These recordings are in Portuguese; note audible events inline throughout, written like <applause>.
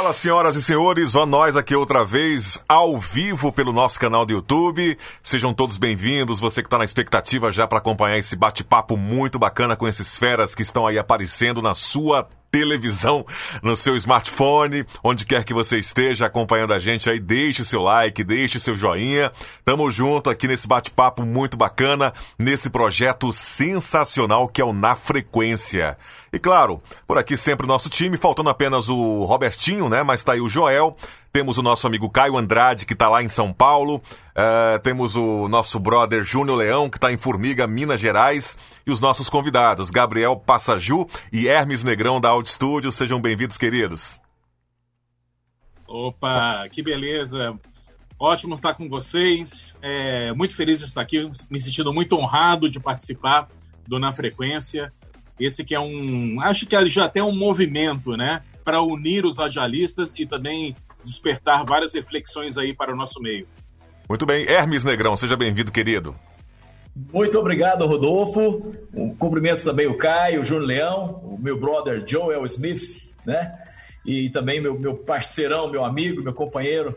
Fala, senhoras e senhores, ó nós aqui outra vez, ao vivo pelo nosso canal do YouTube. Sejam todos bem-vindos, você que está na expectativa já para acompanhar esse bate-papo muito bacana com esses feras que estão aí aparecendo na sua televisão, no seu smartphone, onde quer que você esteja acompanhando a gente aí, deixe o seu like, deixe o seu joinha. Tamo junto aqui nesse bate-papo muito bacana, nesse projeto sensacional que é o Na Frequência. E claro, por aqui sempre o nosso time, faltando apenas o Robertinho, né? Mas tá aí o Joel, temos o nosso amigo Caio Andrade, que está lá em São Paulo. Uh, temos o nosso brother Júnior Leão, que está em Formiga, Minas Gerais. E os nossos convidados, Gabriel Passaju e Hermes Negrão, da Audio Studio. Sejam bem-vindos, queridos. Opa, que beleza. Ótimo estar com vocês. É, muito feliz de estar aqui, me sentindo muito honrado de participar do Na Frequência. Esse que é um. Acho que já tem um movimento, né? Para unir os radialistas e também despertar várias reflexões aí para o nosso meio. Muito bem. Hermes Negrão, seja bem-vindo, querido. Muito obrigado, Rodolfo. Um cumprimento também o Caio, o Júnior Leão, o meu brother Joel Smith, né? E também meu, meu parceirão, meu amigo, meu companheiro,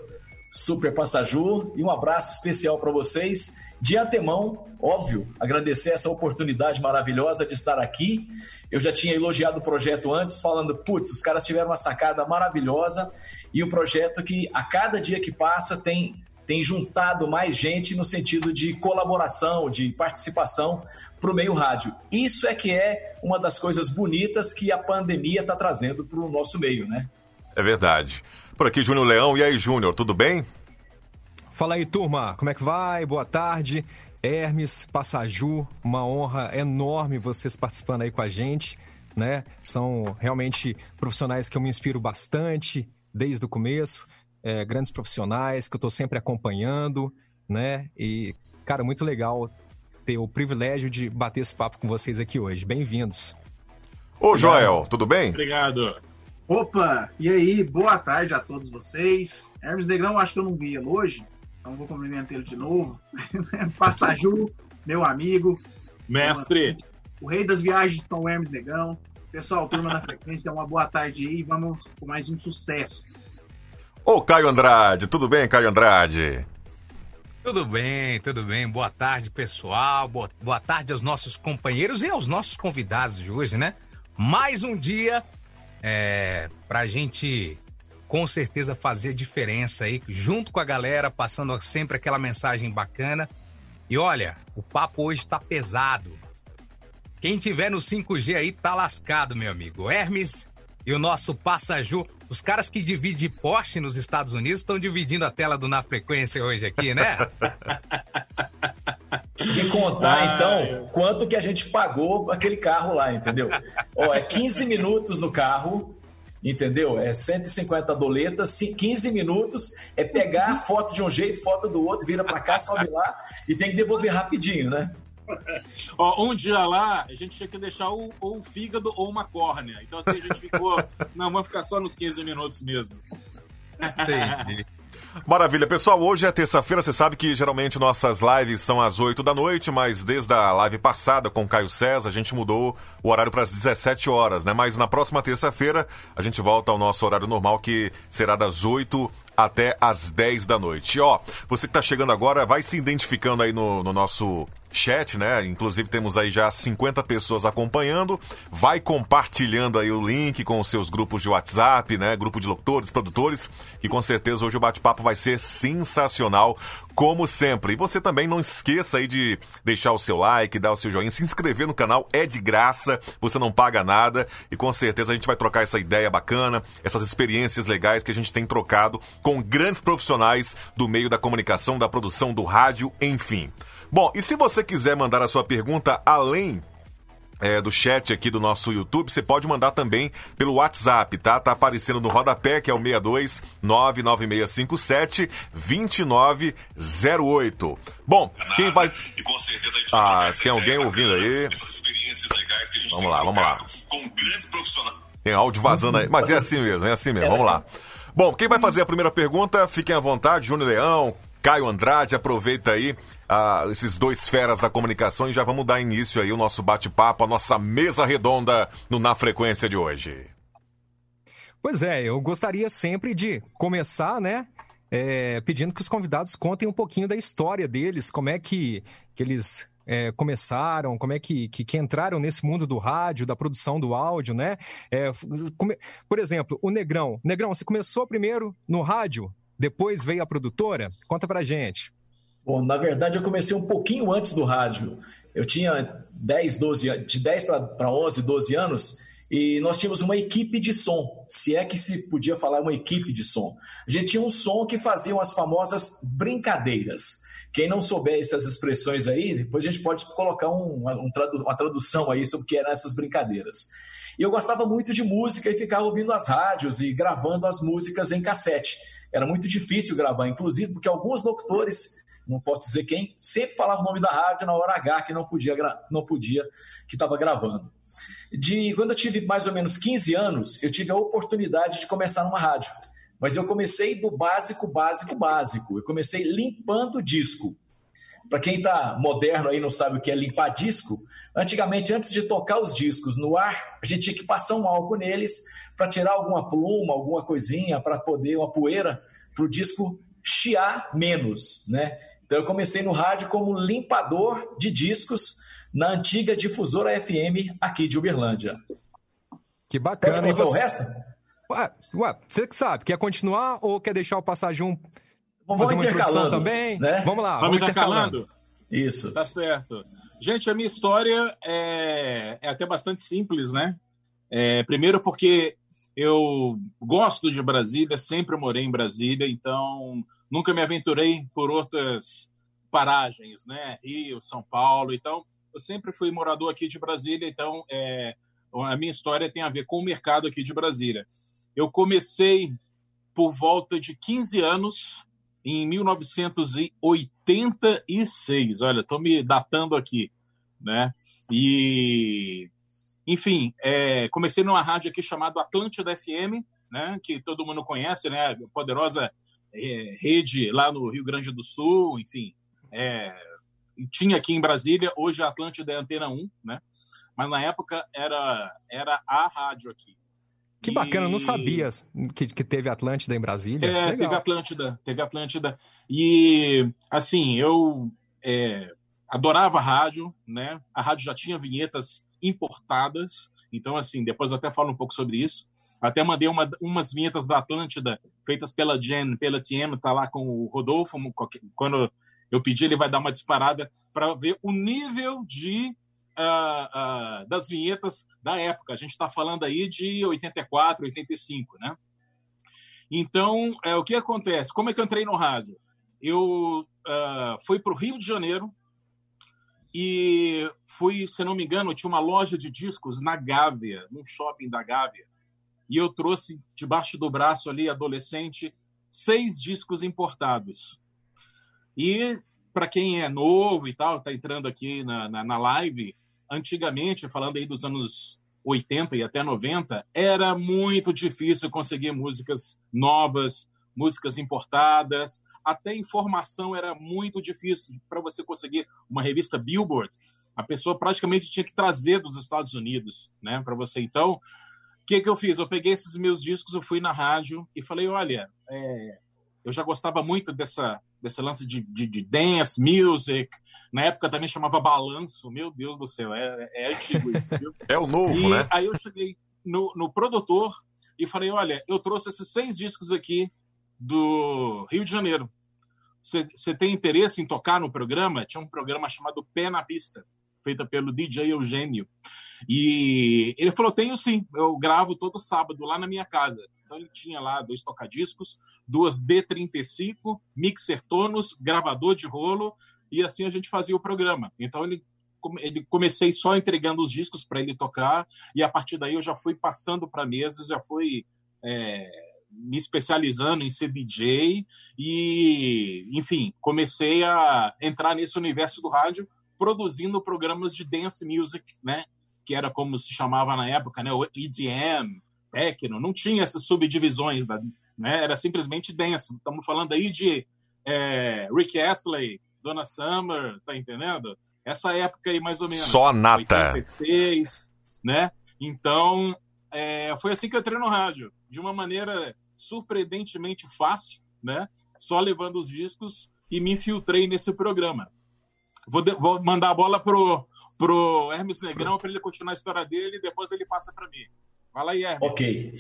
Super Passaju. E um abraço especial para vocês. De antemão, óbvio, agradecer essa oportunidade maravilhosa de estar aqui. Eu já tinha elogiado o projeto antes, falando, putz, os caras tiveram uma sacada maravilhosa e o um projeto que a cada dia que passa tem, tem juntado mais gente no sentido de colaboração, de participação para o meio rádio. Isso é que é uma das coisas bonitas que a pandemia está trazendo para o nosso meio, né? É verdade. Por aqui, Júnior Leão. E aí, Júnior, tudo bem? Fala aí, turma, como é que vai? Boa tarde. Hermes, Passaju, uma honra enorme vocês participando aí com a gente, né? São realmente profissionais que eu me inspiro bastante desde o começo, é, grandes profissionais que eu estou sempre acompanhando, né? E, cara, muito legal ter o privilégio de bater esse papo com vocês aqui hoje. Bem-vindos. Ô, Joel, tudo bem? Obrigado. Opa, e aí, boa tarde a todos vocês. Hermes Negrão, acho que eu não vi ele hoje, então vou cumprimentar ele de novo. <laughs> Passaju, meu amigo. Mestre. O rei das viagens com o Hermes Negão. Pessoal, turma da frequência, uma boa tarde aí. Vamos com mais um sucesso. Ô, Caio Andrade, tudo bem, Caio Andrade? Tudo bem, tudo bem. Boa tarde, pessoal. Boa, boa tarde aos nossos companheiros e aos nossos convidados de hoje, né? Mais um dia é, pra gente com certeza fazer diferença aí, junto com a galera, passando sempre aquela mensagem bacana. E olha, o papo hoje tá pesado. Quem tiver no 5G aí tá lascado, meu amigo. Hermes e o nosso Passaju, os caras que dividem Porsche nos Estados Unidos estão dividindo a tela do Na Frequência hoje aqui, né? Tem <laughs> que contar, então, quanto que a gente pagou aquele carro lá, entendeu? Ó, é 15 minutos no carro, entendeu? É 150 doletas, 15 minutos, é pegar a foto de um jeito, foto do outro, vira para cá, sobe lá e tem que devolver rapidinho, né? Ó, um dia lá, a gente tinha que deixar ou, ou o fígado ou uma córnea. Então assim, a gente ficou, <laughs> não, vamos ficar só nos 15 minutos mesmo. Entendi. Maravilha, pessoal. Hoje é terça-feira. Você sabe que geralmente nossas lives são às 8 da noite, mas desde a live passada com Caio César, a gente mudou o horário para as 17 horas, né? Mas na próxima terça-feira a gente volta ao nosso horário normal, que será das 8 até as 10 da noite. Ó, você que está chegando agora, vai se identificando aí no, no nosso chat, né? Inclusive temos aí já 50 pessoas acompanhando. Vai compartilhando aí o link com os seus grupos de WhatsApp, né? Grupo de locutores, produtores, que com certeza hoje o bate-papo vai ser sensacional, como sempre. E você também não esqueça aí de deixar o seu like, dar o seu joinha, se inscrever no canal, é de graça, você não paga nada e com certeza a gente vai trocar essa ideia bacana, essas experiências legais que a gente tem trocado com grandes profissionais do meio da comunicação, da produção do rádio, enfim. Bom, e se você quiser mandar a sua pergunta além é, do chat aqui do nosso YouTube, você pode mandar também pelo WhatsApp, tá? Tá aparecendo no rodapé, que é o 62 99657 2908. Bom, quem vai. E com certeza a gente ah, tem alguém ouvindo aí? Essas experiências legais que a gente vamos lá, vamos lá. Tem áudio vazando aí, mas é assim mesmo, é assim mesmo, vamos lá. Bom, quem vai fazer a primeira pergunta, fiquem à vontade, Júnior Leão, Caio Andrade, aproveita aí ah, esses dois feras da comunicação e já vamos dar início aí o nosso bate-papo, a nossa mesa redonda no Na Frequência de hoje. Pois é, eu gostaria sempre de começar, né? É, pedindo que os convidados contem um pouquinho da história deles, como é que, que eles é, começaram, como é que, que, que, entraram nesse mundo do rádio, da produção do áudio, né? É, come... Por exemplo, o Negrão. Negrão, você começou primeiro no rádio, depois veio a produtora? Conta pra gente. Bom, na verdade eu comecei um pouquinho antes do rádio. Eu tinha 10, 12, de 10 para 11, 12 anos e nós tínhamos uma equipe de som, se é que se podia falar uma equipe de som. A gente tinha um som que faziam as famosas brincadeiras. Quem não souber essas expressões aí, depois a gente pode colocar um, um, uma tradução aí sobre o que eram essas brincadeiras. E eu gostava muito de música e ficava ouvindo as rádios e gravando as músicas em cassete. Era muito difícil gravar, inclusive, porque alguns locutores, não posso dizer quem, sempre falavam o nome da rádio na hora H que não podia, não podia que estava gravando de quando eu tive mais ou menos 15 anos, eu tive a oportunidade de começar numa rádio. Mas eu comecei do básico, básico, básico. Eu comecei limpando disco. Para quem está moderno aí não sabe o que é limpar disco, antigamente, antes de tocar os discos no ar, a gente tinha que passar um álcool neles para tirar alguma pluma, alguma coisinha, para poder, uma poeira, para o disco chiar menos, né? Então eu comecei no rádio como limpador de discos na antiga difusora FM aqui de Uberlândia. Que bacana. Pode contar você... o resto? Ué, ué, você que sabe, quer continuar ou quer deixar o passagem um Vamos fazer uma introdução também? Né? Vamos lá, vamos, vamos intercalando. Isso. Tá certo. Gente, a minha história é, é até bastante simples, né? É, primeiro porque eu gosto de Brasília, sempre morei em Brasília, então nunca me aventurei por outras paragens, né? Rio, São Paulo, então eu sempre fui morador aqui de Brasília, então é, a minha história tem a ver com o mercado aqui de Brasília. Eu comecei por volta de 15 anos, em 1986. Olha, estou me datando aqui, né? E, enfim, é, comecei numa rádio aqui chamada Atlântida FM, né? Que todo mundo conhece, né? Poderosa é, rede lá no Rio Grande do Sul, enfim. É, tinha aqui em Brasília, hoje a Atlântida é Antena 1, né? Mas na época era, era a rádio aqui. Que e... bacana, não sabia que, que teve Atlântida em Brasília. É, Legal. teve Atlântida, teve Atlântida. E, assim, eu é, adorava a rádio, né? A rádio já tinha vinhetas importadas, então, assim, depois eu até falo um pouco sobre isso. Até mandei uma, umas vinhetas da Atlântida, feitas pela Jen, pela TM, tá lá com o Rodolfo, quando eu pedi, ele vai dar uma disparada para ver o nível de uh, uh, das vinhetas da época. A gente está falando aí de 84, 85, né? Então, é, o que acontece? Como é que eu entrei no rádio? Eu uh, fui para o Rio de Janeiro e fui, se não me engano, tinha uma loja de discos na Gávea, num shopping da Gávea. E eu trouxe debaixo do braço ali, adolescente, seis discos importados. E para quem é novo e tal, está entrando aqui na, na, na, live, antigamente, falando aí dos anos 80 e até 90, era muito difícil conseguir músicas novas, músicas importadas, até informação era muito difícil para você conseguir uma revista Billboard. A pessoa praticamente tinha que trazer dos Estados Unidos, né, para você. Então, o que que eu fiz? Eu peguei esses meus discos, eu fui na rádio e falei, olha, é, eu já gostava muito dessa, desse lance de, de, de, dance, music. Na época também chamava balanço. Meu Deus do céu, é, é antigo isso, viu? <laughs> É o novo, e né? Aí eu cheguei no, no produtor e falei: olha, eu trouxe esses seis discos aqui do Rio de Janeiro. Você tem interesse em tocar no programa? Tinha um programa chamado Pé na Pista, feito pelo DJ Eugênio. E ele falou: tenho sim, eu gravo todo sábado lá na minha casa. Então ele tinha lá dois tocadiscos, duas D35, mixer tonos, gravador de rolo, e assim a gente fazia o programa. Então ele ele comecei só entregando os discos para ele tocar e a partir daí eu já fui passando para mesas, já fui é, me especializando em ser DJ e, enfim, comecei a entrar nesse universo do rádio produzindo programas de dance music, né? Que era como se chamava na época, né? O EDM, techno, não tinha essas subdivisões, da, né? era simplesmente dance. Estamos falando aí de é, Rick Astley, Donna Summer, tá entendendo? Essa época aí, mais ou menos. Só nata. 86, né? Então, é, foi assim que eu entrei no rádio. de uma maneira surpreendentemente fácil, né? Só levando os discos e me infiltrei nesse programa. Vou, de, vou mandar a bola pro, pro Hermes Negrão para ele continuar a história dele e depois ele passa para mim. Fala aí, Hermes. Ok.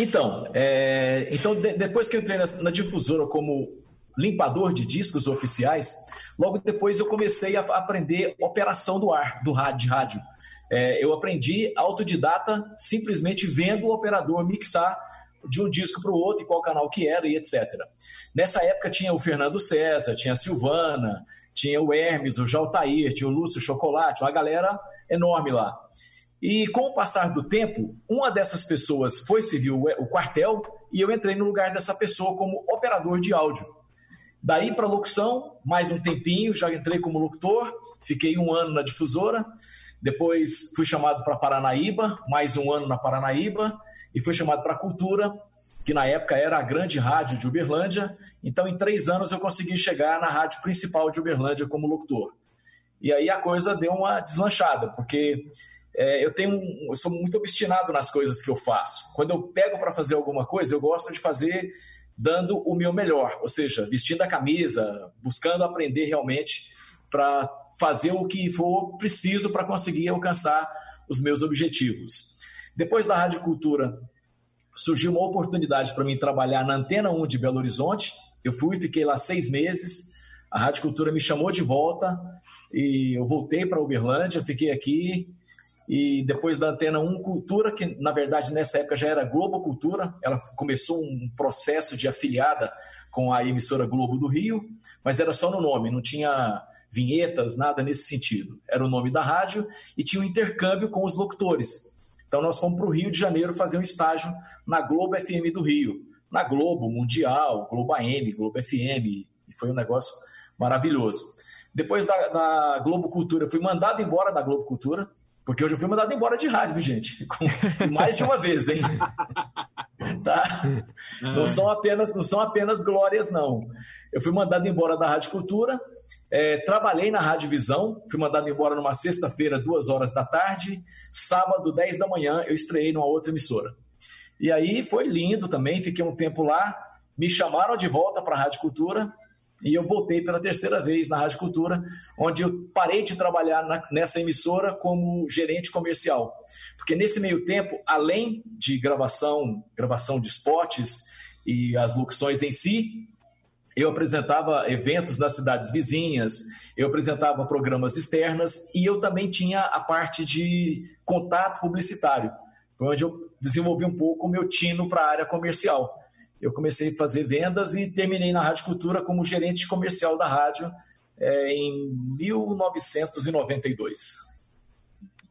Então, é, então de, depois que eu entrei na, na, difusora como limpador de discos oficiais, logo depois eu comecei a aprender operação do ar, do rádio, de rádio. É, eu aprendi autodidata, simplesmente vendo o operador mixar de um disco para o outro, e qual canal que era e etc. Nessa época tinha o Fernando César, tinha a Silvana, tinha o Hermes, o Jaltair, tinha o Lúcio Chocolate, uma galera enorme lá. E com o passar do tempo, uma dessas pessoas foi servir o quartel e eu entrei no lugar dessa pessoa como operador de áudio. Daí para locução, mais um tempinho, já entrei como locutor, fiquei um ano na difusora, depois fui chamado para Paranaíba, mais um ano na Paranaíba, e fui chamado para Cultura, que na época era a grande rádio de Uberlândia. Então, em três anos, eu consegui chegar na rádio principal de Uberlândia como locutor. E aí a coisa deu uma deslanchada, porque é, eu tenho eu sou muito obstinado nas coisas que eu faço. Quando eu pego para fazer alguma coisa, eu gosto de fazer dando o meu melhor, ou seja, vestindo a camisa, buscando aprender realmente para fazer o que for preciso para conseguir alcançar os meus objetivos. Depois da Rádio Cultura, surgiu uma oportunidade para mim trabalhar na Antena 1 de Belo Horizonte. Eu fui, e fiquei lá seis meses. A Rádio Cultura me chamou de volta e eu voltei para Uberlândia, fiquei aqui. E depois da Antena 1 Cultura, que na verdade nessa época já era Globo Cultura, ela começou um processo de afiliada com a emissora Globo do Rio, mas era só no nome, não tinha vinhetas, nada nesse sentido. Era o nome da rádio e tinha um intercâmbio com os locutores. Então nós fomos para o Rio de Janeiro fazer um estágio na Globo FM do Rio, na Globo Mundial, Globo AM, Globo FM, e foi um negócio maravilhoso. Depois da, da Globo Cultura, eu fui mandado embora da Globo Cultura, porque hoje eu fui mandado embora de rádio, gente? <laughs> Com, mais de uma vez, hein? <laughs> tá? Não são apenas, não são apenas glórias, não. Eu fui mandado embora da Rádio Cultura, é, trabalhei na Rádio Visão, fui mandado embora numa sexta-feira, duas horas da tarde. Sábado, 10 da manhã, eu estreiei numa outra emissora. E aí foi lindo também, fiquei um tempo lá. Me chamaram de volta para a Rádio Cultura e eu voltei pela terceira vez na Rádio Cultura, onde eu parei de trabalhar na, nessa emissora como gerente comercial. Porque nesse meio tempo, além de gravação, gravação de spots e as locuções em si, eu apresentava eventos nas cidades vizinhas, eu apresentava programas externas e eu também tinha a parte de contato publicitário, onde eu desenvolvi um pouco o meu tino para a área comercial. Eu comecei a fazer vendas e terminei na Rádio Cultura como gerente comercial da rádio é, em 1992.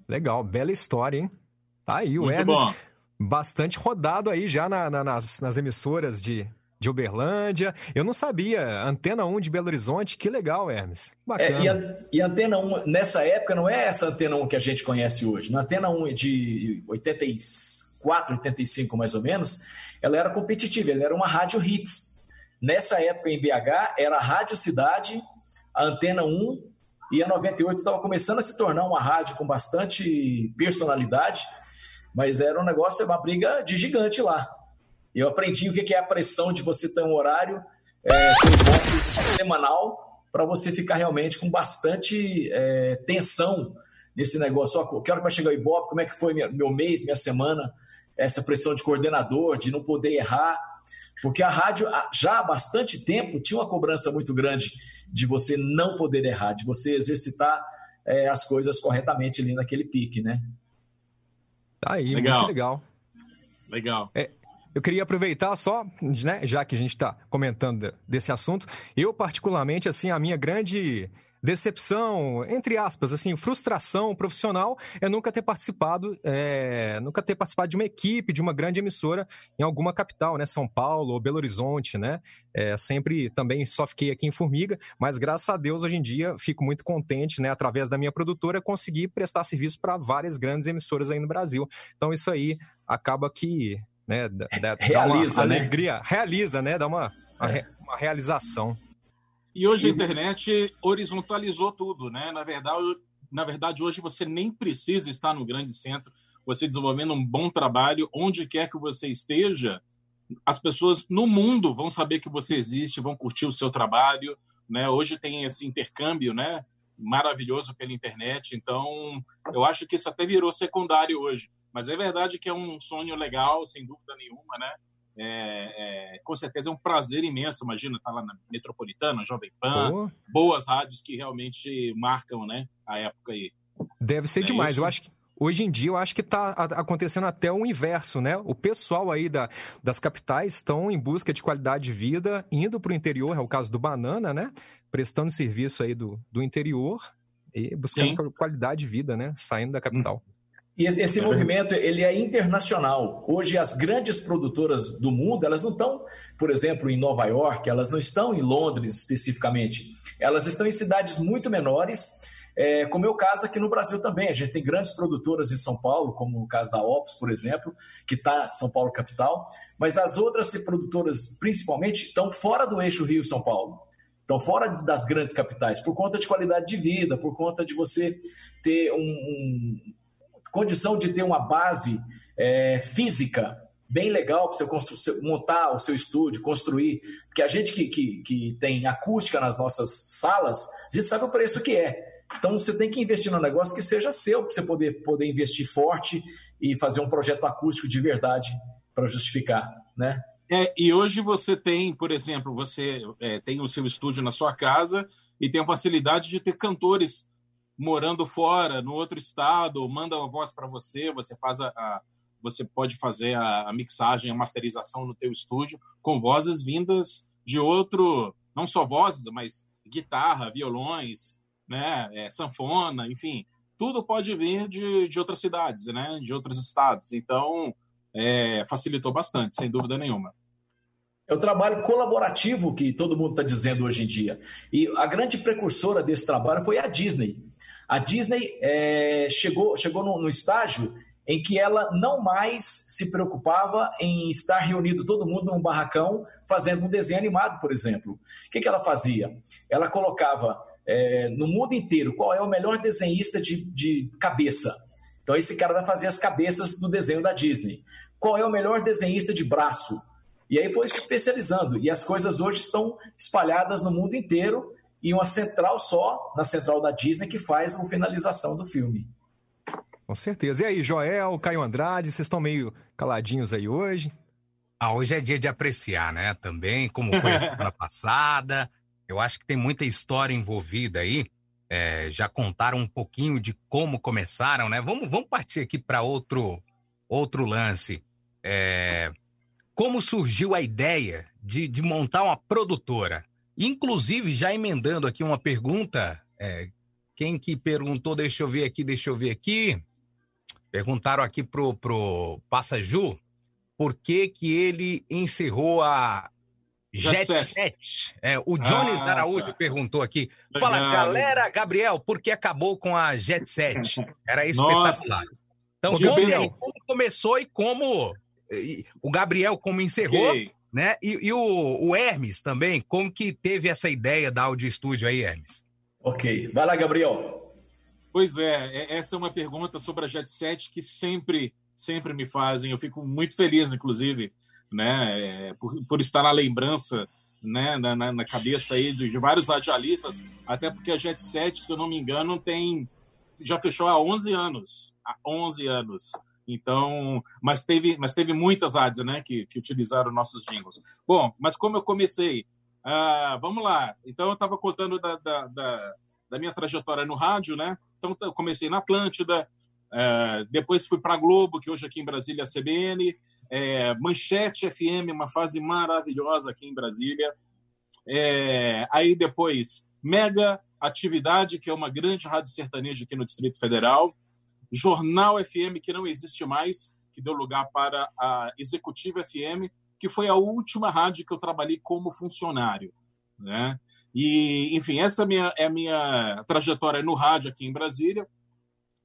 Legal, bela história, hein? Tá aí, o Muito Hermes, bom. bastante rodado aí já na, na, nas, nas emissoras de, de Uberlândia. Eu não sabia. Antena 1 de Belo Horizonte, que legal, Hermes. Bacana. É, e, a, e a Antena 1, nessa época, não é essa Antena 1 que a gente conhece hoje. Na Antena 1 de 84, 85 mais ou menos, ela era competitiva, ela era uma rádio hits. Nessa época em BH, era a Rádio Cidade, a Antena 1 e a 98 estava começando a se tornar uma rádio com bastante personalidade, mas era um negócio, uma briga de gigante lá. Eu aprendi o que é a pressão de você ter um horário é, semanal para você ficar realmente com bastante é, tensão nesse negócio. Ó, que hora que vai chegar o Ibope? Como é que foi minha, meu mês, minha semana? Essa pressão de coordenador, de não poder errar. Porque a rádio, já há bastante tempo, tinha uma cobrança muito grande de você não poder errar, de você exercitar é, as coisas corretamente ali naquele pique, né? Tá aí, legal. muito legal. Legal. É, eu queria aproveitar só, né, já que a gente está comentando desse assunto, eu particularmente, assim, a minha grande decepção, entre aspas, assim, frustração profissional é nunca ter participado, é, nunca ter participado de uma equipe, de uma grande emissora em alguma capital, né, São Paulo ou Belo Horizonte, né, é, sempre também só fiquei aqui em Formiga, mas graças a Deus hoje em dia fico muito contente, né, através da minha produtora conseguir prestar serviço para várias grandes emissoras aí no Brasil. Então isso aí acaba que né? Dá, realiza, uma né? alegria, realiza, né? Dá uma, uma, é. uma realização. E hoje a internet horizontalizou tudo, né? Na verdade, na verdade, hoje você nem precisa estar no grande centro. você desenvolvendo um bom trabalho, onde quer que você esteja, as pessoas no mundo vão saber que você existe, vão curtir o seu trabalho, né? Hoje tem esse intercâmbio, né? Maravilhoso pela internet, então eu acho que isso até virou secundário hoje. Mas é verdade que é um sonho legal, sem dúvida nenhuma, né? É, é, com certeza é um prazer imenso. Imagina estar tá lá na Metropolitana, Jovem Pan, Boa. boas rádios que realmente marcam, né? A época aí. Deve ser é demais. Isso? Eu acho que Hoje em dia, eu acho que está acontecendo até o inverso, né? O pessoal aí da, das capitais estão em busca de qualidade de vida, indo para o interior, é o caso do Banana, né? Prestando serviço aí do, do interior e buscando Sim. qualidade de vida, né? Saindo da capital. E esse, esse movimento ele é internacional. Hoje as grandes produtoras do mundo elas não estão, por exemplo, em Nova York, elas não estão em Londres especificamente. Elas estão em cidades muito menores, é, como é o caso aqui no Brasil também. A gente tem grandes produtoras em São Paulo, como o caso da Ops, por exemplo, que está São Paulo capital. Mas as outras produtoras, principalmente, estão fora do eixo Rio-São Paulo. Estão fora das grandes capitais, por conta de qualidade de vida, por conta de você ter um, um condição de ter uma base é, física bem legal para você montar o seu estúdio, construir. Porque a gente que, que, que, tem acústica nas nossas salas, a gente sabe o preço que é. Então você tem que investir num negócio que seja seu, para você poder, poder investir forte e fazer um projeto acústico de verdade para justificar, né? É, e hoje você tem, por exemplo, você é, tem o seu estúdio na sua casa e tem a facilidade de ter cantores morando fora, no outro estado, manda a voz para você, você faz a, a, você pode fazer a, a, mixagem, a masterização no teu estúdio com vozes vindas de outro, não só vozes, mas guitarra, violões, né, é, sanfona, enfim, tudo pode vir de, de outras cidades, né, de outros estados. Então, é, facilitou bastante, sem dúvida nenhuma. É o trabalho colaborativo que todo mundo está dizendo hoje em dia. E a grande precursora desse trabalho foi a Disney. A Disney é, chegou, chegou no, no estágio em que ela não mais se preocupava em estar reunido todo mundo num barracão fazendo um desenho animado, por exemplo. O que, que ela fazia? Ela colocava é, no mundo inteiro qual é o melhor desenhista de, de cabeça. Então, esse cara vai fazer as cabeças do desenho da Disney. Qual é o melhor desenhista de braço? E aí foi se especializando. E as coisas hoje estão espalhadas no mundo inteiro e uma central só, na central da Disney, que faz a finalização do filme. Com certeza. E aí, Joel, Caio Andrade, vocês estão meio caladinhos aí hoje? Ah, hoje é dia de apreciar, né? Também, como foi a semana <laughs> passada. Eu acho que tem muita história envolvida aí. É, já contaram um pouquinho de como começaram, né? Vamos, vamos partir aqui para outro, outro lance. É, como surgiu a ideia de, de montar uma produtora? Inclusive, já emendando aqui uma pergunta, é, quem que perguntou, deixa eu ver aqui, deixa eu ver aqui. Perguntaram aqui pro, pro Passaju por que que ele encerrou a Jet, Jet Set. É, o Jones ah, Araújo tá. perguntou aqui. Fala, Legal. galera, Gabriel, por que acabou com a Jet Set? Era <laughs> espetacular. Nossa. Então, como, como, começou e como e, o Gabriel como encerrou. Okay. Né? E, e o, o, Hermes também, como que teve essa ideia da Audio Studio aí, Hermes? Ok. Vai lá, Gabriel. Pois é, é, essa é uma pergunta sobre a Jet Set que sempre, sempre me fazem. Eu fico muito feliz, inclusive, né, é, por, por estar na lembrança né, na, na, cabeça aí de, de, vários radialistas, até porque a Jet Set, se eu não me engano, tem já fechou há 11 anos. Há 11 anos. Então, mas teve, mas teve muitas rádios, né, que, que utilizaram nossos jingles. Bom, mas como eu comecei, uh, vamos lá. Então, eu estava contando da, da, da, da, minha trajetória no rádio, né? Então, eu comecei na Atlântida, uh, depois fui para Globo, que hoje aqui em Brasília é a CBN, é, Manchete FM, uma fase maravilhosa aqui em Brasília. É, aí depois, Mega Atividade, que é uma grande rádio sertaneja aqui no Distrito Federal. Jornal FM, que não existe mais, que deu lugar para a Executiva FM, que foi a última rádio que eu trabalhei como funcionário. Né? E, enfim, essa é a minha, é minha trajetória no rádio aqui em Brasília.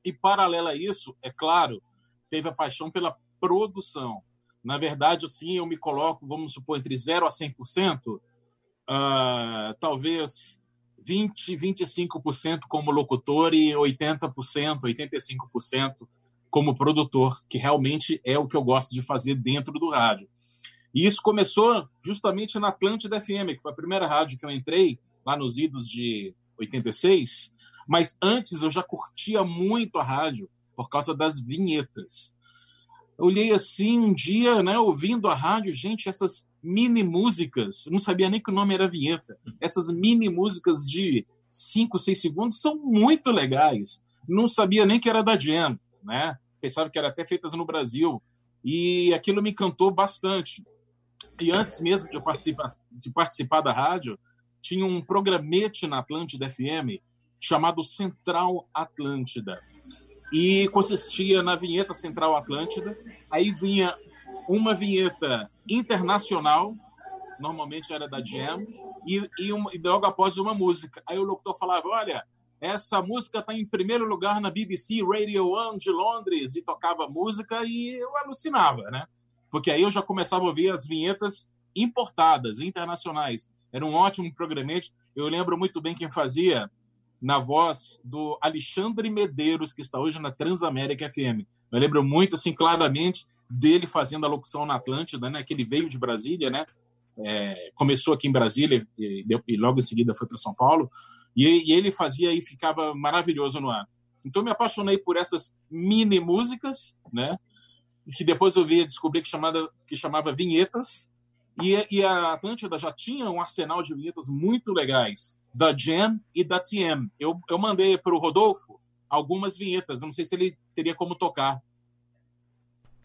E, paralela a isso, é claro, teve a paixão pela produção. Na verdade, assim, eu me coloco, vamos supor, entre 0 a 100%, uh, talvez 20, 25% como locutor e 80%, 85% como produtor, que realmente é o que eu gosto de fazer dentro do rádio. E isso começou justamente na Atlântida FM, que foi a primeira rádio que eu entrei, lá nos idos de 86. Mas antes eu já curtia muito a rádio por causa das vinhetas. Eu olhei assim um dia, né, ouvindo a rádio, gente, essas mini músicas, não sabia nem que o nome era vinheta. Essas mini músicas de 5, 6 segundos são muito legais. Não sabia nem que era da Jam, né? Pensava que era até feitas no Brasil. E aquilo me encantou bastante. E antes mesmo de participar, de participar da rádio, tinha um programete na Atlântida FM chamado Central Atlântida. E consistia na vinheta Central Atlântida. Aí vinha uma vinheta internacional, normalmente era da Jam, e, e, uma, e logo após uma música. Aí o locutor falava: Olha, essa música está em primeiro lugar na BBC Radio One de Londres, e tocava música e eu alucinava, né? Porque aí eu já começava a ouvir as vinhetas importadas, internacionais. Era um ótimo programete. Eu lembro muito bem quem fazia na voz do Alexandre Medeiros, que está hoje na Transamérica FM. Eu lembro muito, assim, claramente dele fazendo a locução na Atlântida, né? Que ele veio de Brasília, né? É, começou aqui em Brasília e, e logo em seguida foi para São Paulo. E, e, ele fazia e ficava maravilhoso no ar. Então me apaixonei por essas mini músicas, né? Que depois eu vi descobrir que chamada que chamava vinhetas. E, e a Atlântida já tinha um arsenal de vinhetas muito legais da Jam e da TM. Eu, eu mandei para o Rodolfo algumas vinhetas. não sei se ele teria como tocar.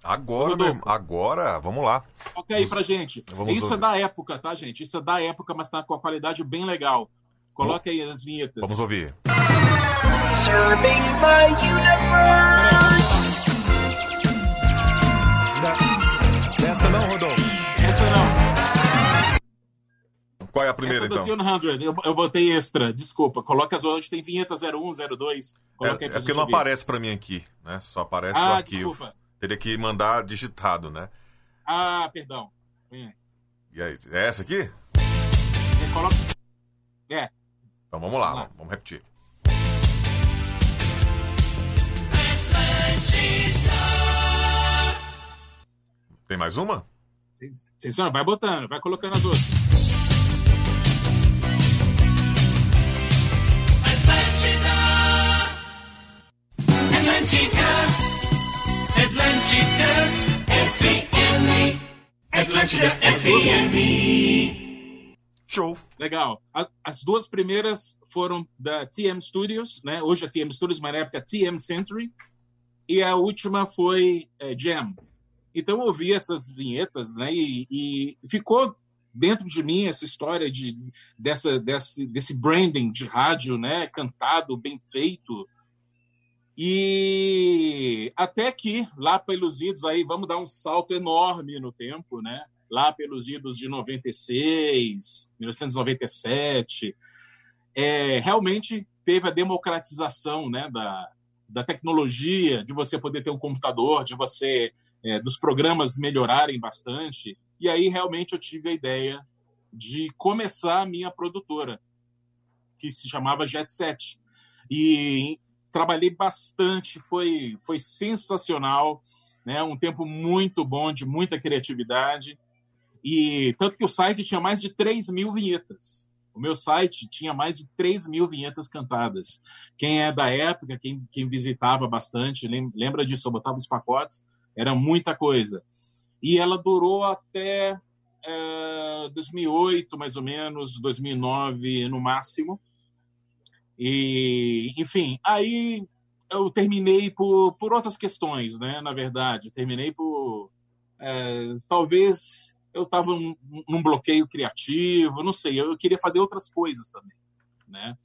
Agora, meu, agora, vamos lá. Ok aí pra gente. Vamos Isso é ouvir. é da época, tá, gente? Isso é da época, mas tá com a qualidade bem legal. Coloca aí as vinhetas. Vamos ouvir. Serving the universe. Essa não, Rodolfo. Essa não. Qual é a primeira, Essa então? 100, eu, eu botei extra, desculpa. Coloca as outras, tem vinheta 01, 02. Coloca é, é porque não ver. aparece pra mim aqui, né? Só aparece ah, o arquivo. Desculpa. Teria que mandar digitado, né? Ah, perdão. É. E aí, é essa aqui? É, coloca... é. Então vamos lá, vamos, lá. vamos repetir. Tem mais uma? Atenção, vai botando, vai colocando as outras. Atlântida FM, Atlântida FM. Show. Legal. As duas primeiras foram da TM Studios, né? Hoje é TM Studios, mas na época TM Century. E a última foi é, Jam. Então eu ouvi essas vinhetas, né? E, e, ficou dentro de mim essa história de dessa desse, desse branding de rádio, né? Cantado, bem feito, e até que, lá pelos idos, aí vamos dar um salto enorme no tempo, né? Lá pelos idos de 96, 1997, é, realmente teve a democratização né, da, da tecnologia, de você poder ter um computador, de você é, dos programas melhorarem bastante. E aí realmente eu tive a ideia de começar a minha produtora, que se chamava Jet Set. E trabalhei bastante, foi, foi sensacional, né? um tempo muito bom, de muita criatividade. E tanto que o site tinha mais de 3 mil vinhetas. O meu site tinha mais de 3 mil vinhetas cantadas. Quem é da época, quem, quem visitava bastante, lembra disso, eu botava os pacotes, era muita coisa. E ela durou até é, 2008, mais ou menos, 2009 no máximo. E, enfim, aí eu terminei por, por outras questões, né? Na verdade, terminei por. É, talvez eu estava num, num, bloqueio criativo, não sei, eu queria fazer outras coisas também, né?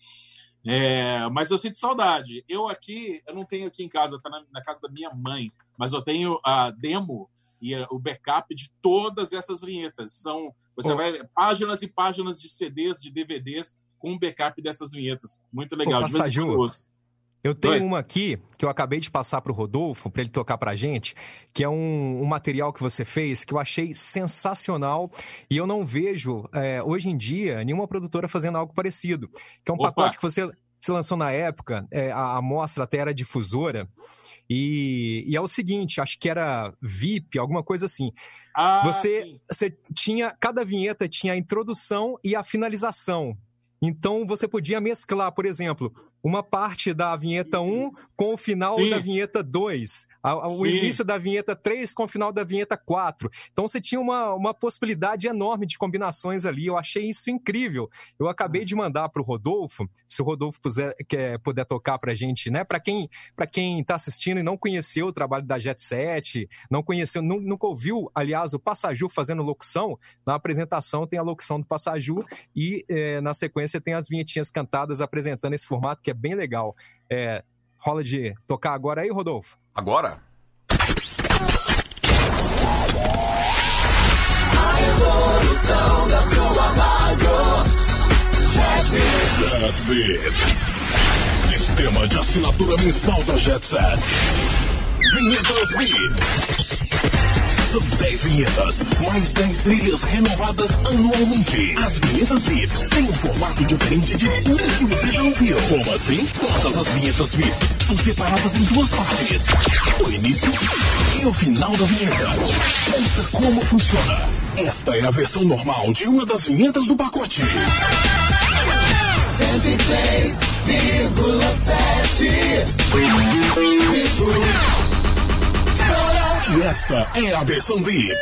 É, mas eu sinto saudade. Eu aqui, eu não tenho aqui em casa, tá na, na casa da minha mãe, mas eu tenho a demo e a, o backup de todas essas vinhetas. São, você oh. vai páginas e páginas de CDs, de DVDs com um backup dessas vinhetas. Muito legal. Ô, Passaju, eu tenho Oi. uma aqui que eu acabei de passar para o Rodolfo, para ele tocar para gente, que é um, um, material que você fez que eu achei sensacional e eu não vejo, é, hoje em dia, nenhuma produtora fazendo algo parecido. Que é um Opa. pacote que você se lançou na época, é, a amostra até era difusora. E, e, é o seguinte, acho que era VIP, alguma coisa assim. Ah, você, você tinha, cada vinheta tinha a introdução e a finalização. Então você podia mesclar, por exemplo, uma parte da vinheta 1 com o final Sim. da vinheta 2, o Sim. início da vinheta 3 com o final da vinheta 4. Então você tinha uma, uma possibilidade enorme de combinações ali. Eu achei isso incrível. Eu acabei de mandar para o Rodolfo, se o Rodolfo puder, quer, puder tocar para a gente, né? Para quem para quem está assistindo e não conheceu o trabalho da Jet Set, não conheceu, nunca ouviu, aliás, o Passaju fazendo locução, na apresentação tem a locução do Passaju e é, na sequência tem as vinhetinhas cantadas apresentando esse formato que é bem legal. É, rola de tocar agora aí, Rodolfo? Agora? A evolução da sua rádio. JetVid. Sistema de assinatura mensal da JetSet. Vinhetas VIP. São 10 vinhetas, mais 10 trilhas renovadas anualmente. As vinhetas VIP têm um formato diferente de tudo que você já ouviu. Como assim? Todas as vinhetas VIP são separadas em duas partes: o início e o final da vinheta. Ouça como funciona. Esta é a versão normal de uma das vinhetas do pacote. 103,7 e esta é a versão VIP.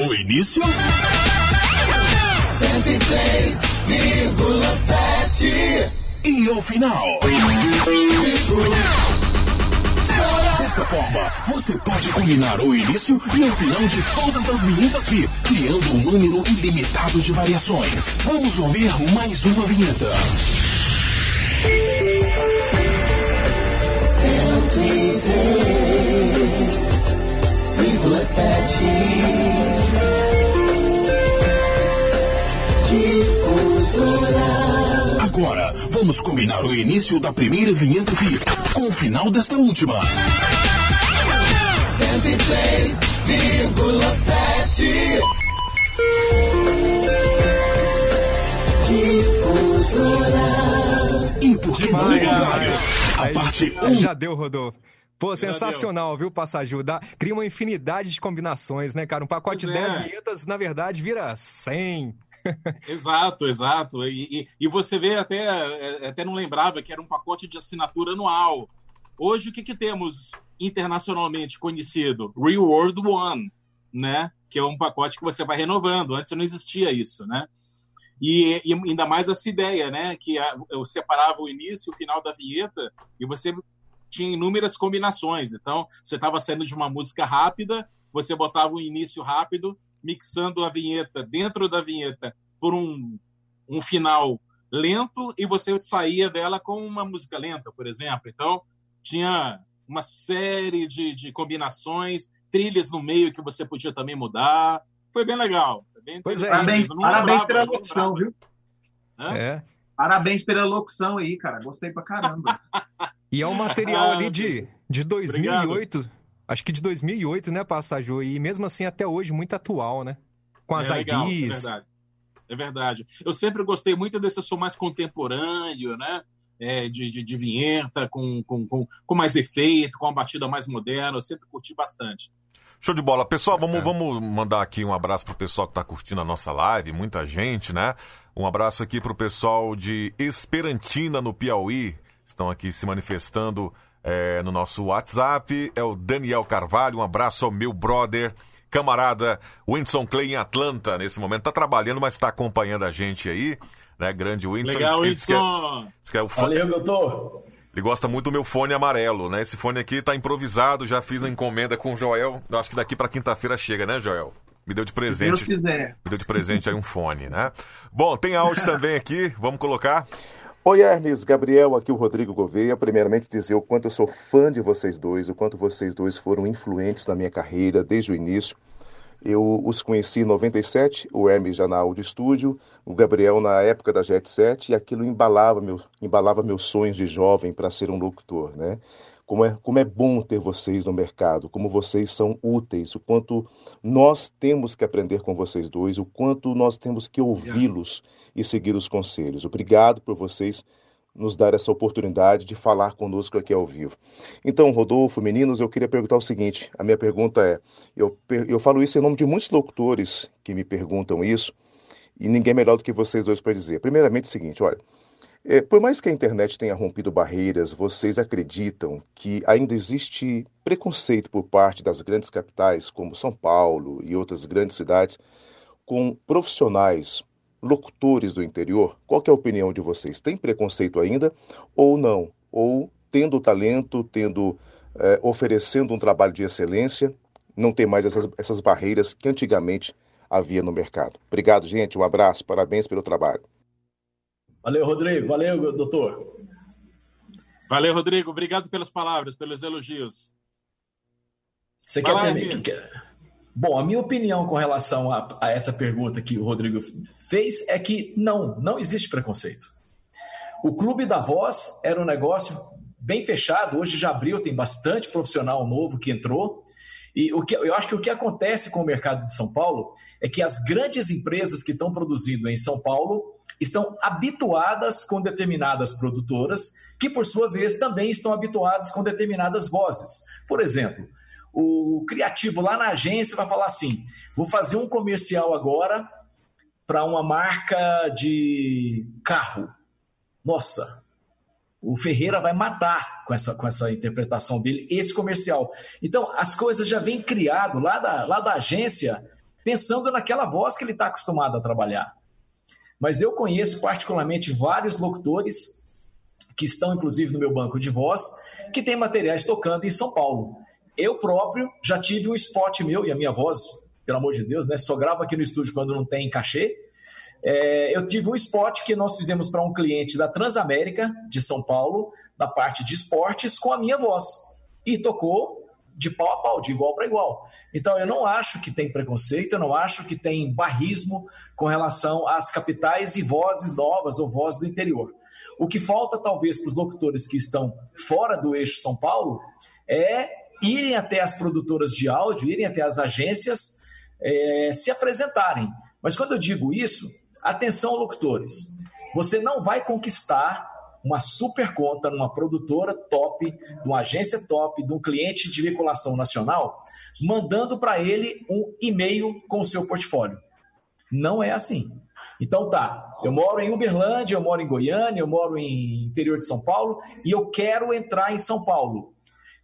O início? 103,7 E o final? Dessa forma, você pode combinar o início e o final de todas as vinhetas VIP, criando um número ilimitado de variações. Vamos ouvir mais uma vinheta. 103 Agora, vamos combinar o início da primeira vinheta VIP com o final desta última. 103,7 Difusora. E por que não o contrário? A parte 1. Um... Já deu, Rodolfo. Pô, sensacional, viu, Passagil? Dá, cria uma infinidade de combinações, né, cara? Um pacote pois de 10 é. vinhetas, na verdade, vira 100. <laughs> exato, exato. E, e, e, você vê, até, é, até não lembrava que era um pacote de assinatura anual. Hoje, o que, que temos internacionalmente conhecido? Reward One, né? Que é um pacote que você vai renovando. Antes não existia isso, né? E, e, ainda mais essa ideia, né? Que eu separava o início e o final da vinheta e você tinha inúmeras combinações. Então, você estava saindo de uma música rápida, você botava um início rápido, mixando a vinheta dentro da vinheta por um, um final lento e você saía dela com uma música lenta, por exemplo. Então, tinha uma série de, de combinações, trilhas no meio que você podia também mudar. Foi bem legal. Foi bem pois é. Parabéns, parabéns pela locução, viu? É. Parabéns pela locução aí, cara. Gostei pra caramba. <laughs> E é um material ah, ali de, de 2008, obrigado. acho que de 2008, né, Passagem? E mesmo assim, até hoje, muito atual, né? Com as é legal, IDs. É verdade. É verdade. Eu sempre gostei muito desse som mais contemporâneo, né? É, de, de, de, vinheta, com, com, com, com, mais efeito, com uma batida mais moderna. Eu sempre curti bastante. Show de bola. Pessoal, vamos, é. vamos mandar aqui um abraço pro pessoal que está curtindo a nossa live, muita gente, né? Um abraço aqui pro pessoal de Esperantina, no Piauí estão aqui se manifestando é, no nosso WhatsApp. É o Daniel Carvalho, um abraço ao meu brother, camarada Winston Clay em Atlanta, nesse momento. Está trabalhando, mas está acompanhando a gente aí, né? Grande Winston. Legal, Winston! Que é, é o fone... Valeu, doutor! Ele gosta muito do meu fone amarelo, né? Esse fone aqui está improvisado, já fiz uma encomenda com o Joel. Eu acho que daqui para quinta-feira chega, né, Joel? Me deu de presente. Se Deus quiser. Me deu de presente aí um fone, né? Bom, tem áudio também aqui, vamos colocar. Oi, Hermes, Gabriel, aqui o Rodrigo Gouveia. Primeiramente dizer o quanto eu sou fã de vocês dois, o quanto vocês dois foram influentes na minha carreira desde o início. Eu os conheci em 97, o Hermes já na Audio Studio, o Gabriel na época da Jet Set, e aquilo embalava, meu, embalava meus sonhos de jovem para ser um locutor, né? Como é, como é bom ter vocês no mercado, como vocês são úteis, o quanto nós temos que aprender com vocês dois, o quanto nós temos que ouvi-los e seguir os conselhos. Obrigado por vocês nos dar essa oportunidade de falar conosco aqui ao vivo. Então, Rodolfo, meninos, eu queria perguntar o seguinte: a minha pergunta é, eu, eu falo isso em nome de muitos locutores que me perguntam isso, e ninguém melhor do que vocês dois para dizer. Primeiramente, é o seguinte: olha, é, por mais que a internet tenha rompido barreiras, vocês acreditam que ainda existe preconceito por parte das grandes capitais, como São Paulo e outras grandes cidades, com profissionais, locutores do interior? Qual é a opinião de vocês? Tem preconceito ainda ou não? Ou tendo talento, tendo é, oferecendo um trabalho de excelência, não tem mais essas, essas barreiras que antigamente havia no mercado? Obrigado, gente. Um abraço. Parabéns pelo trabalho. Valeu, Rodrigo. Valeu, doutor. Valeu, Rodrigo. Obrigado pelas palavras, pelos elogios. Você quer ter... Bom, a minha opinião com relação a, a, essa pergunta que o Rodrigo fez é que não, não existe preconceito. O Clube da Voz era um negócio bem fechado, hoje já abriu, tem bastante profissional novo que entrou. E o que, eu acho que o que acontece com o mercado de São Paulo é que as grandes empresas que estão produzindo em São Paulo estão habituadas com determinadas produtoras, que por sua vez também estão habituadas com determinadas vozes. Por exemplo, o criativo lá na agência vai falar assim: vou fazer um comercial agora para uma marca de carro. Nossa, o Ferreira vai matar com essa, com essa interpretação dele, esse comercial. Então, as coisas já vêm criado lá da, lá da agência, pensando naquela voz que ele está acostumado a trabalhar. Mas eu conheço particularmente vários locutores que estão, inclusive, no meu banco de voz, que têm materiais tocando em São Paulo. Eu próprio já tive um spot meu, e a minha voz, pelo amor de Deus, né? Só gravo aqui no estúdio quando não tem cachê. É, eu tive um spot que nós fizemos para um cliente da Transamérica, de São Paulo, na parte de esportes, com a minha voz. E tocou de pau a pau, de igual para igual. Então, eu não acho que tem preconceito, eu não acho que tem barrismo com relação às capitais e vozes novas ou vozes do interior. O que falta, talvez, para os locutores que estão fora do eixo São Paulo é irem até as produtoras de áudio, irem até as agências, é, se apresentarem. Mas quando eu digo isso, atenção, locutores, você não vai conquistar uma super conta numa produtora top, de uma agência top, de um cliente de veiculação nacional, mandando para ele um e-mail com o seu portfólio. Não é assim. Então tá, eu moro em Uberlândia, eu moro em Goiânia, eu moro em interior de São Paulo e eu quero entrar em São Paulo.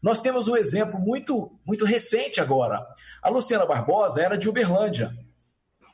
Nós temos um exemplo muito muito recente agora. A Luciana Barbosa era de Uberlândia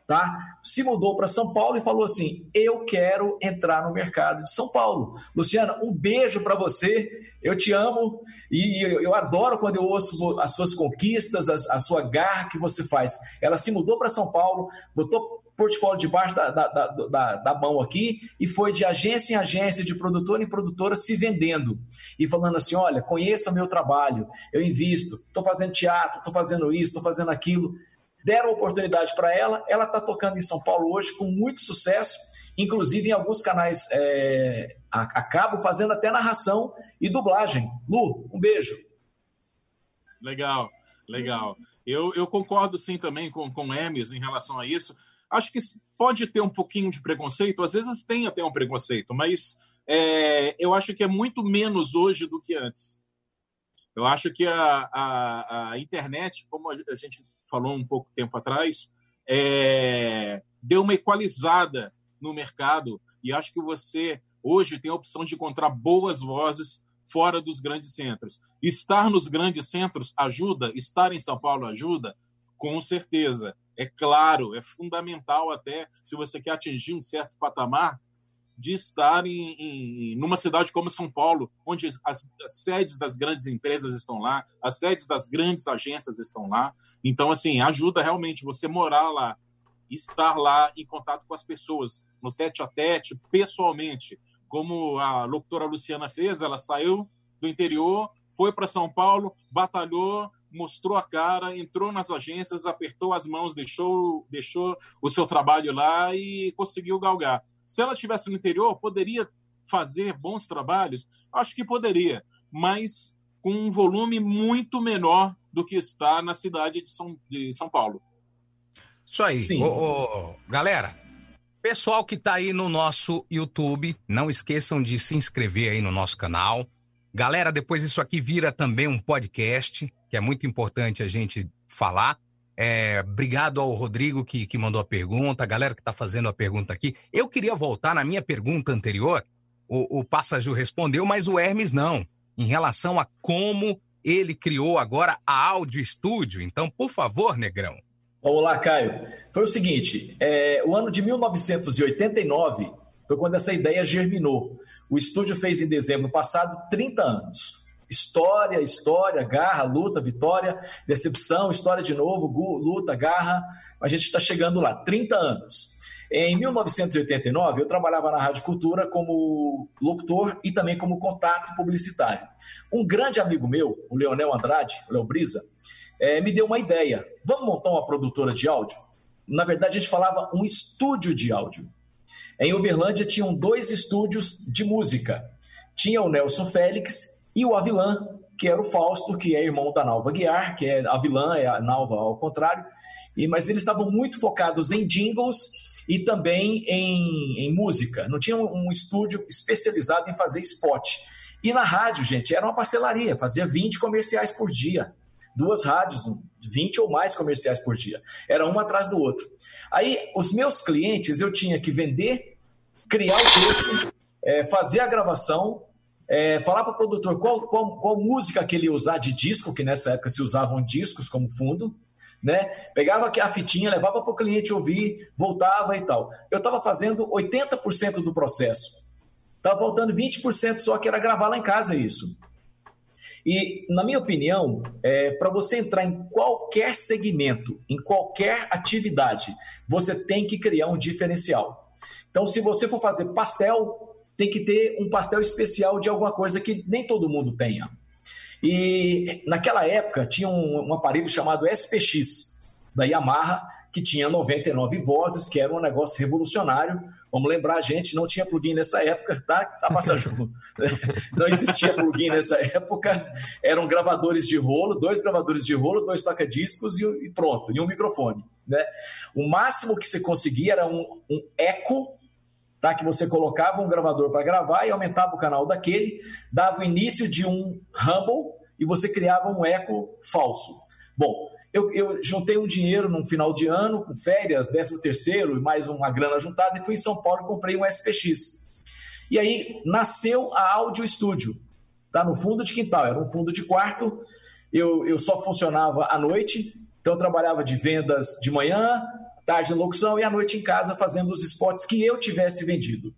tá? Se mudou para São Paulo e falou assim: "Eu quero entrar no mercado de São Paulo". Luciana, um beijo para você. Eu te amo e eu, adoro quando eu ouço as suas conquistas, a, sua garra que você faz. Ela se mudou para São Paulo, botou portfólio debaixo da, da, da, da, mão aqui e foi de agência em agência, de produtora em produtora, se vendendo e falando assim: olha, conheça o meu trabalho, eu invisto, estou fazendo teatro, estou fazendo isso, estou fazendo aquilo deram oportunidade para ela. Ela está tocando em São Paulo hoje com muito sucesso, inclusive em alguns canais é, fazendo até narração e dublagem. Lu, um beijo. Legal, legal. Eu, eu concordo sim também com, com Hermes em relação a isso. Acho que pode ter um pouquinho de preconceito, às vezes tem até um preconceito, mas é, eu acho que é muito menos hoje do que antes. Eu acho que a, a, a internet, como a gente falou um pouco tempo atrás, é, deu uma equalizada no mercado e acho que você hoje tem a opção de encontrar boas vozes fora dos grandes centros. Estar nos grandes centros ajuda, estar em São Paulo ajuda, com certeza. É claro, é fundamental até se você quer atingir um certo patamar, de estar em, em numa cidade como São Paulo, onde as, as, sedes das grandes empresas estão lá, as sedes das grandes agências estão lá. Então, assim, ajuda realmente você morar lá, estar lá em contato com as pessoas, no tete a tete, pessoalmente. Como a locutora Luciana fez, ela saiu do interior, foi para São Paulo, batalhou, mostrou a cara, entrou nas agências, apertou as mãos, deixou, deixou o seu trabalho lá e conseguiu galgar. Se ela estivesse no interior, poderia fazer bons trabalhos? Acho que poderia, mas com um volume muito menor do que está na cidade de São, de São Paulo. Isso aí. Sim. Ô, ô, galera, Pessoal que está aí no nosso YouTube, não esqueçam de se inscrever aí no nosso canal. Galera, depois isso aqui vira também um podcast, que é muito importante a gente falar. É, obrigado ao Rodrigo que, que mandou a pergunta, a galera que está fazendo a pergunta aqui. Eu queria voltar na minha pergunta anterior. O, o Passaju respondeu, mas o Hermes não, em relação a como ele criou agora a Áudio Estúdio. Então, por favor, Negrão. Vamos lá, Caio. Foi o seguinte: é, o ano de 1989 foi quando essa ideia germinou. O estúdio fez em dezembro passado 30 anos. História, história, garra, luta, vitória, decepção, história de novo, luta, garra. A gente está chegando lá, 30 anos. Em 1989, eu trabalhava na Rádio Cultura como locutor e também como contato publicitário. Um grande amigo meu, o Leonel Andrade, o Léo Brisa, é, me deu uma ideia. Vamos montar uma produtora de áudio? Na verdade, a gente falava um estúdio de áudio. Em Uberlândia tinham dois estúdios de música. Tinha o Nelson Félix e o Avilan, que era o Fausto, que é irmão da Nalva Guiar, que é Avilan, é a Nalva ao contrário. E, mas eles estavam muito focados em jingles e também em, em música. Não tinha um, um estúdio especializado em fazer spot. E na rádio, gente, era uma pastelaria, fazia 20 comerciais por dia duas rádios, 20 ou mais comerciais por dia. Era um atrás do outro. Aí, os meus clientes, eu tinha que vender, criar o texto, é, fazer a gravação, é, falar para o produtor qual, qual, qual música que ele ia usar de disco, que nessa época se usavam discos como fundo, né? Pegava a fitinha, levava para o cliente ouvir, voltava e tal. Eu estava fazendo 80% do processo. Estava faltando 20% só que era gravar lá em casa isso. E, na minha opinião, é, para você entrar em qualquer segmento, em qualquer atividade, você tem que criar um diferencial. Então, se você for fazer pastel, tem que ter um pastel especial de alguma coisa que nem todo mundo tenha. E naquela época tinha um, um aparelho chamado SPX da Yamaha que tinha 99 vozes, que era um negócio revolucionário. Vamos lembrar, gente, não tinha plugin nessa época, tá? Tá passando. <laughs> não existia plugin nessa época. Eram gravadores de rolo, dois gravadores de rolo, dois toca-discos e, pronto, e um microfone, né? O máximo que você conseguia era um, um eco Tá, que você colocava um gravador para gravar e aumentava o canal daquele, dava o início de um rumble e você criava um eco falso. Bom, eu, eu, juntei um dinheiro no final de ano, com férias, 13 terceiro e mais uma grana juntada, e fui em São Paulo e comprei um SPX. E aí nasceu a Audio Studio, tá? no fundo de quintal, era um fundo de quarto, eu, eu só funcionava à noite, então eu trabalhava de vendas de manhã, tarde de locução e à noite em casa fazendo os spots que eu tivesse vendido.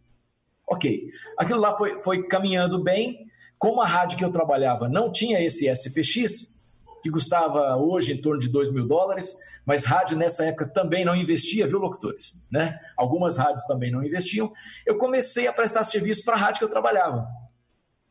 Ok, aquilo lá foi, foi caminhando bem, como a rádio que eu trabalhava não tinha esse SPX, que custava hoje em torno de 2 mil dólares, mas rádio nessa época também não investia, viu, locutores? Né? Algumas rádios também não investiam. Eu comecei a prestar serviço para a rádio que eu trabalhava.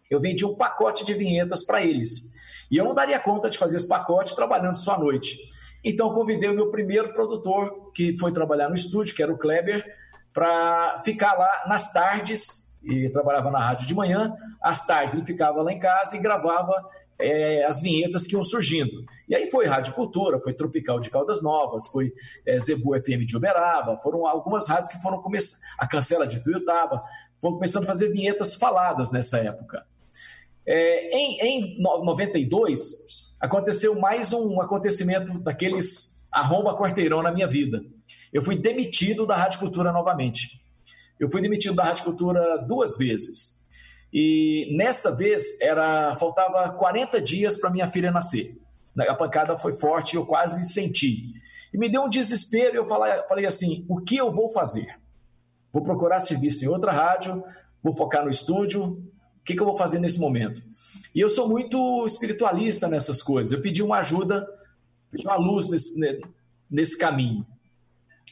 Eu vendia um pacote de vinhetas para eles. E eu não daria conta de fazer esse pacote trabalhando só à noite. Então, convidei o meu primeiro produtor, que foi trabalhar no estúdio, que era o Kleber, para ficar lá nas tardes, e trabalhava na rádio de manhã, às tardes ele ficava lá em casa e gravava é, as vinhetas que iam surgindo. E aí foi Rádio Cultura, foi Tropical de Caldas Novas, foi é, Zebu FM de Uberaba, foram algumas rádios que foram começando, a Cancela de Tuiutaba, foram começando a fazer vinhetas faladas nessa época. É, em, em 92, aconteceu mais um acontecimento daqueles arromba quarteirão na minha vida. Eu fui demitido da Rádio Cultura novamente. Eu fui demitido da Rádio Cultura duas vezes. E nesta vez era faltava 40 dias para minha filha nascer. A pancada foi forte, eu quase senti. E me deu um desespero. Eu falei, assim: o que eu vou fazer? Vou procurar serviço em outra rádio, vou focar no estúdio. O que, que eu vou fazer nesse momento? E eu sou muito espiritualista nessas coisas. Eu pedi uma ajuda, pedi uma luz nesse, nesse caminho.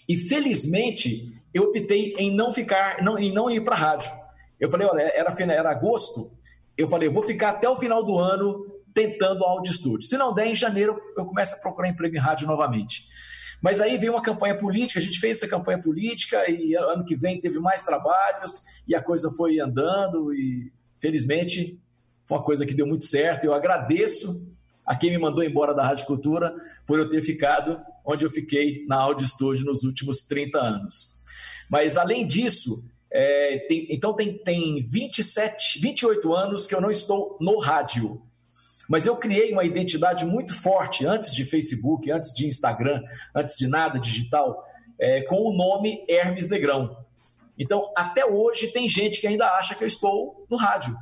E felizmente eu optei em não ficar, não, em não ir para a rádio. Eu falei, olha, era, era agosto. Eu falei, eu vou ficar até o final do ano tentando áudio estúdio. Se não der, em janeiro eu começo a procurar emprego em rádio novamente. Mas aí veio uma campanha política, a gente fez essa campanha política e ano que vem teve mais trabalhos e a coisa foi andando e felizmente foi uma coisa que deu muito certo. Eu agradeço a quem me mandou embora da Rádio Cultura por eu ter ficado onde eu fiquei na Áudio Estúdio nos últimos 30 anos. Mas além disso, é, tem, então tem, tem 27, 28 anos que eu não estou no rádio. Mas eu criei uma identidade muito forte antes de Facebook, antes de Instagram, antes de nada digital, é, com o nome Hermes Negrão. Então, até hoje, tem gente que ainda acha que eu estou no rádio.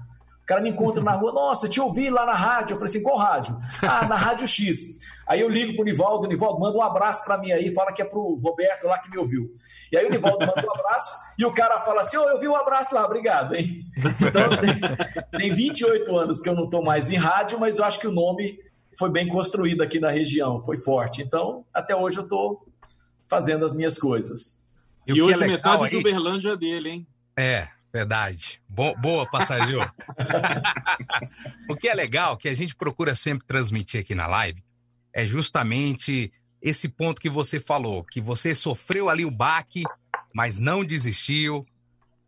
O cara me encontra na rua, nossa, te ouvi lá na rádio. Eu falei assim, qual rádio? Ah, na Rádio X. Aí eu ligo pro Nivaldo, Nivaldo, manda um abraço para mim aí, fala que é pro Roberto lá que me ouviu. E aí o Nivaldo manda um abraço e o cara fala assim, ô, oh, eu vi um abraço lá, obrigado, hein? Então, tem, tem 28 anos que eu não estou mais em rádio, mas eu acho que o nome foi bem construído aqui na região, foi forte. Então, até hoje eu estou fazendo as minhas coisas. E, e hoje é metade aí... de Uberlândia é dele, hein? É, verdade. Bo boa, passageiro. <laughs> o que é legal, que a gente procura sempre transmitir aqui na live, é justamente esse ponto que você falou, que você sofreu ali o baque, mas não desistiu,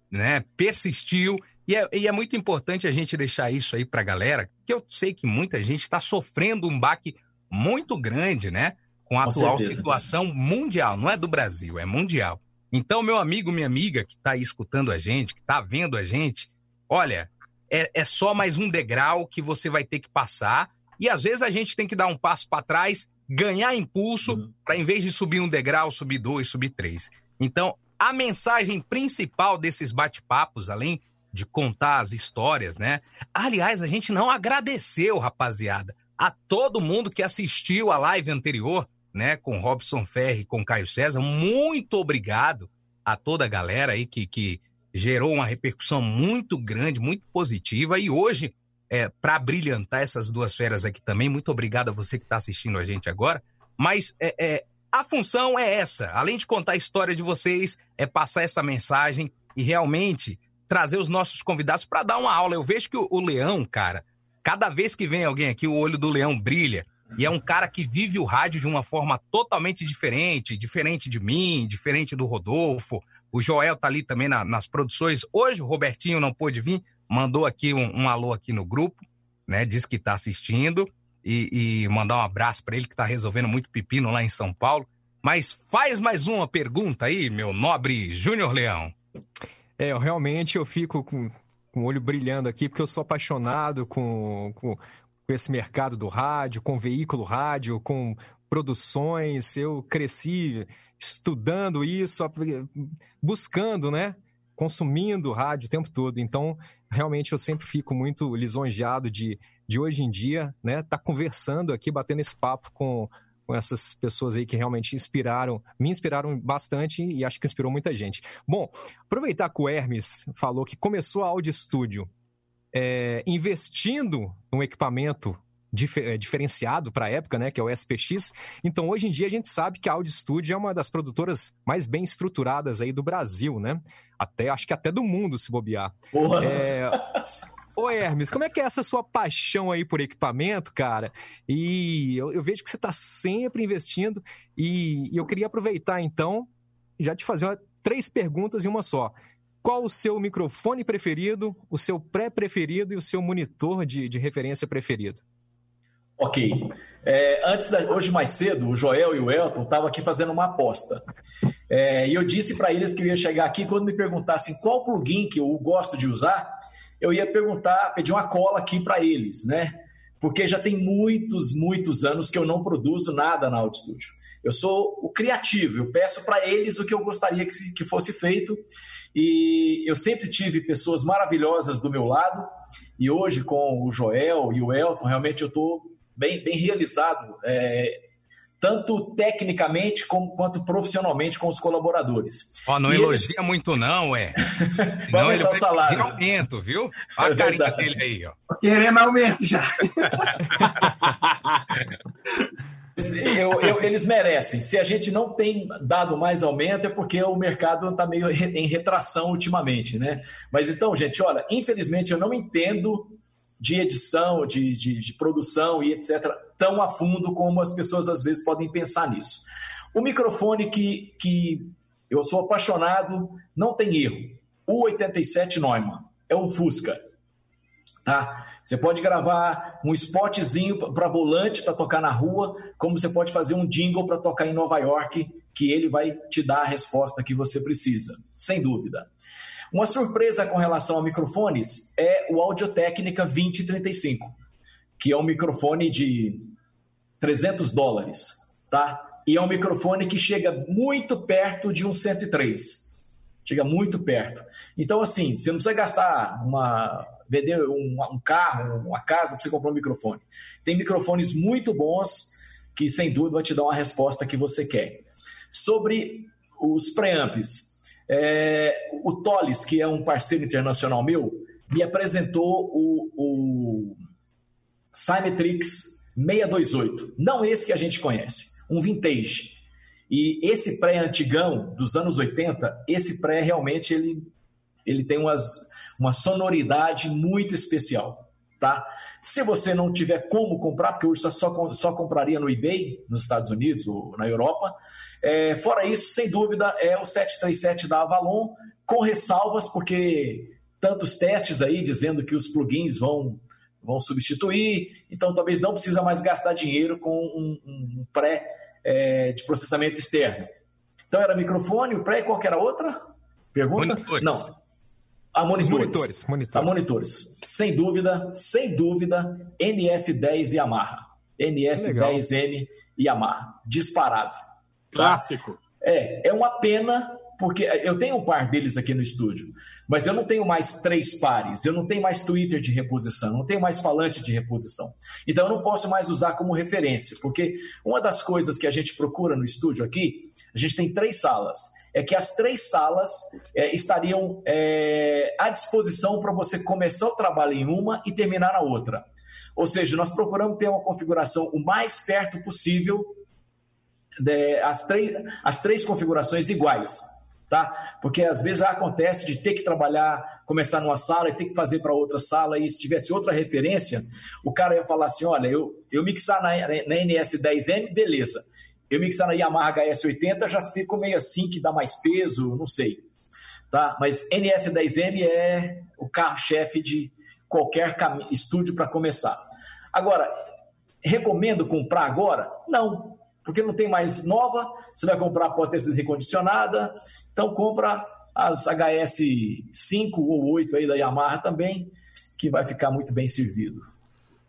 né? Persistiu. E é, e é muito importante a gente deixar isso aí para a galera, que eu sei que muita gente está sofrendo um baque muito grande, né? Com a com atual certeza. situação mundial, não é do Brasil, é mundial. Então, meu amigo, minha amiga que está aí escutando a gente, que está vendo a gente, olha, é, é só mais um degrau que você vai ter que passar. E às vezes a gente tem que dar um passo para trás, ganhar impulso, uhum. para em vez de subir um degrau, subir dois, subir três. Então, a mensagem principal desses bate-papos, além de contar as histórias, né? Aliás, a gente não agradeceu, rapaziada, a todo mundo que assistiu a live anterior né, com Robson Ferri, com Caio César. Muito obrigado a toda a galera aí que, que gerou uma repercussão muito grande, muito positiva. E hoje, é, para brilhantar essas duas feras aqui também, muito obrigado a você que está assistindo a gente agora. Mas é, é, a função é essa: além de contar a história de vocês, é passar essa mensagem e realmente trazer os nossos convidados para dar uma aula. Eu vejo que o, o Leão, cara, cada vez que vem alguém aqui, o olho do Leão brilha. E é um cara que vive o rádio de uma forma totalmente diferente, diferente de mim, diferente do Rodolfo. O Joel tá ali também na, nas produções. Hoje o Robertinho não pôde vir, mandou aqui um, um alô aqui no grupo, né? Diz que tá assistindo e, e mandar um abraço para ele que tá resolvendo muito pepino lá em São Paulo. Mas faz mais uma pergunta aí, meu nobre Júnior Leão. É, eu, realmente eu fico com, com o olho brilhando aqui, porque eu sou apaixonado com, com, com esse mercado do rádio, com veículo rádio, com produções. Eu cresci estudando isso, buscando, né? Consumindo rádio o tempo todo. Então, realmente, eu sempre fico muito lisonjeado de, de hoje em dia, né? Tá conversando aqui, batendo esse papo com, com essas pessoas aí que realmente inspiraram, me inspiraram bastante e acho que inspirou muita gente. Bom, aproveitar que o Hermes falou que começou a Audio Studio é, investindo num equipamento dif é, diferenciado para a época, né, que é o SPX. Então, hoje em dia, a gente sabe que a Audio Studio é uma das produtoras mais bem estruturadas aí do Brasil, né? Até, acho que até do mundo, se bobear. Porra. É... Ô Hermes, como é que é essa sua paixão aí por equipamento, cara? E eu, eu vejo que você está sempre investindo e, e, eu queria aproveitar então, já te fazer uma, três perguntas em uma só qual o seu microfone preferido, o seu pré-preferido e o seu monitor de, de referência preferido? Ok. É, antes da, hoje mais cedo, o Joel e o Elton estavam aqui fazendo uma aposta. É, e eu disse para eles que eu ia chegar aqui quando me perguntassem qual plugin que eu gosto de usar, eu ia perguntar, pedir uma cola aqui para eles, né? Porque já tem muitos, muitos anos que eu não produzo nada na Audio Studio. Eu sou o criativo, eu peço para eles o que eu gostaria que, que fosse feito e eu sempre tive pessoas maravilhosas do meu lado. E hoje, com o Joel e o Elton, realmente eu estou bem, bem realizado, é, tanto tecnicamente como, quanto profissionalmente com os colaboradores. Ó, oh, não e elogia eles... muito, não, é. <laughs> Senão ele o salário. aumento, viu? Olha é a carinha dele aí, ó. Tô querendo aumento já. <laughs> Eu, eu, eles merecem. Se a gente não tem dado mais aumento, é porque o mercado está meio em retração ultimamente, né? Mas então, gente, olha, infelizmente eu não entendo de edição, de, de, de produção e etc., tão a fundo como as pessoas às vezes podem pensar nisso. O microfone que, que eu sou apaixonado, não tem erro. O 87 Neumann é um Fusca. Tá? Você pode gravar um spotzinho para volante para tocar na rua, como você pode fazer um jingle para tocar em Nova York que ele vai te dar a resposta que você precisa, sem dúvida. Uma surpresa com relação a microfones é o Audio-Técnica 2035, que é um microfone de 300 dólares, tá? E é um microfone que chega muito perto de um 103. Chega muito perto. Então, assim, você não precisa gastar uma. Vender um, um carro, uma casa para você comprar um microfone. Tem microfones muito bons que, sem dúvida, vai te dar uma resposta que você quer. Sobre os preamps, é, o Tolis, que é um parceiro internacional meu, me apresentou o, o Cymetrix 628. Não esse que a gente conhece, um vintage. E esse pré antigão dos anos 80, esse pré realmente ele, ele tem umas, uma sonoridade muito especial, tá? Se você não tiver como comprar, porque hoje só, só, só compraria no eBay, nos Estados Unidos ou na Europa, é, fora isso, sem dúvida, é o 737 da Avalon, com ressalvas, porque tantos testes aí dizendo que os plugins vão, vão substituir, então talvez não precisa mais gastar dinheiro com um, um pré é, de processamento externo. Então era microfone, o pré e qualquer outra? Pergunta? Monitores. Não. A monitores. Monitores, monitores. A monitores. Sem dúvida, sem dúvida, NS10 Yamaha. NS10M Yamaha. Disparado. Clássico. É, é uma pena, porque eu tenho um par deles aqui no estúdio, mas eu não tenho mais três pares, eu não tenho mais Twitter de reposição, não tenho mais falante de reposição. Então eu não posso mais usar como referência, porque uma das coisas que a gente procura no estúdio aqui, a gente tem três salas, é que as três salas é, estariam é, à disposição para você começar o trabalho em uma e terminar na outra. Ou seja, nós procuramos ter uma configuração o mais perto possível de, as, três, as três configurações iguais, tá? Porque às vezes acontece de ter que trabalhar, começar numa sala e ter que fazer para outra sala, e se tivesse outra referência, o cara ia falar assim: olha, eu, eu mixar na, na NS10M, beleza. Eu mixar na Yamaha HS80 já fico meio assim, que dá mais peso, não sei. Tá? Mas NS10M é o carro-chefe de qualquer estúdio para começar. Agora, recomendo comprar agora? Não, porque não tem mais nova, você vai comprar pode ter sido recondicionada, então compra as HS 5 ou 8 aí da Yamaha também, que vai ficar muito bem servido.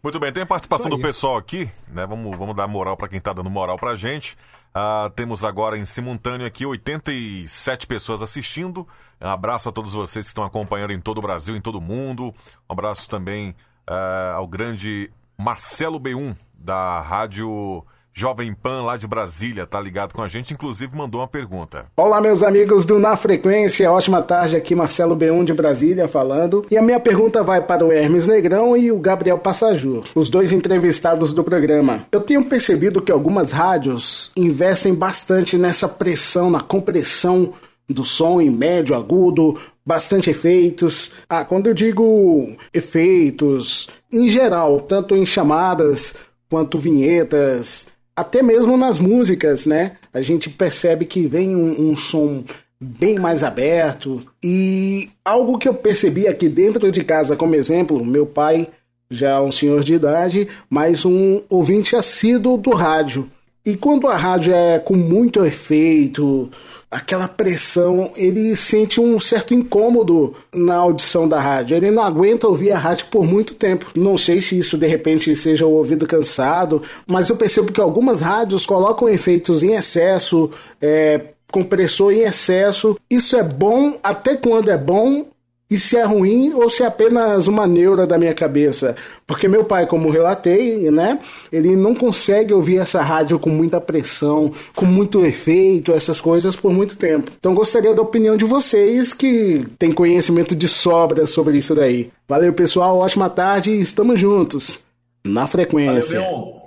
Muito bem, tem a participação do pessoal aqui, né? Vamos, vamos dar moral para quem está dando moral para gente. Uh, temos agora em simultâneo aqui 87 pessoas assistindo. Um abraço a todos vocês que estão acompanhando em todo o Brasil, em todo o mundo. Um abraço também uh, ao grande Marcelo B1, da Rádio Jovem Pan lá de Brasília, tá ligado com a gente, inclusive mandou uma pergunta. Olá, meus amigos do Na Frequência, ótima tarde aqui, Marcelo B1 de Brasília falando. E a minha pergunta vai para o Hermes Negrão e o Gabriel Passajur, os dois entrevistados do programa. Eu tenho percebido que algumas rádios investem bastante nessa pressão, na compressão do som em médio, agudo, bastante efeitos. Ah, quando eu digo efeitos, em geral, tanto em chamadas quanto vinhetas, até mesmo nas músicas, né? A gente percebe que vem um, um som bem mais aberto. E algo que eu percebi aqui dentro de casa, como exemplo, meu pai já é um senhor de idade, mas um ouvinte assíduo do rádio. E quando a rádio é com muito efeito, aquela pressão, ele sente um certo incômodo na audição da rádio. Ele não aguenta ouvir a rádio por muito tempo. Não sei se isso de repente seja o ouvido cansado, mas eu percebo que algumas rádios colocam efeitos em excesso, é, compressor em excesso. Isso é bom até quando é bom e se é ruim ou se é apenas uma neura da minha cabeça. Porque meu pai, como relatei, né, ele não consegue ouvir essa rádio com muita pressão, com muito efeito, essas coisas por muito tempo. Então gostaria da opinião de vocês que têm conhecimento de sobra sobre isso daí. Valeu, pessoal, ótima tarde e estamos juntos na frequência. Valeu,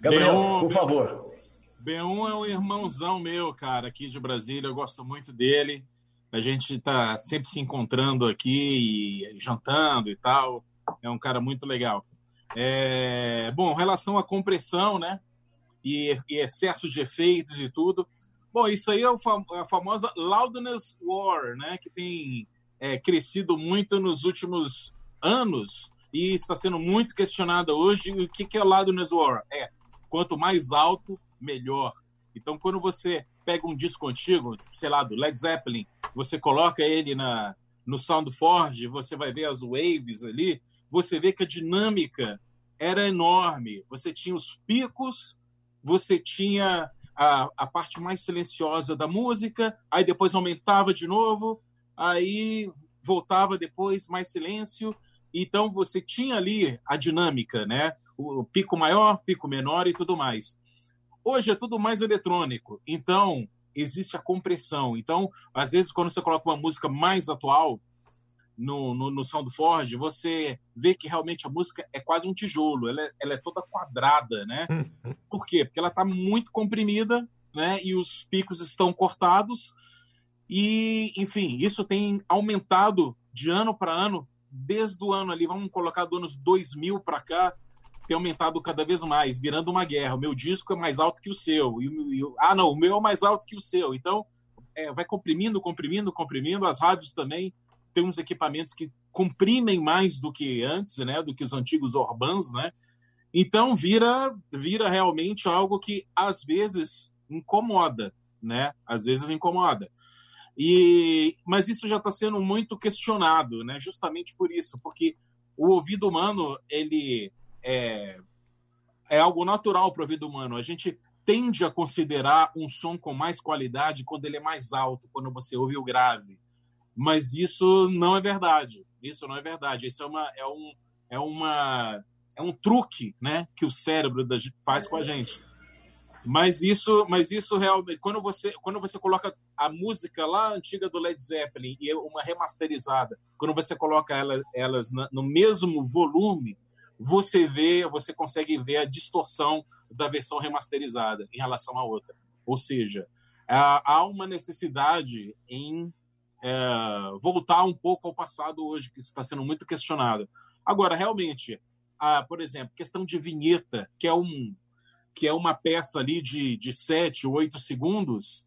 Gabriel, B1, por favor. B1 é um irmãozão meu, cara, aqui de Brasília, eu gosto muito dele. A gente está sempre se encontrando aqui e jantando e tal. É um cara muito legal. É... Bom, relação à compressão, né? E, e excesso de efeitos e tudo. Bom, isso aí é a famosa loudness war, né? Que tem é, crescido muito nos últimos anos e está sendo muito questionada hoje. O que, que é loudness war? É quanto mais alto, melhor. Então, quando você pega um disco antigo, sei lá, do Led Zeppelin, você coloca ele na, no Soundforge, você vai ver as waves ali, você vê que a dinâmica era enorme. Você tinha os picos, você tinha a, a parte mais silenciosa da música, aí depois aumentava de novo, aí voltava depois mais silêncio. Então você tinha ali a dinâmica, né? O pico maior, pico menor e tudo mais. Hoje é tudo mais eletrônico, então existe a compressão. Então, às vezes, quando você coloca uma música mais atual no, no, no Soundforge, você vê que realmente a música é quase um tijolo, ela é, ela é toda quadrada, né? Por quê? Porque ela está muito comprimida, né? E os picos estão cortados. E, enfim, isso tem aumentado de ano para ano, desde o ano ali, vamos colocar do anos 2000 para cá, tem aumentado cada vez mais, virando uma guerra. O meu disco é mais alto que o seu. E, e, ah, não, o meu é mais alto que o seu. Então, é, vai comprimindo, comprimindo, comprimindo. As rádios também têm uns equipamentos que comprimem mais do que antes, né? Do que os antigos Orbans, né? Então, vira, vira realmente algo que, às vezes, incomoda, né? Às vezes incomoda. E, mas isso já está sendo muito questionado, né? Justamente por isso, porque o ouvido humano ele é, é algo natural para o ouvido humano. A gente tende a considerar um som com mais qualidade quando ele é mais alto, quando você ouve o grave. Mas isso não é verdade. Isso não é verdade. Isso é uma é um é uma é um truque, né, que o cérebro faz com a gente. Mas isso, mas isso realmente, quando você, quando você coloca a música lá antiga do Led Zeppelin e uma remasterizada, quando você coloca elas, elas no mesmo volume, você vê, você consegue ver a distorção da versão remasterizada em relação à outra. Ou seja, há uma necessidade em é, voltar um pouco ao passado hoje, que está sendo muito questionado. Agora, realmente, a, por exemplo, questão de vinheta, que é um que é uma peça ali de, de sete, oito segundos,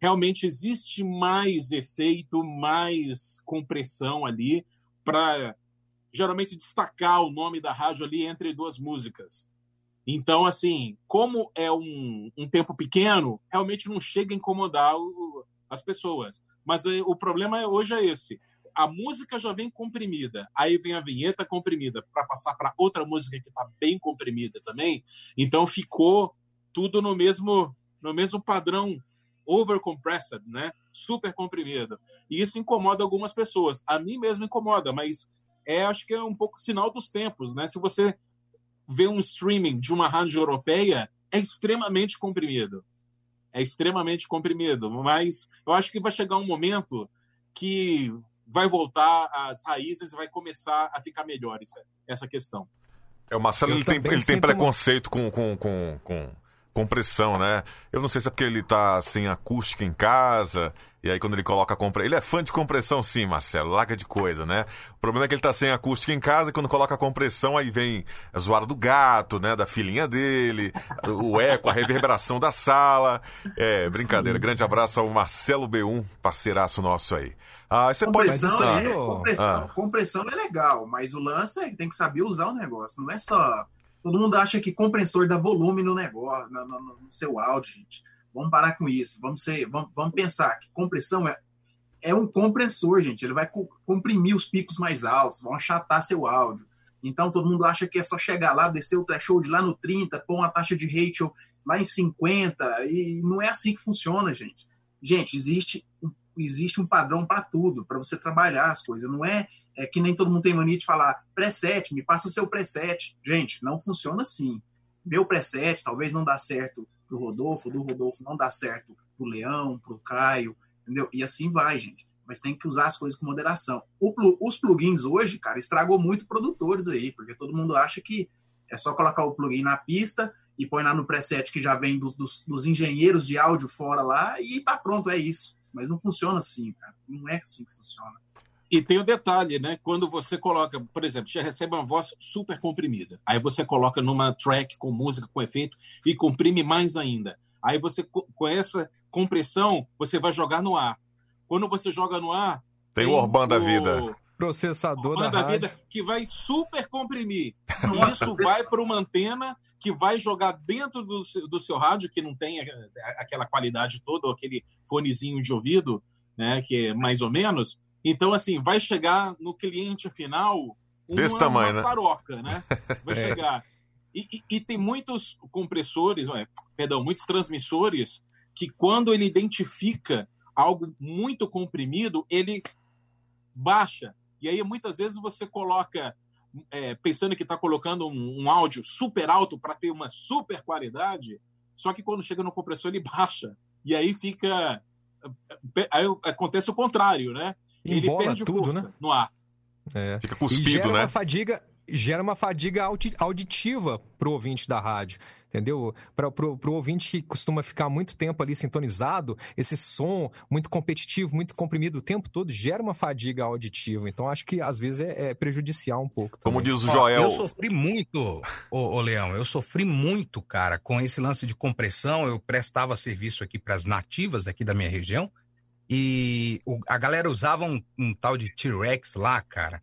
realmente existe mais efeito, mais compressão ali para geralmente destacar o nome da rádio ali entre duas músicas. Então, assim, como é um, um tempo pequeno, realmente não chega a incomodar o, as pessoas. Mas é, o problema é, hoje é esse. A música já vem comprimida, aí vem a vinheta comprimida para passar para outra música que está bem comprimida também. Então ficou tudo no mesmo no mesmo padrão overcompressed, né? Super comprimido. E isso incomoda algumas pessoas. A mim mesmo incomoda, mas é, acho que é um pouco sinal dos tempos, né? Se você vê um streaming de uma rádio europeia, é extremamente comprimido. É extremamente comprimido, mas eu acho que vai chegar um momento que vai voltar às raízes e vai começar a ficar melhor isso, essa questão. É, o Marcelo ele tem, ele tem preconceito com, com, com, com compressão, né? Eu não sei se é porque ele tá sem acústica em casa, e aí quando ele coloca a compressão. Ele é fã de compressão, sim, Marcelo, larga de coisa, né? O problema é que ele tá sem acústica em casa, e quando coloca a compressão, aí vem a zoada do gato, né? Da filhinha dele, o eco, a reverberação da sala. É, brincadeira. Grande abraço ao Marcelo B1, parceiraço nosso aí. Ah, você compressão pode. É, compressão, ah. compressão é legal, mas o lance é que tem que saber usar o negócio, não é só Todo mundo acha que compressor dá volume no negócio, no, no, no seu áudio, gente. Vamos parar com isso. Vamos, ser, vamos, vamos pensar que compressão é, é um compressor, gente. Ele vai comprimir os picos mais altos, vão achatar seu áudio. Então todo mundo acha que é só chegar lá, descer o threshold lá no 30, pôr uma taxa de ratio lá em 50, e não é assim que funciona, gente. Gente, existe, existe um padrão para tudo, para você trabalhar as coisas. Não é é que nem todo mundo tem mania de falar preset, me passa seu preset. Gente, não funciona assim. Meu preset talvez não dá certo pro Rodolfo, do Rodolfo não dá certo pro Leão, pro Caio, entendeu? E assim vai, gente. Mas tem que usar as coisas com moderação. O, os plugins hoje, cara, estragou muito produtores aí, porque todo mundo acha que é só colocar o plugin na pista e põe lá no preset que já vem dos, dos, dos engenheiros de áudio fora lá e tá pronto, é isso. Mas não funciona assim, cara. Não é assim que funciona. E tem o detalhe, né? Quando você coloca, por exemplo, você recebe uma voz super comprimida. Aí você coloca numa track com música, com efeito, e comprime mais ainda. Aí você, com essa compressão, você vai jogar no ar. Quando você joga no ar. Tem, tem o Orban da vida. processador da, da vida que vai super comprimir. <laughs> Isso vai para uma antena que vai jogar dentro do, do seu rádio, que não tem aquela qualidade toda, ou aquele fonezinho de ouvido, né, que é mais ou menos. Então, assim, vai chegar no cliente final uma, Desse tamanho, uma saroca, né? <laughs> Vai é. chegar. E, e, e, tem muitos compressores, perdão, muitos transmissores que quando ele identifica algo muito comprimido, ele baixa. E aí, muitas vezes, você coloca, é, pensando que está colocando um, um, áudio super alto para ter uma super qualidade, só que quando chega no compressor, ele <laughs> baixa. E aí fica. Aí acontece o contrário, né? Ele Embola perde tudo, força né? no ar. É. Fica cuspido, né? Uma fadiga, gera uma fadiga auditiva para o ouvinte da rádio, entendeu? Para o ouvinte que costuma ficar muito tempo ali sintonizado, esse som muito competitivo, muito comprimido o tempo todo, gera uma fadiga auditiva. Então, acho que às vezes é, é prejudicial um pouco. Também. Como diz o Joel. eu sofri muito, ô, ô, Leão, eu sofri muito, cara, com esse lance de compressão. Eu prestava serviço aqui para as nativas aqui da minha região. E o, a galera usava um, um tal de T-Rex lá, cara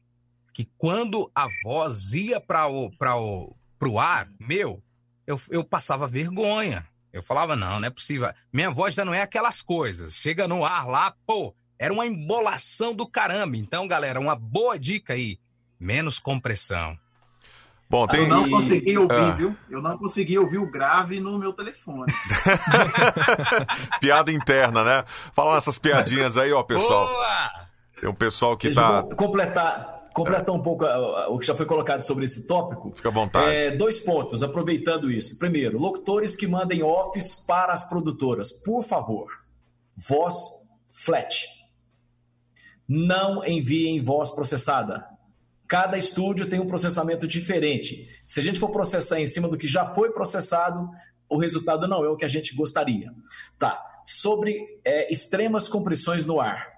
que quando a voz ia para o, o pro ar, meu, eu, eu passava vergonha. Eu falava, não, não é possível. Minha voz já não é aquelas coisas. Chega no ar lá, pô, era uma embolação do caramba. Então, galera, uma boa dica aí. Menos compressão. Bom, tem... Eu não consegui ouvir, ah. viu? Eu não consegui ouvir o grave no meu telefone. <laughs> Piada interna, né? Fala essas piadinhas aí, ó, pessoal. Boa! Tem um pessoal que Deixa tá. Completar, completar um pouco o que já foi colocado sobre esse tópico. Fica à vontade. É, dois pontos, aproveitando isso. Primeiro, locutores que mandem offs para as produtoras, por favor, voz flat. Não enviem voz processada. Cada estúdio tem um processamento diferente. Se a gente for processar em cima do que já foi processado, o resultado não é o que a gente gostaria. Tá. Sobre é, extremas compressões no ar.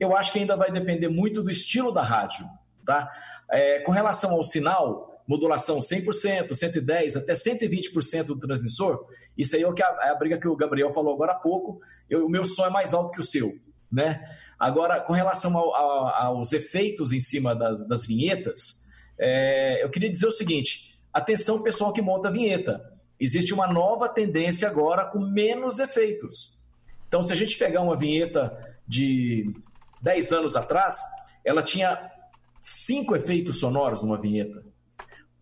Eu acho que ainda vai depender muito do estilo da rádio. Tá? É, com relação ao sinal, modulação 100%, 110%, até 120% do transmissor, isso aí é, o que a, é a briga que o Gabriel falou agora há pouco, eu, o meu som é mais alto que o seu. Né? Agora, com relação ao, ao, aos efeitos em cima das, das vinhetas, é, eu queria dizer o seguinte: atenção, pessoal que monta vinheta. Existe uma nova tendência agora com menos efeitos. Então, se a gente pegar uma vinheta de 10 anos atrás, ela tinha cinco efeitos sonoros numa vinheta.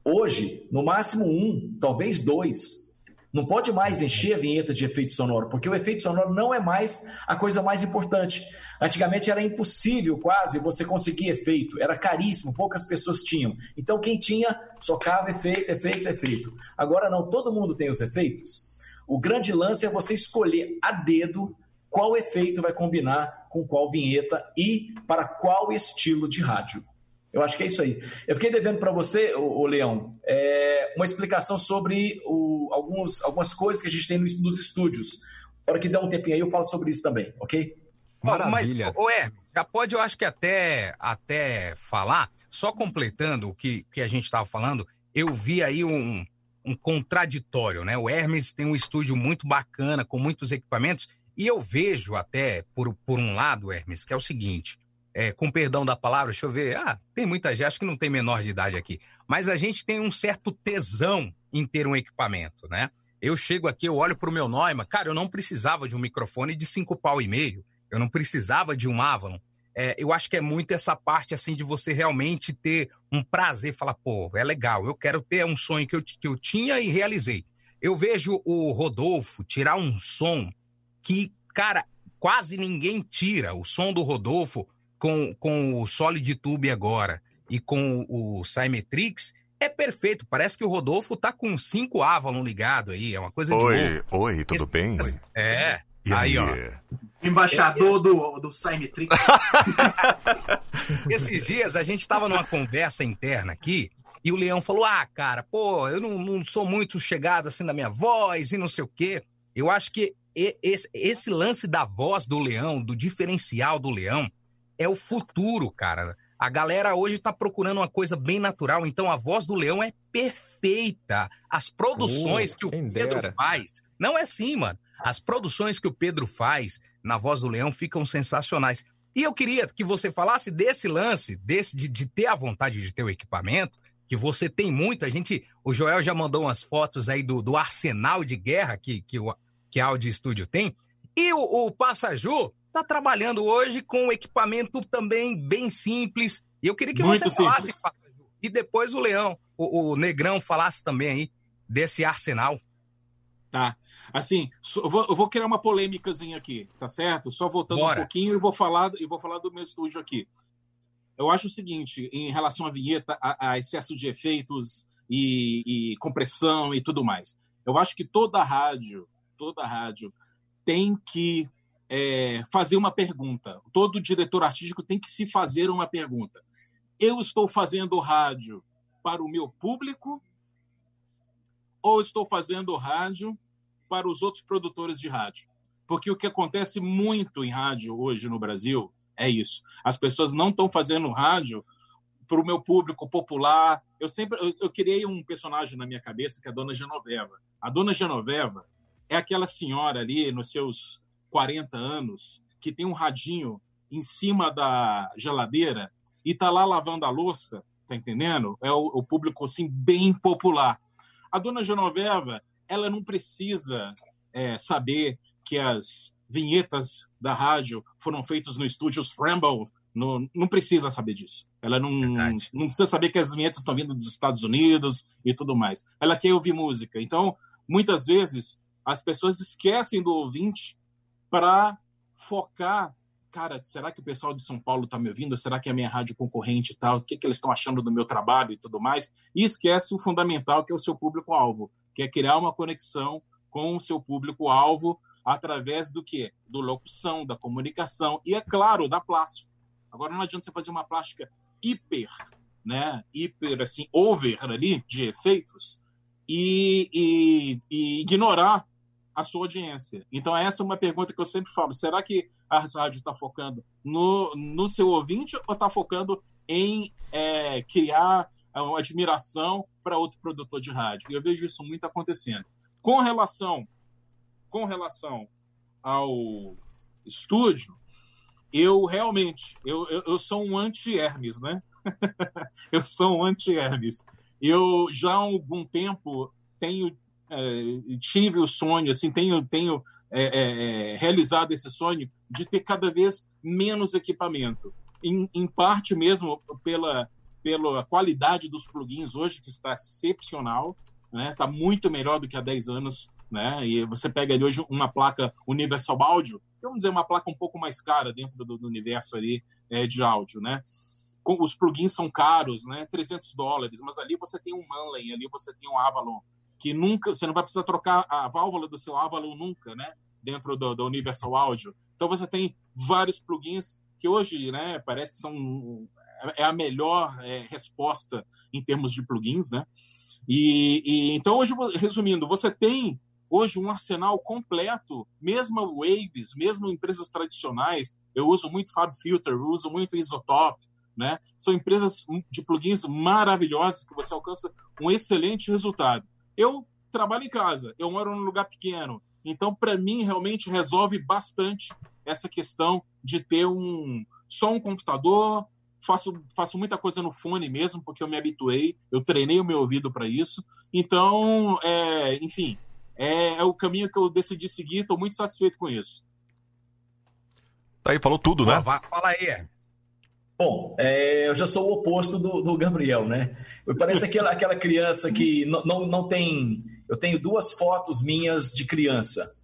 Hoje, no máximo um, talvez dois. Não pode mais encher a vinheta de efeito sonoro, porque o efeito sonoro não é mais a coisa mais importante. Antigamente era impossível quase você conseguir efeito, era caríssimo, poucas pessoas tinham. Então quem tinha, socava efeito, efeito, efeito. Agora não, todo mundo tem os efeitos. O grande lance é você escolher a dedo qual efeito vai combinar com qual vinheta e para qual estilo de rádio. Eu acho que é isso aí. Eu fiquei devendo para você, o, Leão, é, uma explicação sobre o, alguns, algumas coisas que a gente tem nos, nos estúdios. Na hora que der um tempinho aí, eu falo sobre isso também, ok? Maravilha. Mas, ô, é, já pode, eu acho que até, até falar, só completando o que, que a gente estava falando, eu vi aí um, um contraditório, né? O Hermes tem um estúdio muito bacana, com muitos equipamentos, e eu vejo até, por, por um lado, Hermes, que é o seguinte: é, com perdão da palavra, deixa eu ver. Ah, tem muita gente, acho que não tem menor de idade aqui. Mas a gente tem um certo tesão em ter um equipamento, né? Eu chego aqui, eu olho para o meu Neumann, cara, eu não precisava de um microfone de cinco pau e meio, eu não precisava de um Avalon. É, eu acho que é muito essa parte, assim, de você realmente ter um prazer, falar, pô, é legal, eu quero ter um sonho que eu, que eu tinha e realizei. Eu vejo o Rodolfo tirar um som que, cara, quase ninguém tira. O som do Rodolfo, com, com o Solid Tube agora e com o Cymetrix, é perfeito. Parece que o Rodolfo tá com cinco Avalon ligado aí. É uma coisa de Oi, oi, tudo Esse... bem? É. E aí, aí, ó. Embaixador é, do, do Cymetrix. <laughs> Esses dias a gente tava numa conversa interna aqui e o Leão falou: Ah, cara, pô, eu não, não sou muito chegado assim na minha voz e não sei o quê. Eu acho que esse, esse lance da voz do Leão, do diferencial do Leão, é o futuro, cara. A galera hoje tá procurando uma coisa bem natural, então a voz do Leão é perfeita. As produções que o Pedro dera. faz, não é assim, mano. As produções que o Pedro faz na voz do Leão ficam sensacionais. E eu queria que você falasse desse lance, desse de, de ter a vontade de ter o equipamento, que você tem muito. A gente, o Joel já mandou umas fotos aí do, do arsenal de guerra que, que, o, que a Audio Studio tem. E o, o Passaju está trabalhando hoje com um equipamento também bem simples. E eu queria que muito você falasse, e depois o Leão, o, o Negrão falasse também aí desse arsenal. Tá. Assim, eu vou, eu vou criar uma polêmicazinha aqui, tá certo? Só voltando Bora. um pouquinho e vou falar e vou falar do meu estúdio aqui. Eu acho o seguinte, em relação à vinheta, a, a excesso de efeitos e, e, compressão e tudo mais. Eu acho que toda rádio, toda rádio tem que é, fazer uma pergunta. Todo diretor artístico tem que se fazer uma pergunta. Eu estou fazendo rádio para o meu público ou estou fazendo rádio para os outros produtores de rádio. Porque o que acontece muito em rádio hoje no Brasil é isso. As pessoas não estão fazendo rádio para o meu público popular. Eu sempre eu, eu, criei um personagem na minha cabeça que é a Dona Genoveva. A Dona Genoveva é aquela senhora ali nos seus 40 anos que tem um radinho em cima da geladeira e tá lá lavando a louça, tá entendendo? É o, o público assim bem popular. A Dona Genoveva ela não precisa é, saber que as vinhetas da rádio foram feitas no estúdio Scramble. No, não precisa saber disso. Ela não, não precisa saber que as vinhetas estão vindo dos Estados Unidos e tudo mais. Ela quer ouvir música. Então, muitas vezes, as pessoas esquecem do ouvinte para focar. Cara, será que o pessoal de São Paulo está me ouvindo? Será que é a minha rádio concorrente e tal? O que, que eles estão achando do meu trabalho e tudo mais? E esquece o fundamental, que é o seu público-alvo que é criar uma conexão com o seu público-alvo através do que? Do locução, da comunicação e, é claro, da plástica. Agora, não adianta você fazer uma plástica hiper, né? Hiper, assim, over ali, de efeitos, e, e, e ignorar a sua audiência. Então, essa é uma pergunta que eu sempre falo. Será que a rádio está focando no, no seu ouvinte ou está focando em é, criar uma admiração para outro produtor de rádio. E eu vejo isso muito acontecendo. Com relação, com relação ao estúdio, eu realmente, eu, eu, eu sou um anti-Hermes, né? <laughs> eu sou um anti-Hermes. Eu já há algum tempo tenho é, tive o sonho, assim, tenho, tenho é, é, é realizado esse sonho de ter cada vez menos equipamento. Em, em parte mesmo pela pela qualidade dos plugins hoje, que está excepcional, né? Está muito melhor do que há 10 anos, né? E você pega ali hoje uma placa Universal Audio, vamos dizer, uma placa um pouco mais cara dentro do, do universo ali é, de áudio, né? Os plugins são caros, né? 300 dólares, mas ali você tem um Manley, ali você tem um Avalon, que nunca, você não vai precisar trocar a válvula do seu Avalon nunca, né? Dentro do, do Universal Audio. Então você tem vários plugins que hoje, né, parece que são é a melhor é, resposta em termos de plugins, né? E, e, então hoje, resumindo, você tem hoje um arsenal completo, mesmo Waves, mesmo empresas tradicionais. Eu uso muito Fab Filter, eu uso muito Isotop, né? São empresas de plugins maravilhosas que você alcança um excelente resultado. Eu trabalho em casa, eu moro num lugar pequeno, então para mim realmente resolve bastante essa questão de ter um só um computador, faço, faço muita coisa no fone mesmo, porque eu me habituei, eu treinei o meu ouvido para isso. Então, é, enfim, é, é, o caminho que eu decidi seguir, estou muito satisfeito com isso. Tá aí, falou tudo, né? Fala aí. Bom, é, eu já sou o oposto do, do Gabriel, né? Eu pareço aquela, aquela criança que não, não, não tem. Eu tenho duas fotos minhas de criança.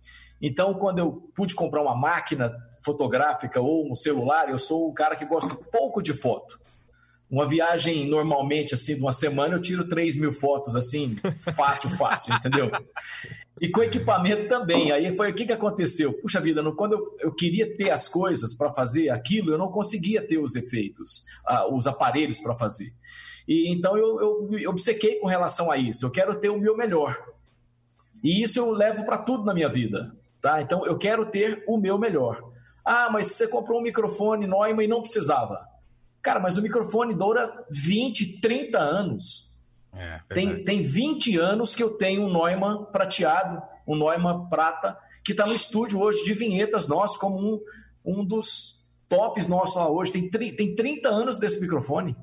Então, quando eu pude comprar uma máquina fotográfica ou um celular, eu sou o cara que gosta pouco de foto. Uma viagem normalmente, assim, de uma semana, eu tiro 3 mil fotos, assim, fácil, <laughs> fácil, entendeu? E com equipamento também. Aí foi o que, que aconteceu? Puxa vida, quando eu, eu queria ter as coisas para fazer aquilo, eu não conseguia ter os efeitos, uh, os aparelhos para fazer. E então eu, eu me obcequei com relação a isso. Eu quero ter o meu melhor. E isso eu levo para tudo na minha vida. Tá? Então eu quero ter o meu melhor. Ah, mas você comprou um microfone Neumann e não precisava. Cara, mas o microfone dura 20, 30 anos. É, tem, tem 20 anos que eu tenho um Neumann prateado, um Neumann prata, que está no estúdio hoje de vinhetas nosso como um, um dos tops nossos lá hoje tem, tem 30 anos desse microfone.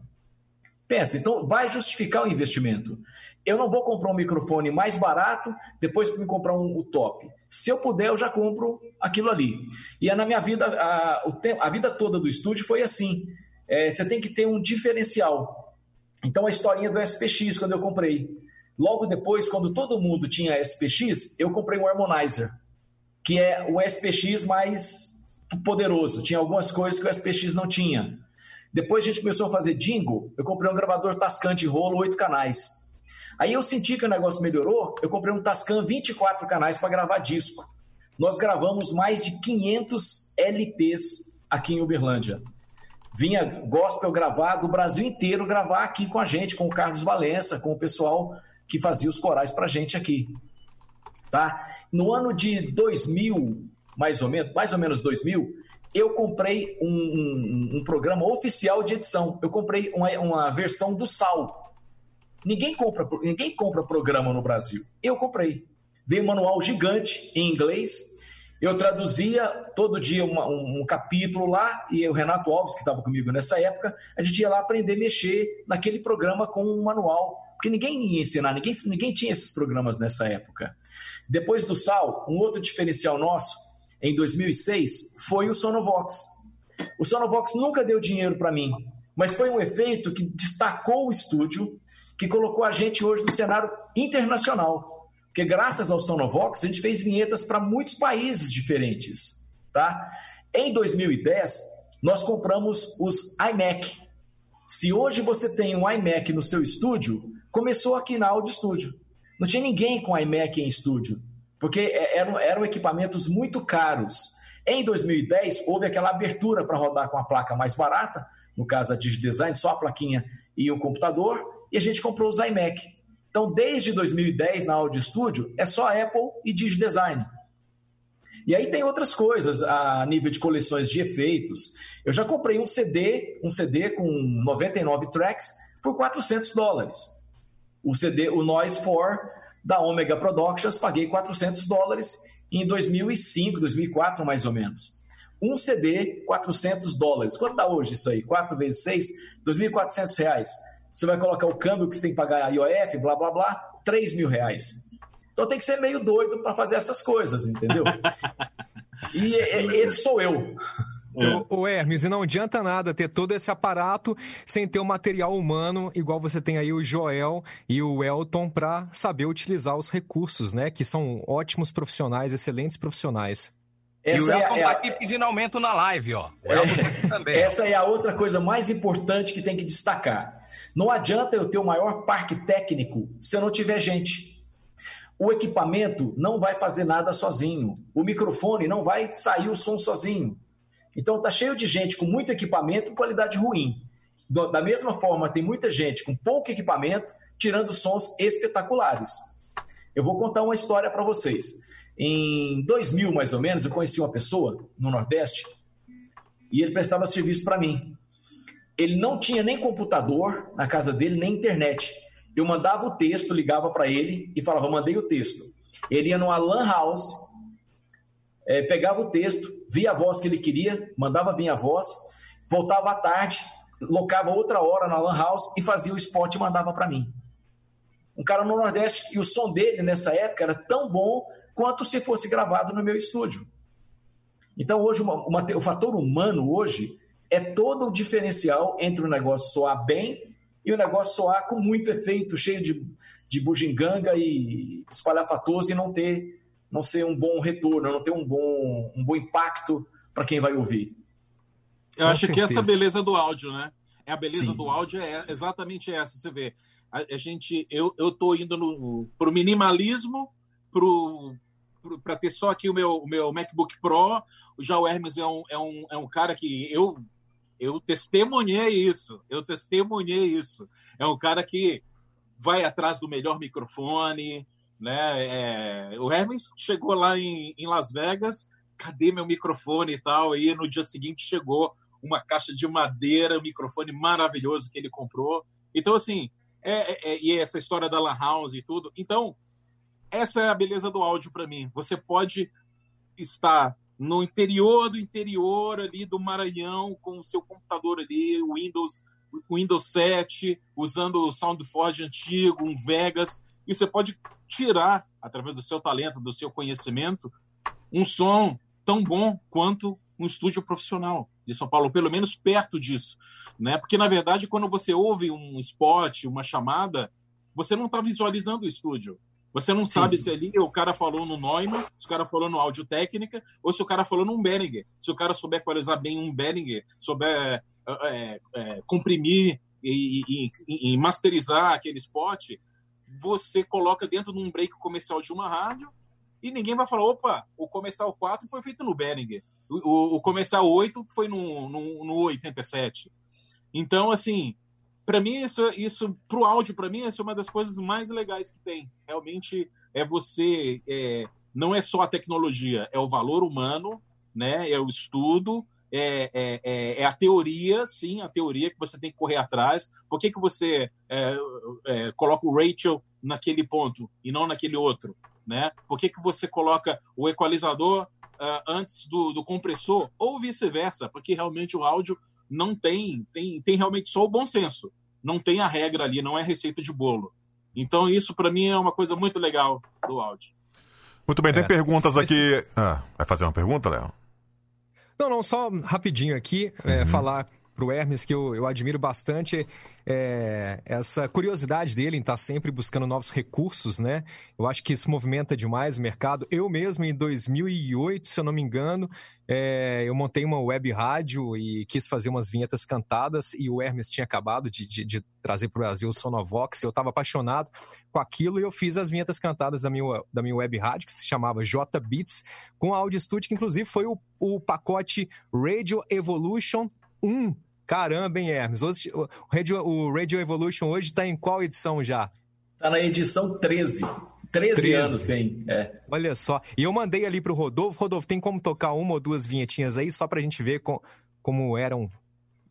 Pensa, então vai justificar o investimento. Eu não vou comprar um microfone mais barato depois para me comprar um, o top. Se eu puder, eu já compro aquilo ali. E é na minha vida, a, a vida toda do estúdio foi assim. É, você tem que ter um diferencial. Então a historinha do SPX, quando eu comprei. Logo depois, quando todo mundo tinha SPX, eu comprei um Harmonizer, que é o SPX mais poderoso. Tinha algumas coisas que o SPX não tinha. Depois a gente começou a fazer jingle, eu comprei um gravador Tascam de rolo, oito canais. Aí eu senti que o negócio melhorou, eu comprei um Tascam 24 canais para gravar disco. Nós gravamos mais de 500 LPs aqui em Uberlândia. Vinha gospel gravar do Brasil inteiro gravar aqui com a gente, com o Carlos Valença, com o pessoal que fazia os corais para gente aqui. Tá? No ano de 2000, mais ou menos, mais ou menos 2000, eu comprei um, um, um programa oficial de edição. Eu comprei uma, uma versão do Sal. Ninguém compra, ninguém compra programa no Brasil. Eu comprei. Veio um manual gigante em inglês. Eu traduzia todo dia uma, um, um, capítulo lá, e o Renato Alves, que estava comigo nessa época, a gente ia lá aprender a mexer naquele programa com um manual. Porque ninguém ia ensinar, ninguém, ninguém tinha esses programas nessa época. Depois do Sal, um outro diferencial nosso, em 2006, foi o Sonovox. O Sonovox nunca deu dinheiro para mim, mas foi um efeito que destacou o estúdio, que colocou a gente hoje no cenário internacional. Porque graças ao Sonovox, a gente fez vinhetas para muitos países diferentes. Tá? Em 2010, nós compramos os iMac. Se hoje você tem um iMac no seu estúdio, começou aqui na Audio Studio. Não tinha ninguém com iMac em estúdio, porque é, eram, eram equipamentos muito caros. Em 2010, houve aquela abertura para rodar com a placa mais barata, no caso a DigiDesign, só a plaquinha e o computador, e a gente comprou os iMac. Então, desde 2010, na Audio Studio, é só Apple e DigiDesign. E aí tem outras coisas a nível de coleções de efeitos. Eu já comprei um CD, um CD com 99 tracks por 400 dólares o CD, o Noise 4 da Omega Productions, paguei 400 dólares em 2005, 2004 mais ou menos. Um CD, 400 dólares. Quanto dá hoje isso aí? 4 vezes 6, 2.400 reais. Você vai colocar o câmbio que você tem que pagar a IOF, blá, blá, blá, 3 mil reais. Então tem que ser meio doido para fazer essas coisas, entendeu? <laughs> e esse sou eu. É. O, Hermes, e não adianta nada ter todo esse aparato sem ter o um material humano, igual você tem aí o Joel e o Elton, para saber utilizar os recursos, né? Que são ótimos profissionais, excelentes profissionais. Essa e o Elton é, tá aqui pedindo aumento na live, ó. O Elton <laughs> aqui também. Essa é a outra coisa mais importante que tem que destacar. Não adianta eu ter o maior parque técnico se eu não tiver gente. O equipamento não vai fazer nada sozinho. O microfone não vai sair o som sozinho. Então tá cheio de gente com muito equipamento e qualidade ruim. Da mesma forma, tem muita gente com pouco equipamento tirando sons espetaculares. Eu vou contar uma história para vocês. Em 2000, mais ou menos, eu conheci uma pessoa no Nordeste e ele prestava serviço para mim. Ele não tinha nem computador na casa dele, nem internet. Eu mandava o texto, ligava para ele e falava: mandei o texto. Ele ia numa Lan House, é, pegava o texto, via a voz que ele queria, mandava vir a voz, voltava à tarde, locava outra hora na Lan House e fazia o spot e mandava para mim. Um cara no Nordeste, e o som dele nessa época era tão bom quanto se fosse gravado no meu estúdio. Então, hoje, o fator humano hoje é todo o diferencial entre o negócio soar bem e o negócio soar com muito efeito, cheio de, de bugiganga e espalhafatoso e não ter não ser um bom retorno, não ter um bom, um bom impacto para quem vai ouvir. Eu Com acho certeza. que essa beleza do áudio, né? É a beleza Sim. do áudio é exatamente essa. Você vê, a, a gente, eu, eu tô indo para o minimalismo, para ter só aqui o meu, o meu MacBook Pro. Já o Hermes é um, é um, é um cara que eu, eu testemunhei isso. Eu testemunhei isso. É um cara que vai atrás do melhor microfone, né? É, o Hermes chegou lá em, em, Las Vegas, cadê meu microfone e tal? E no dia seguinte chegou uma caixa de madeira, um microfone maravilhoso que ele comprou. Então, assim, é, é, é e essa história da Lan House e tudo. Então, essa é a beleza do áudio para mim. Você pode estar no interior do interior ali do Maranhão, com o seu computador ali, o Windows, o Windows 7, usando o SoundForge antigo, um Vegas, e você pode tirar, através do seu talento, do seu conhecimento, um som tão bom quanto um estúdio profissional de São Paulo, pelo menos perto disso, né? Porque na verdade, quando você ouve um spot, uma chamada, você não está visualizando o estúdio. Você não Sim. sabe se ali o cara falou no Neumann, se o cara falou no áudio técnica, ou se o cara falou num Behringer. Se o cara souber equalizar bem um Behringer, souber é, é, comprimir e, e, e, masterizar aquele spot, você coloca dentro de um break comercial de uma rádio e ninguém vai falar, opa, o comercial 4 foi feito no Behringer, o, o comercial 8 foi no, no, no 87. Então, assim, para mim isso isso pro áudio para mim isso é uma das coisas mais legais que tem. Realmente é você é, não é só a tecnologia é o valor humano né é o estudo é, é, é, é a teoria sim a teoria que você tem que correr atrás. Por que, que você é, é, coloca o Rachel naquele ponto e não naquele outro né? Por que, que você coloca o equalizador uh, antes do, do compressor ou vice-versa? Porque realmente o áudio não tem, tem, tem realmente só o bom senso. Não tem a regra ali, não é receita de bolo. Então, isso para mim é uma coisa muito legal do áudio. Muito bem, tem é, perguntas aqui. Esse... Ah, vai fazer uma pergunta, Léo? Não, não, só rapidinho aqui, é, uhum. falar para o Hermes, que eu, eu admiro bastante é, essa curiosidade dele em estar tá sempre buscando novos recursos, né? Eu acho que isso movimenta demais o mercado. Eu mesmo, em 2008, se eu não me engano, é, eu montei uma web rádio e quis fazer umas vinhetas cantadas e o Hermes tinha acabado de, de, de trazer para o Brasil o Sonovox. Eu estava apaixonado com aquilo e eu fiz as vinhetas cantadas da minha, da minha web rádio, que se chamava J Beats, com a Audio Studio, que inclusive foi o, o pacote Radio Evolution 1 Caramba, hein, Hermes? Hoje, o, Radio, o Radio Evolution hoje está em qual edição já? Está na edição 13. 13, 13. anos tem. É. Olha só. E eu mandei ali pro Rodolfo. Rodolfo, tem como tocar uma ou duas vinhetinhas aí, só pra gente ver com, como eram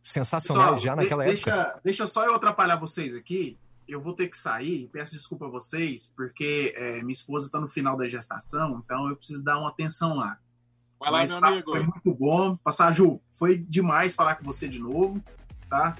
sensacionais Pessoal, já naquela de, época? Deixa, deixa só eu atrapalhar vocês aqui. Eu vou ter que sair. Peço desculpa a vocês, porque é, minha esposa está no final da gestação, então eu preciso dar uma atenção lá. Vai lá, meu amigo. Foi muito bom. Passar, Ju, foi demais falar com você de novo, tá?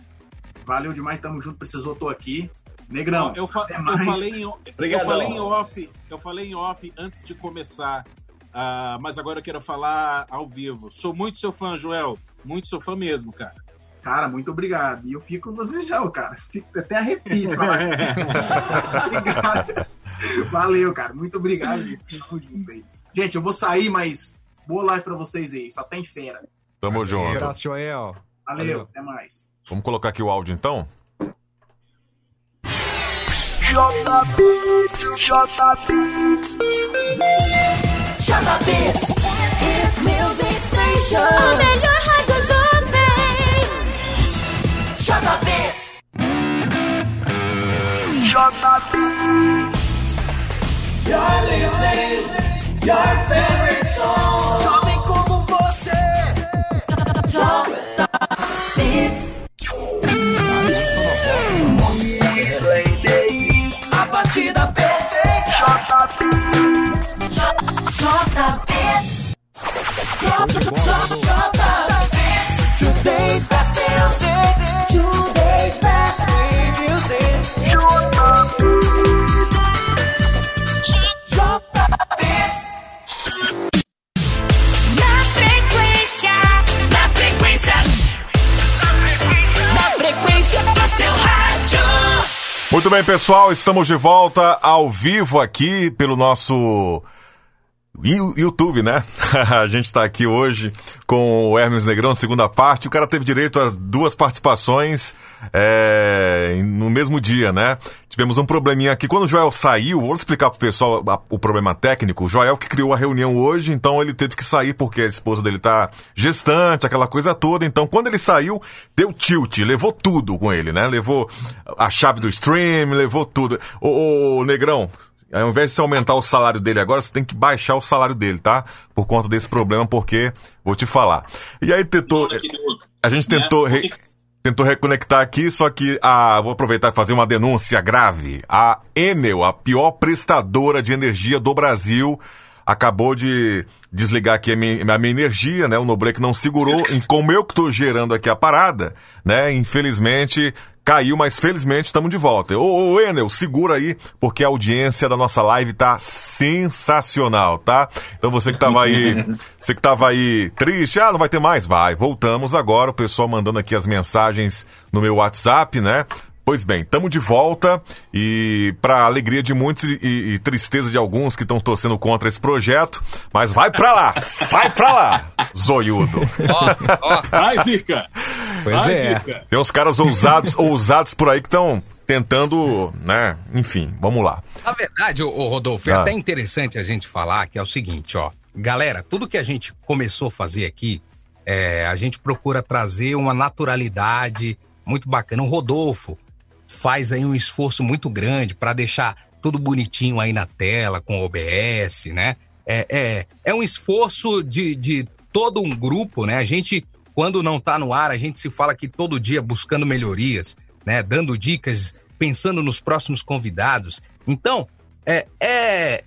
Valeu demais, tamo junto. Precisou, tô aqui. Negrão, Não, eu, fa eu, falei em, eu falei em off, eu falei em off antes de começar, uh, mas agora eu quero falar ao vivo. Sou muito seu fã, Joel. Muito seu fã mesmo, cara. Cara, muito obrigado. E eu fico desejando, cara. Fico até arrepio <laughs> obrigado. Valeu, cara. Muito obrigado. Gente, eu vou sair, mas Boa live pra vocês aí. Só tem fera. Tamo Valeu. junto. Abraço, Joel. Valeu, Valeu, até mais. Vamos colocar aqui o áudio então? JBits, JBits. JBits, Hit Music Station. A melhor rádio jovem. JBits. JBits. You're listening, your favorite song. Muito bem, pessoal, estamos de volta ao vivo aqui pelo nosso YouTube, né? <laughs> a gente está aqui hoje com o Hermes Negrão, segunda parte. O cara teve direito a duas participações é, no mesmo dia, né? Tivemos um probleminha aqui. Quando o Joel saiu, vou explicar pro pessoal o problema técnico. O Joel que criou a reunião hoje, então ele teve que sair porque a esposa dele tá gestante, aquela coisa toda. Então, quando ele saiu, deu tilt, levou tudo com ele, né? Levou a chave do stream, levou tudo. Ô, ô Negrão, ao invés de você aumentar o salário dele agora, você tem que baixar o salário dele, tá? Por conta desse problema, porque vou te falar. E aí tentou. A gente tentou. Né? re- tentou reconectar aqui, só que a, vou aproveitar e fazer uma denúncia grave. A Enel, a pior prestadora de energia do Brasil, acabou de desligar aqui a minha, a minha energia, né? O Nobreak não segurou. em como eu que tô gerando aqui a parada, né? Infelizmente caiu, mas felizmente estamos de volta. Ô, ô, Enel, segura aí, porque a audiência da nossa live tá sensacional, tá? Então você que tava aí, <laughs> você que tava aí triste, ah, não vai ter mais? Vai, voltamos agora, o pessoal mandando aqui as mensagens no meu WhatsApp, né? Pois bem, estamos de volta e para alegria de muitos e, e, tristeza de alguns que estão torcendo contra esse projeto, mas vai para lá, sai para lá, zoiudo. Oh, sai, Zica. Pois sai, é. Zica. Tem uns caras ousados, ousados por aí que estão tentando, né? Enfim, vamos lá. Na verdade, o Rodolfo, é ah. até interessante a gente falar que é o seguinte, ó, galera, tudo que a gente começou a fazer aqui, é, a gente procura trazer uma naturalidade muito bacana. O Rodolfo faz aí um esforço muito grande para deixar tudo bonitinho aí na tela, com OBS, né? É, é, é um esforço de, de todo um grupo, né? A gente, quando não tá no ar, a gente se fala aqui todo dia buscando melhorias, né? Dando dicas, pensando nos próximos convidados. Então, é, é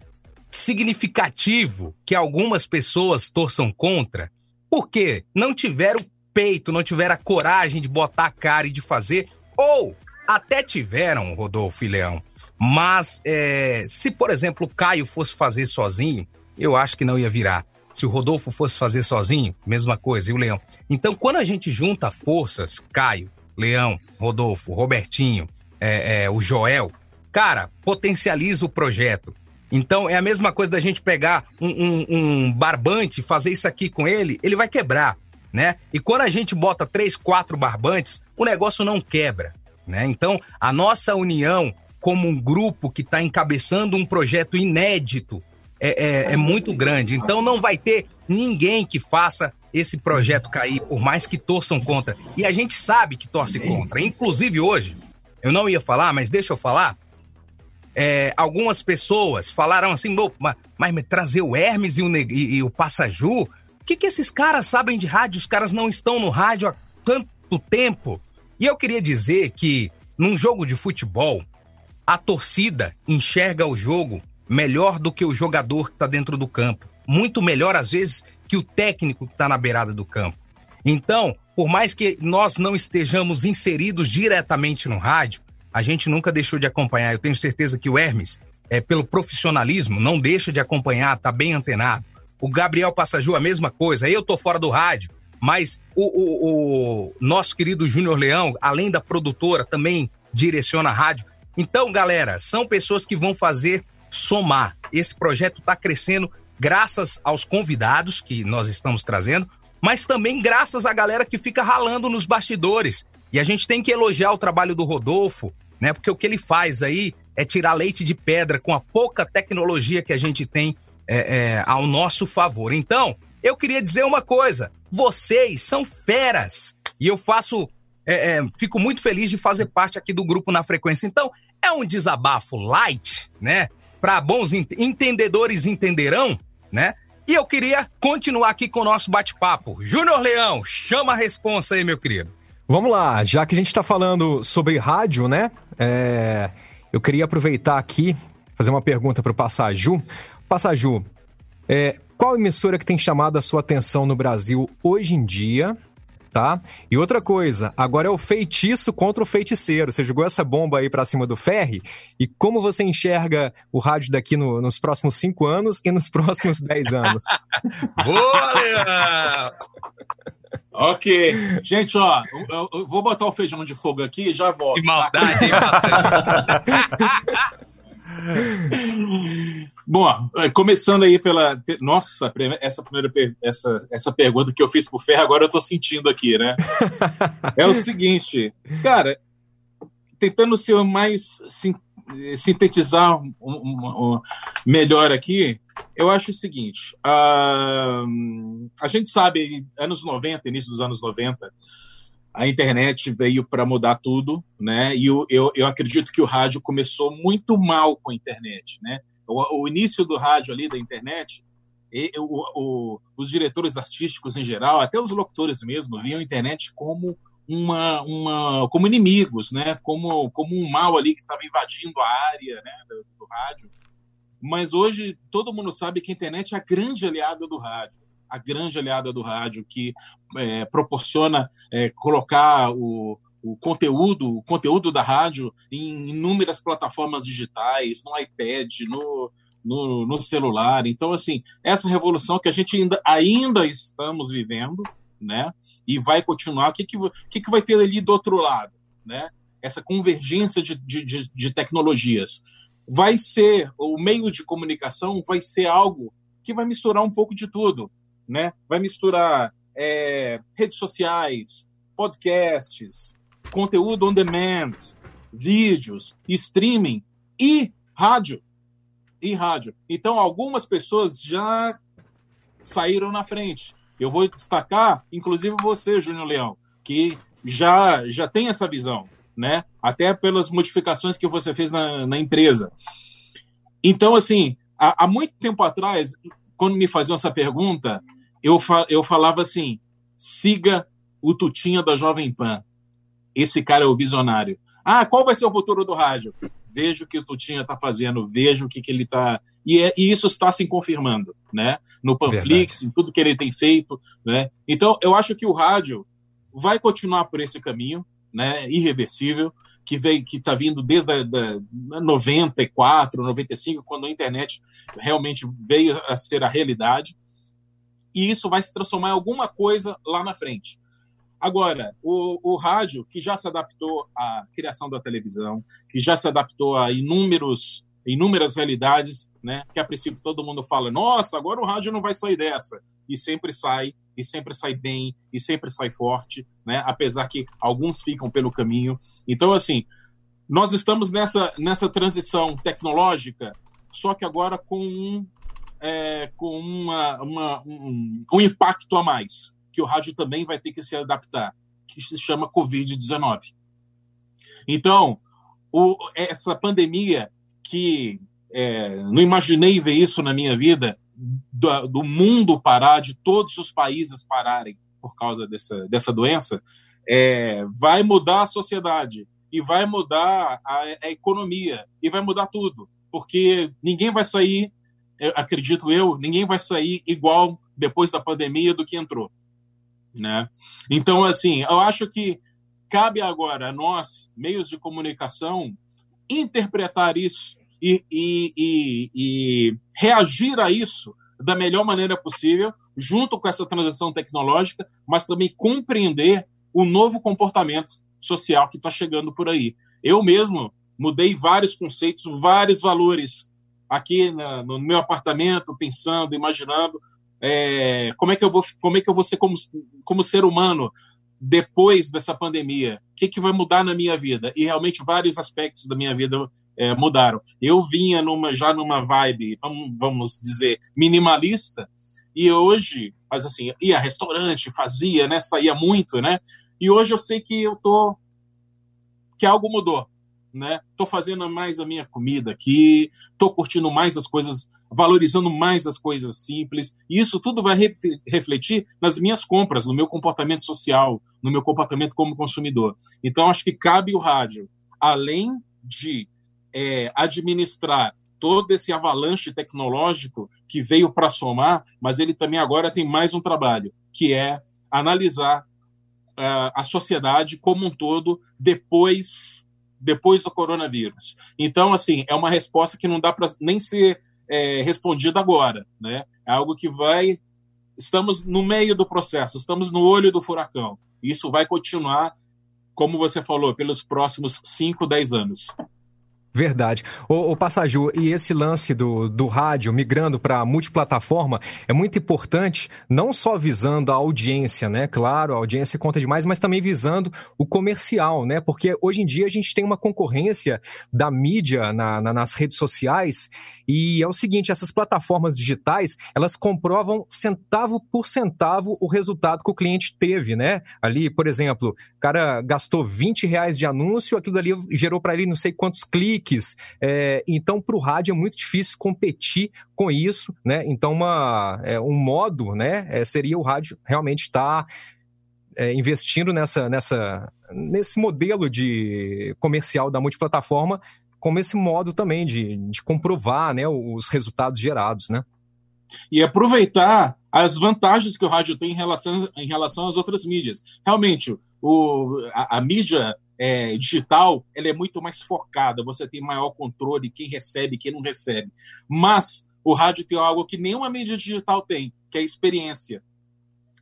significativo que algumas pessoas torçam contra, porque não tiveram peito, não tiveram a coragem de botar a cara e de fazer, ou até tiveram, Rodolfo e Leão. Mas é, se, por exemplo, o Caio fosse fazer sozinho, eu acho que não ia virar. Se o Rodolfo fosse fazer sozinho, mesma coisa, e o Leão. Então, quando a gente junta forças, Caio, Leão, Rodolfo, Robertinho, é, é, o Joel, cara, potencializa o projeto. Então, é a mesma coisa da gente pegar um, um, um barbante, fazer isso aqui com ele, ele vai quebrar, né? E quando a gente bota três, quatro barbantes, o negócio não quebra. Né? Então, a nossa união como um grupo que está encabeçando um projeto inédito é, é, é, muito grande. Então, não vai ter ninguém que faça esse projeto cair, por mais que torçam contra. E a gente sabe que torce contra. Inclusive, hoje, eu não ia falar, mas deixa eu falar. É, algumas pessoas falaram assim, mas, mas trazer o Hermes e o, e, e o Passaju, o que, que esses caras sabem de rádio? Os caras não estão no rádio há tanto tempo. E eu queria dizer que num jogo de futebol, a torcida enxerga o jogo melhor do que o jogador que está dentro do campo. Muito melhor, às vezes, que o técnico que está na beirada do campo. Então, por mais que nós não estejamos inseridos diretamente no rádio, a gente nunca deixou de acompanhar. Eu tenho certeza que o Hermes, é, pelo profissionalismo, não deixa de acompanhar, tá bem antenado. O Gabriel Passaju, a mesma coisa. Eu tô fora do rádio, mas o, o, o nosso querido Júnior Leão, além da produtora, também direciona a rádio. Então, galera, são pessoas que vão fazer somar. Esse projeto está crescendo graças aos convidados que nós estamos trazendo, mas também graças à galera que fica ralando nos bastidores. E a gente tem que elogiar o trabalho do Rodolfo, né? Porque o que ele faz aí é tirar leite de pedra com a pouca tecnologia que a gente tem é, é, ao nosso favor. Então, eu queria dizer uma coisa: vocês são feras. E eu faço. É, é, fico muito feliz de fazer parte aqui do grupo na frequência. Então, é um desabafo light, né? Para bons ent entendedores entenderão, né? E eu queria continuar aqui com o nosso bate-papo. Júnior Leão, chama a responsa aí, meu querido. Vamos lá, já que a gente está falando sobre rádio, né? É... Eu queria aproveitar aqui, fazer uma pergunta para o Passaju. Passaju, é, qual emissora que tem chamado a sua atenção no Brasil hoje em dia? Tá? E outra coisa, agora é o feitiço contra o feiticeiro. Você jogou essa bomba aí para cima do ferry e como você enxerga o rádio daqui no, nos próximos cinco anos e nos <laughs> próximos dez anos? Boa, Leandro! Ok. Gente, ó, eu, eu, vou botar o feijão de fogo aqui e já volto. Que maldade, hein, <laughs> Bom, é, começando aí pela. Nossa, essa primeira essa, essa pergunta que eu fiz pro Ferro, agora eu tô sentindo aqui, né? <laughs> É o seguinte, cara, tentando ser mais sintetizar um, um, um, melhor aqui, eu acho o seguinte: uh, a gente sabe, anos 90, início dos anos 90, a internet veio para mudar tudo, né? E eu, eu, eu, acredito que o rádio começou muito mal com a internet, né? O, o início do rádio ali, da internet, e, o, os diretores artísticos em geral, até os locutores mesmo, viam a internet como uma, uma como inimigos, né? Como, como um mal ali que estava invadindo a área né? do, do rádio. mas hoje todo mundo sabe que a internet é a grande aliada do rádio, a grande aliada do rádio que é, proporciona é, colocar o, o conteúdo, o conteúdo da rádio em inúmeras plataformas digitais, no iPad, no, no, no, celular. Então, assim, essa revolução que a gente ainda, ainda estamos vivendo, né? E vai continuar. O que, que, que, que vai ter ali do outro lado, né? Essa convergência de, de, de, tecnologias. Vai ser, o meio de comunicação vai ser algo que vai misturar um pouco de tudo, né? Vai misturar é, redes sociais, podcasts, conteúdo on demand, vídeos, streaming e rádio. E rádio. Então, algumas pessoas já saíram na frente. Eu vou destacar, inclusive você, Júnior Leão, que já, já tem essa visão, né? Até pelas modificações que você fez na, na empresa. Então, assim, há, há, muito tempo atrás, quando me faziam essa pergunta, eu, fa eu falava assim: siga o Tutinha da Jovem Pan esse cara é o visionário. Ah, qual vai ser o futuro do rádio? Vejo o que o Tutinha está fazendo, vejo o que, que ele está. E, é, e, isso está se confirmando, né? No Panflix, Verdade. em tudo que ele tem feito, né? Então, eu acho que o rádio vai continuar por esse caminho, né? Irreversível, que veio, que está vindo desde a, da 94, 95, quando a internet realmente veio a ser a realidade. E isso vai se transformar em alguma coisa lá na frente. Agora, o, o rádio, que já se adaptou à criação da televisão, que já se adaptou a inúmeros, inúmeras realidades, né? que a princípio todo mundo fala, nossa, agora o rádio não vai sair dessa. E sempre sai, e sempre sai bem, e sempre sai forte, né? apesar que alguns ficam pelo caminho. Então, assim, nós estamos nessa, nessa transição tecnológica, só que agora com um, é, com uma, uma um, um impacto a mais que o rádio também vai ter que se adaptar, que se chama Covid-19. Então, o, essa pandemia que é, não imaginei ver isso na minha vida, do, do, mundo parar, de todos os países pararem por causa dessa, dessa doença, é, vai mudar a sociedade e vai mudar a, a, economia e vai mudar tudo, porque ninguém vai sair, acredito eu, ninguém vai sair igual depois da pandemia do que entrou né? Então, assim, eu acho que cabe agora a nós, meios de comunicação, interpretar isso e, e, e, e reagir a isso da melhor maneira possível, junto com essa transição tecnológica, mas também compreender o novo comportamento social que está chegando por aí. Eu mesmo mudei vários conceitos, vários valores aqui na, no meu apartamento, pensando, imaginando é, como é que eu vou como é que eu vou ser como, como ser humano depois dessa pandemia? O que, que vai mudar na minha vida? E realmente vários aspectos da minha vida é, mudaram. Eu vinha numa já numa vibe vamos, vamos dizer minimalista e hoje mas assim ia restaurante fazia né saía muito né? E hoje eu sei que eu tô que algo mudou né? Tô fazendo mais a minha comida aqui, tô curtindo mais as coisas, valorizando mais as coisas simples. E isso tudo vai re refletir nas minhas compras, no meu comportamento social, no meu comportamento como consumidor. Então, acho que cabe o rádio, além de é, administrar todo esse avalanche tecnológico que veio para somar, mas ele também agora tem mais um trabalho, que é analisar uh, a sociedade como um todo depois depois do coronavírus. Então, assim, é uma resposta que não dá para nem ser é, respondida agora, né? É algo que vai. Estamos no meio do processo, estamos no olho do furacão. Isso vai continuar, como você falou, pelos próximos 5, 10 anos. Verdade. O, o Passaju, e esse lance do, do rádio migrando para multiplataforma é muito importante, não só visando a audiência, né? Claro, a audiência conta demais, mas também visando o comercial, né? Porque hoje em dia a gente tem uma concorrência da mídia na, na, nas redes sociais e é o seguinte, essas plataformas digitais, elas comprovam centavo por centavo o resultado que o cliente teve, né? Ali, por exemplo, o cara gastou 20 reais de anúncio, aquilo ali gerou para ele não sei quantos cliques, É, então, para o rádio é muito difícil competir com isso, né? Então, uma, é, um modo, né, é, seria o rádio realmente estar tá, é, investindo nessa, nessa, nesse modelo de comercial da multiplataforma como esse modo também de, de comprovar né, os resultados gerados, né? E aproveitar as vantagens que o rádio tem em relação, em relação às outras mídias. Realmente, o, a, a mídia é, digital ela é muito mais focada, você tem maior controle, quem recebe, quem não recebe. Mas o rádio tem algo que nenhuma mídia digital tem, que é a experiência.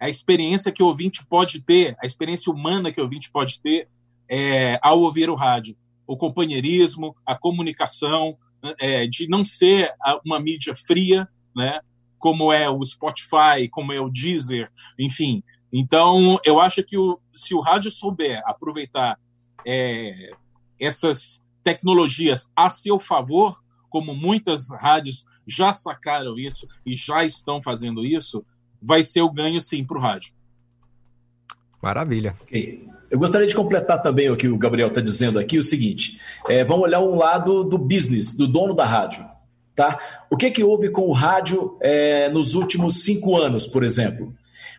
A experiência que o ouvinte pode ter, a experiência humana que o ouvinte pode ter é, ao ouvir o rádio. O companheirismo, a comunicação, é, de não ser uma mídia fria, né? como é o Spotify, como é o Deezer, enfim. Então, eu acho que o, se o rádio souber aproveitar é, essas tecnologias a seu favor, como muitas rádios já sacaram isso e já estão fazendo isso, vai ser o ganho sim para o rádio. Maravilha. Okay. Eu gostaria de completar também o que o Gabriel está dizendo aqui, o seguinte: é, vamos olhar um lado do business, do dono da rádio. Tá? O que, que houve com o rádio é, nos últimos cinco anos, por exemplo?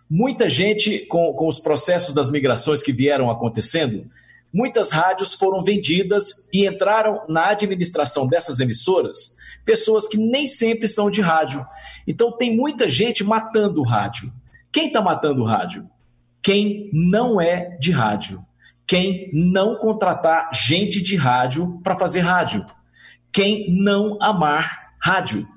Muita gente, com, com os processos das migrações que vieram acontecendo, muitas rádios foram vendidas e entraram na administração dessas emissoras pessoas que nem sempre são de rádio. Então tem muita gente matando o rádio. Quem está matando o rádio? Quem não é de rádio. Quem não contratar gente de rádio para fazer rádio. Quem não amar rádio.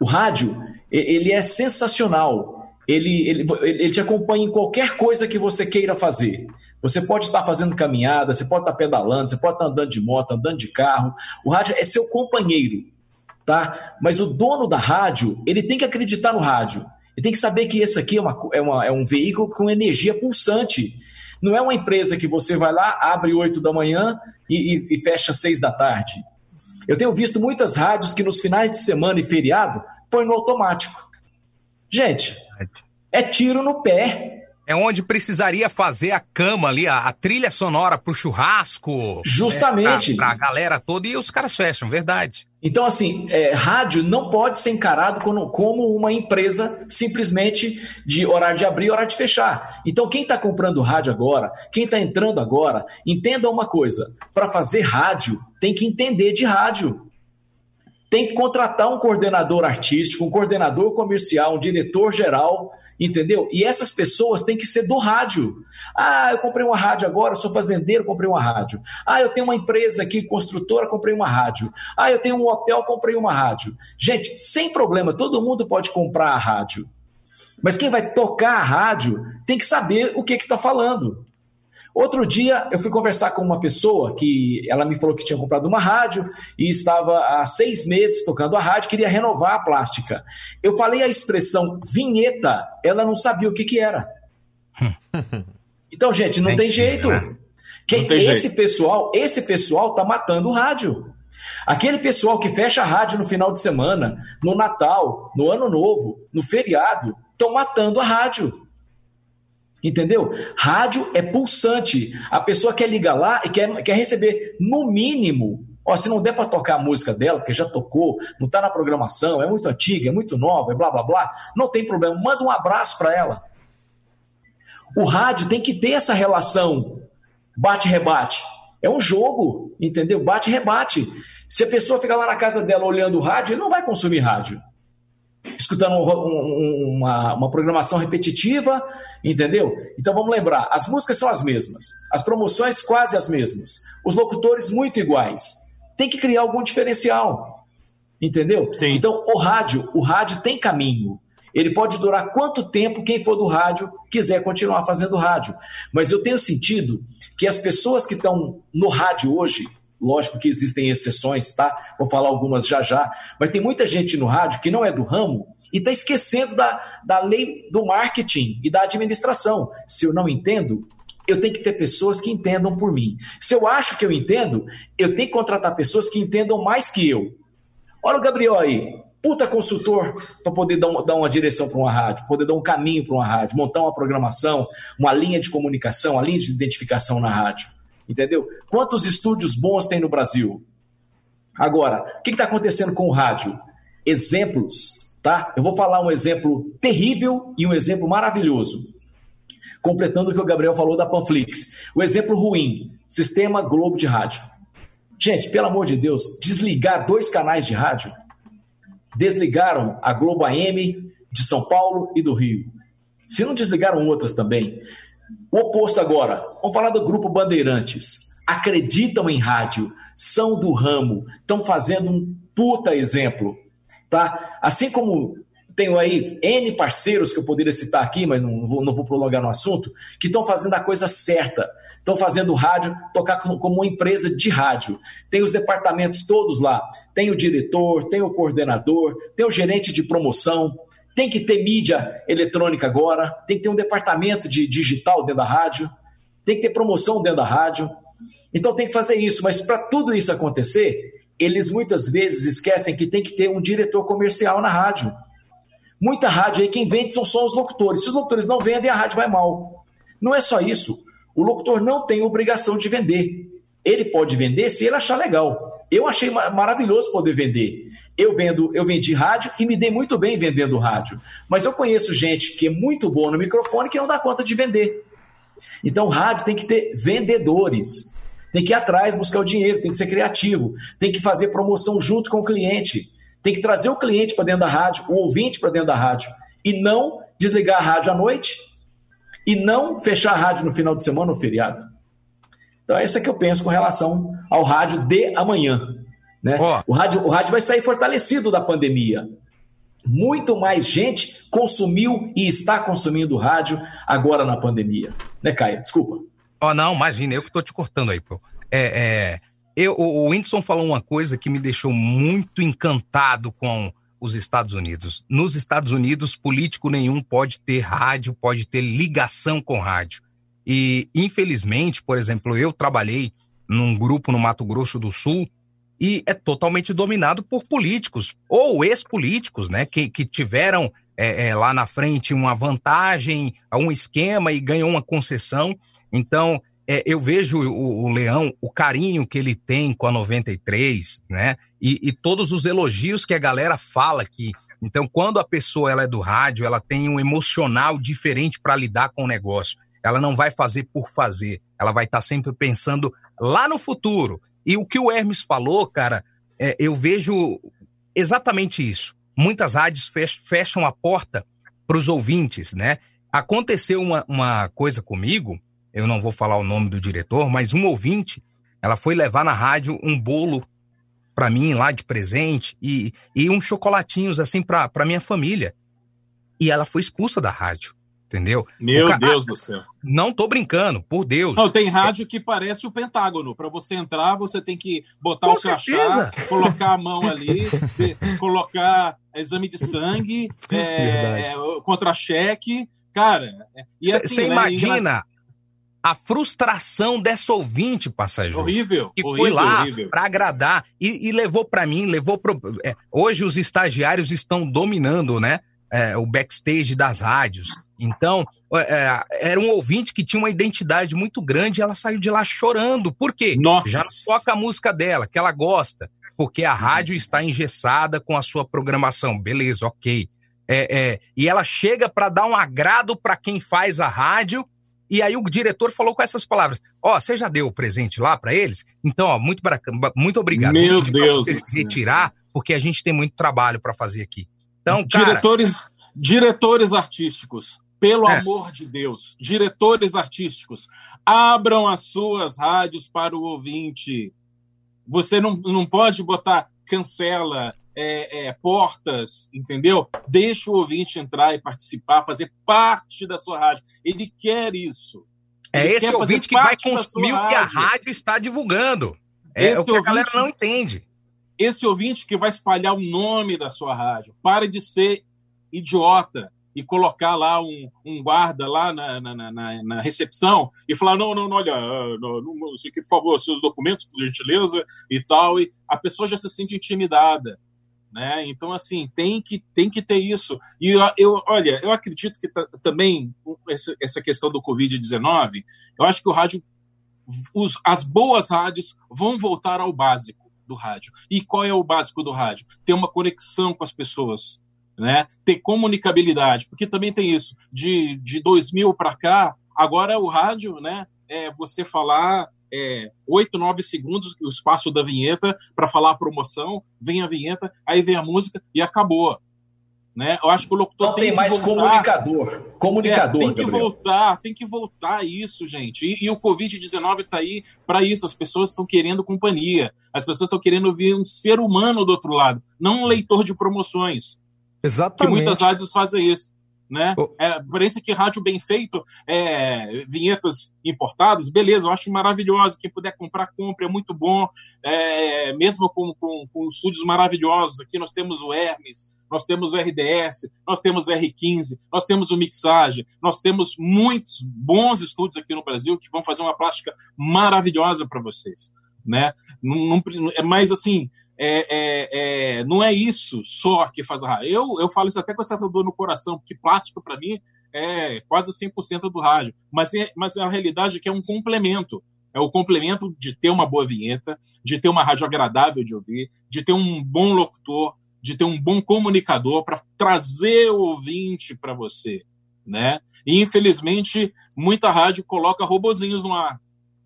O rádio, ele é sensacional. Ele, ele, ele te acompanha em qualquer coisa que você queira fazer. Você pode estar fazendo caminhada, você pode estar pedalando, você pode estar andando de moto, andando de carro. O rádio é seu companheiro, tá? Mas o dono da rádio, ele tem que acreditar no rádio. Ele tem que saber que esse aqui é, uma, é, uma, é um veículo com energia pulsante. Não é uma empresa que você vai lá, abre 8 da manhã e, e, e fecha 6 da tarde. Eu tenho visto muitas rádios que nos finais de semana e feriado põem no automático. Gente, é tiro no pé. É onde precisaria fazer a cama ali, a, a trilha sonora pro churrasco. Justamente. Né, pra, pra galera toda e os caras fecham, verdade. Então, assim, é, rádio não pode ser encarado como, como, uma empresa simplesmente de horário de abrir e horário de fechar. Então, quem está comprando rádio agora, quem está entrando agora, entenda uma coisa: para fazer rádio, tem que entender de rádio. Tem que contratar um coordenador artístico, um coordenador comercial, um diretor geral entendeu? E essas pessoas têm que ser do rádio. Ah, eu comprei uma rádio agora, eu sou fazendeiro, comprei uma rádio. Ah, eu tenho uma empresa aqui, construtora, comprei uma rádio. Ah, eu tenho um hotel, comprei uma rádio. Gente, sem problema, todo mundo pode comprar a rádio. Mas quem vai tocar a rádio tem que saber o que está falando. Outro dia eu fui conversar com uma pessoa que ela me falou que tinha comprado uma rádio e estava há seis meses tocando a rádio, queria renovar a plástica. Eu falei a expressão vinheta, ela não sabia o que, que era. <laughs> Então, gente, não tem jeito. Né? Quem, tem esse jeito. pessoal, esse pessoal tá matando o rádio. Aquele pessoal que fecha a rádio no final de semana, no Natal, no Ano Novo, no feriado, estão matando a rádio. Entendeu? Rádio é pulsante. A pessoa quer ligar lá e quer, quer receber, no mínimo, ó, se não der para tocar a música dela, porque já tocou, não está na programação, é muito antiga, é muito nova, é blá blá blá, não tem problema, manda um abraço para ela. O rádio tem que ter essa relação bate-rebate. É um jogo, entendeu? Bate-rebate. Se a pessoa ficar lá na casa dela olhando o rádio, ele não vai consumir rádio escutando um, uma, uma programação repetitiva, entendeu? Então vamos lembrar: as músicas são as mesmas, as promoções quase as mesmas, os locutores muito iguais. Tem que criar algum diferencial, entendeu? Sim. Então o rádio, o rádio tem caminho. Ele pode durar quanto tempo quem for do rádio quiser continuar fazendo rádio. Mas eu tenho sentido que as pessoas que estão no rádio hoje, Lógico que existem exceções, tá? Vou falar algumas já já. Mas tem muita gente no rádio que não é do ramo e está esquecendo da, da lei do marketing e da administração. Se eu não entendo, eu tenho que ter pessoas que entendam por mim. Se eu acho que eu entendo, eu tenho que contratar pessoas que entendam mais que eu. Olha o Gabriel aí, puta consultor para poder dar dar uma direção para uma rádio, poder dar um caminho para uma rádio, montar uma programação, uma linha de comunicação, uma linha de identificação na rádio entendeu? Quantos estúdios bons tem no Brasil? Agora, o que está acontecendo com o rádio? Exemplos, tá? Eu vou falar um exemplo terrível e um exemplo maravilhoso. Completando o que o Gabriel falou da Panflix. O exemplo ruim, Sistema Globo de Rádio. Gente, pelo amor de Deus, desligar dois canais de rádio. Desligaram a Globo AM de São Paulo e do Rio. Se não desligaram outras também. O oposto agora. Vamos falar do Grupo Bandeirantes. Acreditam em rádio, são do ramo, estão fazendo um puta exemplo. Tá? Assim como tenho aí N parceiros que eu poderia citar aqui, mas não vou, não vou prolongar no assunto, que estão fazendo a coisa certa. Estão fazendo rádio tocar como uma empresa de rádio. Tem os departamentos todos lá. Tem o diretor, tem o coordenador, tem o gerente de promoção, tem que ter mídia eletrônica agora, tem que ter um departamento de digital dentro da rádio, tem que ter promoção dentro da rádio. Então tem que fazer isso, mas para tudo isso acontecer, eles muitas vezes esquecem que tem que ter um diretor comercial na rádio. Muita rádio aí, quem vende são só os locutores. Se os locutores não vendem, a rádio vai mal. Não é só isso. O locutor não tem obrigação de vender. Ele pode vender se ele achar legal. Eu achei maravilhoso poder vender. Eu vendo, eu vendi rádio e me dei muito bem vendendo rádio. Mas eu conheço gente que é muito boa no microfone que não dá conta de vender. Então, rádio tem que ter vendedores. Tem que ir atrás, buscar o dinheiro, tem que ser criativo, tem que fazer promoção junto com o cliente, tem que trazer o cliente para dentro da rádio, o ouvinte para dentro da rádio, e não desligar a rádio à noite e não fechar a rádio no final de semana ou feriado. Então, é isso que eu penso com relação ao rádio de amanhã. Né? Oh. O, rádio, o rádio vai sair fortalecido da pandemia. Muito mais gente consumiu e está consumindo rádio agora na pandemia. Né, Caio? Desculpa. Oh, não, imagina, eu que estou te cortando aí, pô. É, é, eu, o, o Whindersson falou uma coisa que me deixou muito encantado com os Estados Unidos. Nos Estados Unidos, político nenhum pode ter rádio, pode ter ligação com rádio. E, infelizmente, por exemplo, eu trabalhei num grupo no Mato Grosso do Sul e é totalmente dominado por políticos ou ex-políticos, né? Que, que tiveram é, é, lá na frente uma vantagem, um esquema e ganhou uma concessão. Então, é, eu vejo o, o, Leão, o carinho que ele tem com a 93, né? E, e todos os elogios que a galera fala que. Então, quando a pessoa ela é do rádio, ela tem um emocional diferente para lidar com o negócio ela não vai fazer por fazer, ela vai estar tá sempre pensando lá no futuro. E o que o Hermes falou, cara, é, eu vejo exatamente isso. Muitas rádios fecham a porta para os ouvintes, né? Aconteceu uma, uma coisa comigo, eu não vou falar o nome do diretor, mas um ouvinte, ela foi levar na rádio um bolo para mim lá de presente e, e uns chocolatinhos assim para minha família. E ela foi expulsa da rádio. Entendeu? Meu ca... Deus do céu. Não tô brincando, por Deus. Não, tem rádio que parece o Pentágono. Para você entrar, você tem que botar Com o certeza. crachá, colocar a mão ali, <laughs> colocar exame de sangue, <laughs> é, contra-cheque. Cara, você assim, né, imagina a frustração dessa ouvinte, passageiro. Horrível. Que horrível, foi lá para agradar e, e levou para mim, levou pro. É, hoje os estagiários estão dominando, né? É, o backstage das rádios. Então, é, era um ouvinte que tinha uma identidade muito grande e ela saiu de lá chorando. Por quê? Nossa. Já toca a música dela, que ela gosta, porque a rádio está engessada com a sua programação. Beleza, ok. É, é, e ela chega para dar um agrado para quem faz a rádio. E aí o diretor falou com essas palavras: Ó, oh, você já deu o presente lá para eles? Então, ó, muito, muito obrigado. Meu Deus. Você retirar, porque a gente tem muito trabalho para fazer aqui. Então, cara, diretores, diretores artísticos, pelo é. amor de Deus, diretores artísticos, abram as suas rádios para o ouvinte. Você não, não pode botar cancela, é, é, portas, entendeu? Deixa o ouvinte entrar e participar, fazer parte da sua rádio. Ele quer isso. É Ele esse ouvinte que vai consumir o que a rádio está divulgando. É esse o que ouvinte, a galera não entende. Esse ouvinte que vai espalhar o nome da sua rádio. Pare de ser idiota e colocar lá um, um guarda lá na, na, na, na, recepção e falar: não, não, não olha, não, não, por favor, seus documentos, por gentileza, e tal. E a pessoa já se sente intimidada. Né? Então, assim, tem que, tem que ter isso. E eu, eu olha, eu acredito que também essa, essa questão do Covid-19, eu acho que o rádio, os, as boas rádios vão voltar ao básico do rádio. E qual é o básico do rádio? Ter uma conexão com as pessoas né? ter comunicabilidade, porque também tem isso, de, de 2000 para cá, agora o rádio, né, é você falar é, 8, 9 segundos o espaço da vinheta para falar a promoção, vem a vinheta, aí vem a música e acabou. Né? Eu acho que o locutor Não tem, tem mais voltar, comunicador. Comunicador, é, tem que Gabriel. voltar, tem que voltar isso, gente. E, e o Covid-19 está aí para isso. As pessoas estão querendo companhia. As pessoas estão querendo ver um ser humano do outro lado, não um leitor de promoções. Exatamente. Que muitas rádios fazem isso. Né? Oh. É, parece que rádio bem feito, é, vinhetas importadas, beleza, eu acho maravilhoso. Quem puder comprar, compre, é muito bom. É, mesmo com, com, com estúdios maravilhosos, aqui nós temos o Hermes, nós temos o RDS, nós temos o R15, nós temos o Mixage, nós temos muitos bons estúdios aqui no Brasil que vão fazer uma plástica maravilhosa para vocês. Né? Não, não, mas, assim, é, é, é, não é isso só que faz a rádio. Eu, eu falo isso até com essa dor no coração, porque plástico, para mim, é quase 100% do rádio. Mas, é, mas a realidade é que é um complemento. É o complemento de ter uma boa vinheta, de ter uma rádio agradável de ouvir, de ter um bom locutor, de ter um bom comunicador para trazer o ouvinte para você. Né? E, infelizmente, muita rádio coloca robozinhos no ar.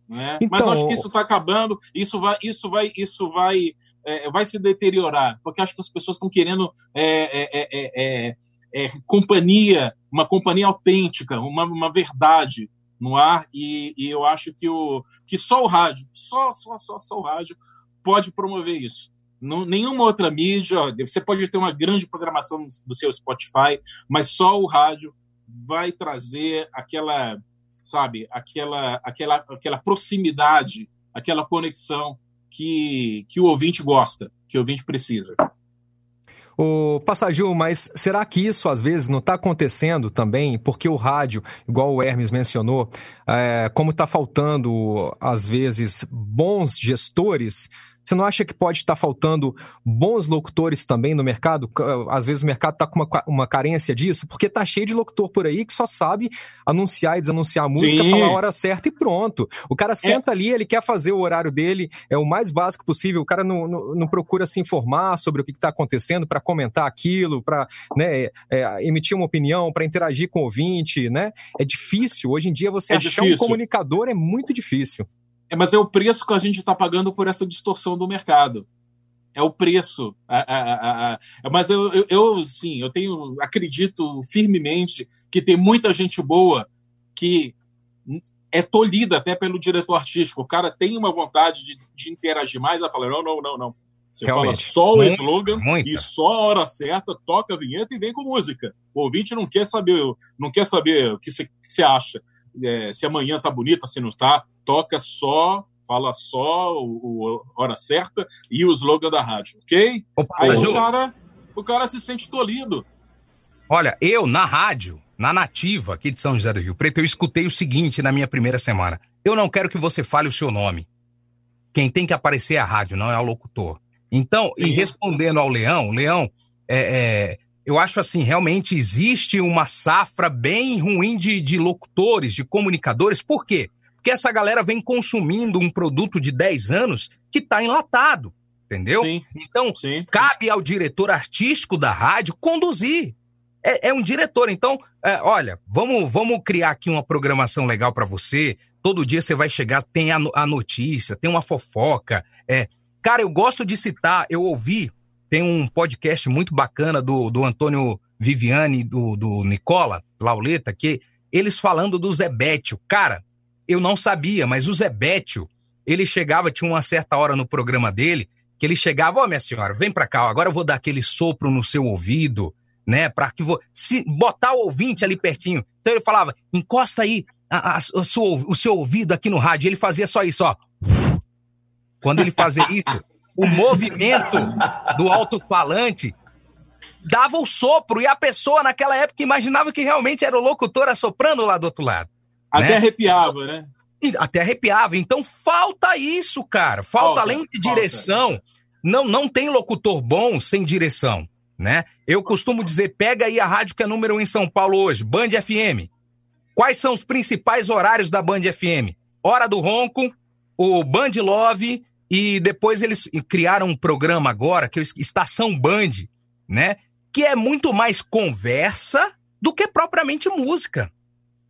Né? Então... Mas acho que isso está acabando, isso vai, isso vai, isso vai é, vai se deteriorar, porque acho que as pessoas estão querendo é, é, companhia, uma companhia autêntica, uma, uma verdade no ar, e, e, eu acho que, o, que só o rádio, só, só, só, só o rádio pode promover isso. Não, nenhuma outra mídia, você pode ter uma grande programação do seu Spotify, mas só o rádio vai trazer aquela, sabe, aquela, aquela, aquela proximidade, aquela conexão que, que o ouvinte gosta, que o ouvinte precisa. O Passagil, mas será que isso às vezes não está acontecendo também? Porque o rádio, igual o Hermes mencionou, é, como está faltando às vezes bons gestores, você não acha que pode estar faltando bons locutores também no mercado? Às vezes o mercado está com uma, uma carência disso, porque tá cheio de locutor por aí que só sabe anunciar e desanunciar a música, Sim. falar a hora certa e pronto. O cara senta é. ali, ele quer fazer o horário dele, é o mais básico possível. O cara não, não, não procura se informar sobre o que está acontecendo para comentar aquilo, para né, é, emitir uma opinião, para interagir com o ouvinte, né? É difícil. Hoje em dia você é achar difícil. um comunicador é muito difícil. É, mas é o preço que a gente está pagando por essa distorção do mercado. É o preço. mas eu, eu, eu, sim, eu tenho, acredito firmemente que tem muita gente boa que é tolhida até pelo diretor artístico. O cara tem uma vontade de, de interagir mais, ela fala: não, não, não, não. Você Realmente. fala só o muito, slogan e só a hora certa, toca a vinheta e vem com música. O ouvinte não quer saber, não quer saber o que você acha. É, se amanhã tá bonita, se não tá toca só, fala só o, o hora certa e o slogan da rádio, ok? Opa, Aí o cara, o cara se sente tolido. Olha, eu na rádio, na nativa aqui de São José do Rio Preto, eu escutei o seguinte na minha primeira semana. Eu não quero que você fale o seu nome. Quem tem que aparecer é a rádio, não é o locutor. Então, Sim. e respondendo ao Leão, Leão, é, é, eu acho assim, realmente existe uma safra bem ruim de, de locutores, de comunicadores. Por quê? Porque essa galera vem consumindo um produto de 10 anos que está enlatado, entendeu? Sim, então, sim. cabe ao diretor artístico da rádio conduzir. É, é um diretor. Então, é, olha, vamos, vamos criar aqui uma programação legal para você. Todo dia você vai chegar, tem a, a notícia, tem uma fofoca. É, cara, eu gosto de citar, eu ouvi, tem um podcast muito bacana do, do Antônio Viviane, do, do Nicola Lauleta, que eles falando do Zebétio. Cara, eu não sabia, mas o Zebétio, ele chegava, tinha uma certa hora no programa dele, que ele chegava, ó, oh, minha senhora, vem pra cá, agora eu vou dar aquele sopro no seu ouvido, né, pra que vou, se botar o ouvinte ali pertinho. Então ele falava, encosta aí a, a, a sua, o seu ouvido aqui no rádio. Ele fazia só isso, ó. Quando ele fazia isso, o movimento do alto-falante dava o sopro e a pessoa naquela época imaginava que realmente era o locutor assoprando lá do outro lado. Até né? arrepiava, né? Até arrepiava. Então falta isso, cara. Falta, falta além de falta. direção. Não, não tem locutor bom sem direção, né? Eu costumo dizer, pega aí a rádio que é número um em São Paulo hoje, Band FM. Quais são os principais horários da Band FM? Hora do Ronco, o Band Love e depois eles criaram um programa agora que é Estação Band, né? Que é muito mais conversa do que propriamente música.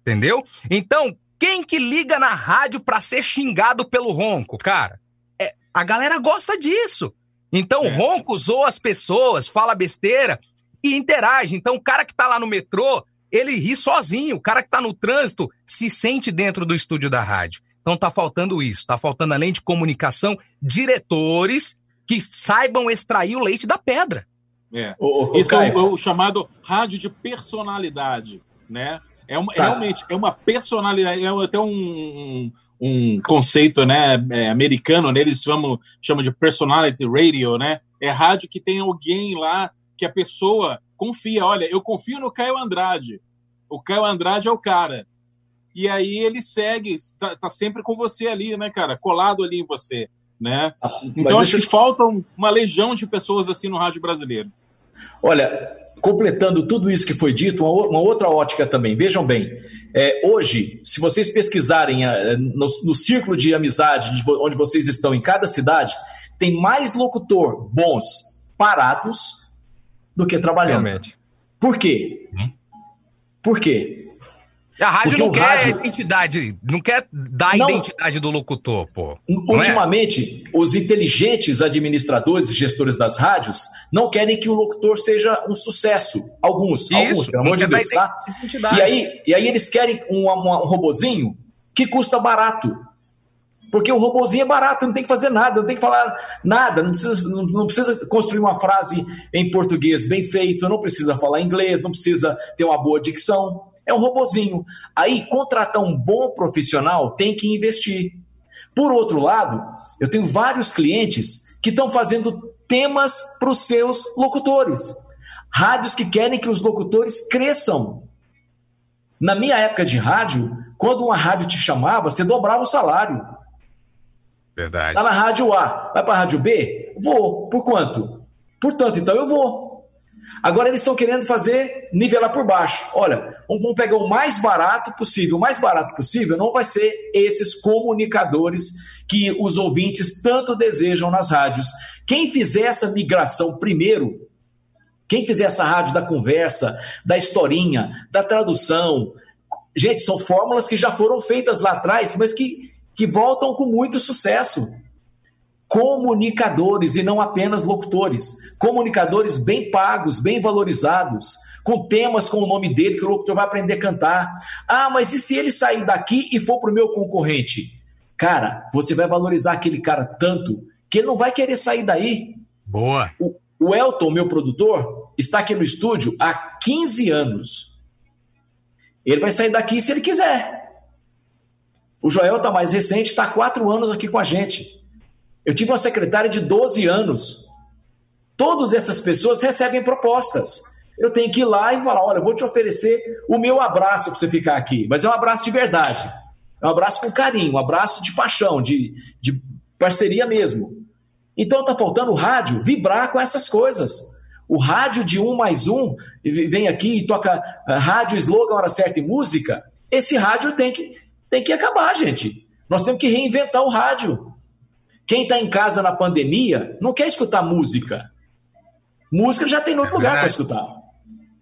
Entendeu? Então, Quem que liga na rádio pra ser xingado pelo ronco, cara? É, a galera gosta disso. Então, o é. ronco zoa as pessoas, fala besteira e interage. Então, o cara que tá lá no metrô, ele ri sozinho. O cara que tá no trânsito se sente dentro do estúdio da rádio. Então, tá faltando isso. Tá faltando, além de comunicação, diretores que saibam extrair o leite da pedra. É. O, o, Isso é o, o, chamado rádio de personalidade, né? É uma, tá. Realmente, é uma personalidade, é até um, um, conceito né, é, americano, né? eles chamam, chamam de personality radio, né? É rádio que tem alguém lá que a pessoa confia. Olha, eu confio no Caio Andrade. O Caio Andrade é o cara. E aí ele segue, tá, tá sempre com você ali, né, cara? Colado ali em você né? Ah, então acho que falta uma legião de pessoas assim no rádio brasileiro. Olha, completando tudo isso que foi dito, uma, outra ótica também. Vejam bem, é, hoje, se vocês pesquisarem é, no, no, círculo de amizade onde vocês estão em cada cidade, tem mais locutor bons parados do que trabalhando. Realmente. Por quê? Hum? Por quê? A rádio Porque não quer rádio... identidade, não quer dar não... a identidade do locutor, pô. É? Ultimamente, é? os inteligentes administradores e gestores das rádios não querem que o locutor seja um sucesso. Alguns, Isso, alguns, pelo amor de Deus, tá? E aí, e aí eles querem um, um, um robozinho que custa barato. Porque o robozinho é barato, não tem que fazer nada, não tem que falar nada, não precisa, não, não precisa construir uma frase em português bem feito, não precisa falar inglês, não precisa ter uma boa dicção é um robozinho. Aí, contratar um bom profissional tem que investir. Por outro lado, eu tenho vários clientes que estão fazendo temas para os seus locutores. Rádios que querem que os locutores cresçam. Na minha época de rádio, quando uma rádio te chamava, você dobrava o salário. Verdade. Está na rádio A, vai para a rádio B? Vou. Por quanto? Portanto, então eu vou. Agora eles estão querendo fazer nivelar por baixo. Olha, vamos pegar o mais barato possível. O mais barato possível não vai ser esses comunicadores que os ouvintes tanto desejam nas rádios. Quem fizer essa migração primeiro, quem fizer essa rádio da conversa, da historinha, da tradução, gente, são fórmulas que já foram feitas lá atrás, mas que, que voltam com muito sucesso comunicadores e não apenas locutores. Comunicadores bem pagos, bem valorizados, com temas com o nome dele que o locutor vai aprender a cantar. Ah, mas e se ele sair daqui e for para o meu concorrente? Cara, você vai valorizar aquele cara tanto que ele não vai querer sair daí. Boa. O, o Elton, meu produtor, está aqui no estúdio há 15 anos. Ele vai sair daqui se ele quiser. O Joel está mais recente, está há quatro anos aqui com a gente. Eu tive uma secretária de 12 anos. Todas essas pessoas recebem propostas. Eu tenho que ir lá e falar: olha, eu vou te oferecer o meu abraço para você ficar aqui, mas é um abraço de verdade. É um abraço com carinho, um abraço de paixão, de, de parceria mesmo. Então está faltando o rádio vibrar com essas coisas. O rádio de um mais um vem aqui e toca uh, rádio, slogan, hora certa e música. Esse rádio tem que, tem que acabar, gente. Nós temos que reinventar o rádio. Quem está em casa na pandemia não quer escutar música. Música já tem no outro é lugar para escutar.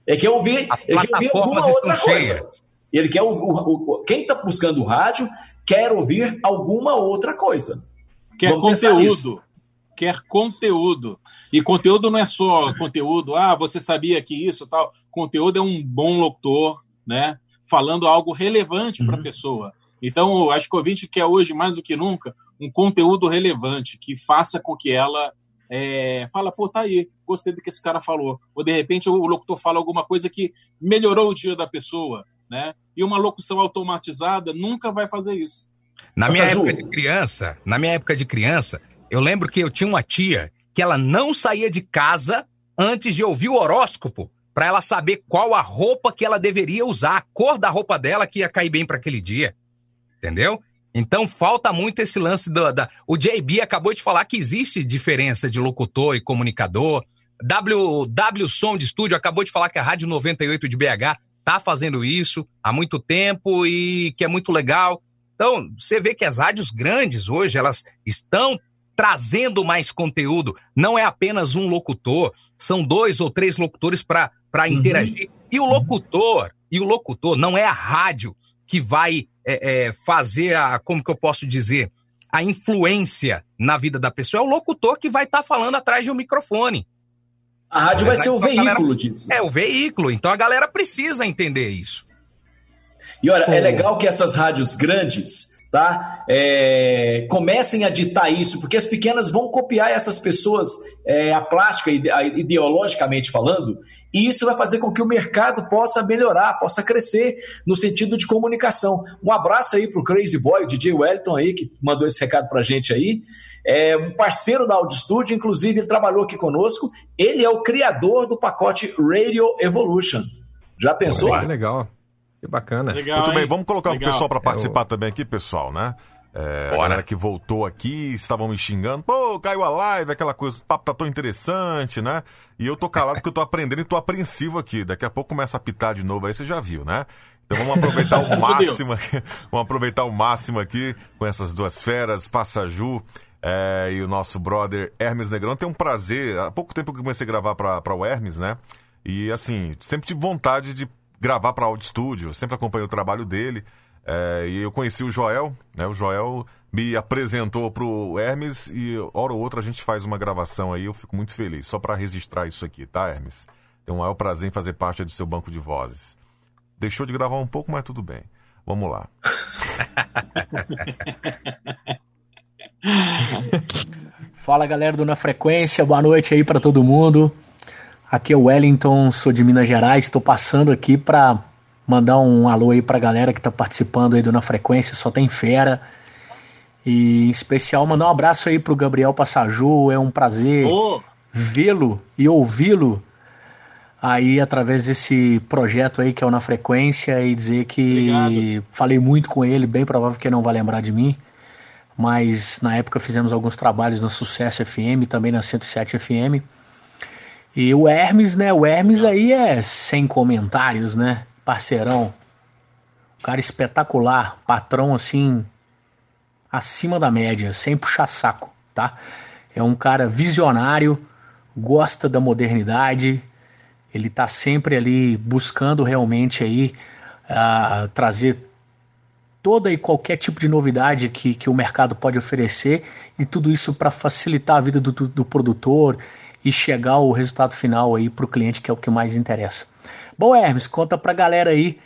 É que ouvir, As é que ouvir alguma outra coisa. Cheias. Ele quer o, o, o quem está buscando rádio quer ouvir alguma outra coisa. Quer Vamos conteúdo. Quer conteúdo. E conteúdo não é só conteúdo, ah, você sabia que isso tal. Conteúdo é um bom locutor, né? Falando algo relevante para a uhum. pessoa. Então, acho que o ouvinte quer hoje, mais do que nunca, um conteúdo relevante que faça com que ela é, fala, pô, tá aí, gostei do que esse cara falou. Ou de repente o locutor fala alguma coisa que melhorou o dia da pessoa, né? E uma locução automatizada nunca vai fazer isso. Na minha época de criança, na minha época de criança, eu lembro que eu tinha uma tia que ela não saía de casa antes de ouvir o horóscopo para ela saber qual a roupa que ela deveria usar, a cor da roupa dela que ia cair bem para aquele dia. Entendeu? Então falta muito esse lance do, da. O JB acabou de falar que existe diferença de locutor e comunicador. W, w Som de Estúdio acabou de falar que a Rádio 98 de BH tá fazendo isso há muito tempo e que é muito legal. Então, você vê que as rádios grandes hoje, elas estão trazendo mais conteúdo. Não é apenas um locutor, são dois ou três locutores para uhum. interagir. E o locutor, e o locutor não é a rádio que vai é, é, fazer a, como que eu posso dizer, a influência na vida da pessoa, é o locutor que vai estar tá falando atrás de um microfone. A rádio vai ser o veículo galera, disso. É, o veículo. Então a galera precisa entender isso. E olha, é legal que essas rádios grandes, tá? É, comecem a ditar isso, porque as pequenas vão copiar essas pessoas, é, a plástica, ideologicamente falando, e isso vai fazer com que o mercado possa melhorar, possa crescer no sentido de comunicação. Um abraço aí pro Crazy Boy, o DJ Wellington aí, que mandou esse recado pra gente aí. É um parceiro da Audio Studio, inclusive ele trabalhou aqui conosco. Ele é o criador do pacote Radio Evolution. Já pensou? Que legal. Que bacana. Legal, Muito bem, vamos colocar legal. o pessoal para participar é, eu... também aqui, pessoal, né? É, a galera que voltou aqui, estavam me xingando. Pô, caiu a live, aquela coisa, o papo tá tão interessante, né? E eu tô calado porque eu tô aprendendo e tô apreensivo aqui. Daqui a pouco começa a pitar de novo, aí você já viu, né? Então vamos aproveitar <laughs> o máximo aqui. Vamos aproveitar o máximo aqui com essas duas feras, Passaju é, e o nosso brother Hermes Negrão. Tem um prazer. Há pouco tempo que eu comecei a gravar para o Hermes, né? E assim, sempre tive vontade de gravar para Audio Studio, sempre acompanhei o trabalho dele. É, e eu conheci o Joel, né? O Joel me apresentou pro Hermes e hora ou outra a gente faz uma gravação aí, eu fico muito feliz. Só para registrar isso aqui, tá, Hermes? Tenho um maior prazer em fazer parte do seu banco de vozes. Deixou de gravar um pouco, mas tudo bem. Vamos lá. <laughs> Fala galera do Na Frequência, boa noite aí para todo mundo. Aqui é o Wellington, sou de Minas Gerais, estou passando aqui para mandar um alô aí para a galera que está participando aí do Na Frequência, só tem fera. E em especial mandar um abraço aí pro Gabriel Passaju, é um prazer oh. vê-lo e ouvi-lo aí através desse projeto aí que é o Na Frequência e dizer que Obrigado. falei muito com ele, bem provável que ele não vai lembrar de mim, mas na época fizemos alguns trabalhos na Sucesso FM, também na 107 FM. E o Hermes, né? O Hermes aí é sem comentários, né? Parceirão. cara espetacular, patrão assim acima da média, sem puxar saco, tá? É um cara visionário, gosta da modernidade, ele está sempre ali buscando realmente aí uh, trazer toda e qualquer tipo de novidade que, que o mercado pode oferecer e tudo isso para facilitar a vida do, do, do, produtor e chegar ao resultado final aí para o cliente que é o que mais interessa. Bom, Hermes, conta para a galera aí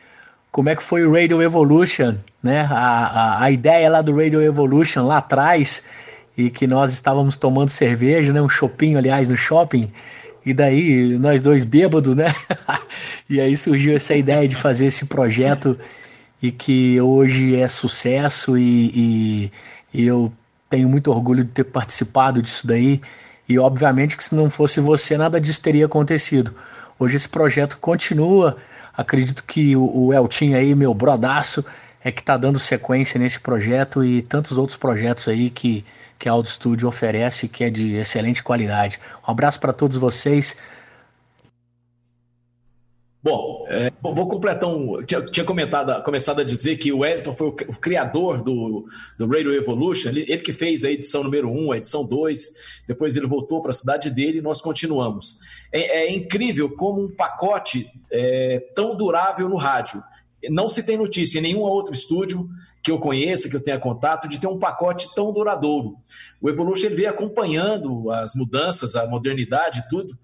como é que foi o Radio Evolution, né? A, a, a ideia lá do Radio Evolution lá atrás e que nós estávamos tomando cerveja, né? Um shopping, aliás, no shopping e daí, nós dois bêbados, né? <laughs> e aí surgiu essa ideia de fazer esse projeto e que hoje é sucesso e, e, e, eu tenho muito orgulho de ter participado disso daí. E obviamente que se não fosse você, nada disso teria acontecido. Hoje esse projeto continua. Acredito que o, o Eltin aí, meu brodaço, é que está dando sequência nesse projeto e tantos outros projetos aí que que a Audio Studio oferece, que é de excelente qualidade. Um abraço para todos vocês. Bom, é, vou completar um. Tinha, tinha, comentado, começado a dizer que o Wellington foi o, o criador do, do Radio Evolution, ele, ele, que fez a edição número 1, a edição 2, depois ele voltou para a cidade dele e nós continuamos. É, é incrível como um pacote é, tão durável no rádio. Não se tem notícia em nenhum outro estúdio que eu conheça, que eu tenha contato, de ter um pacote tão duradouro. O Evolution ele veio acompanhando as mudanças, a modernidade e tudo,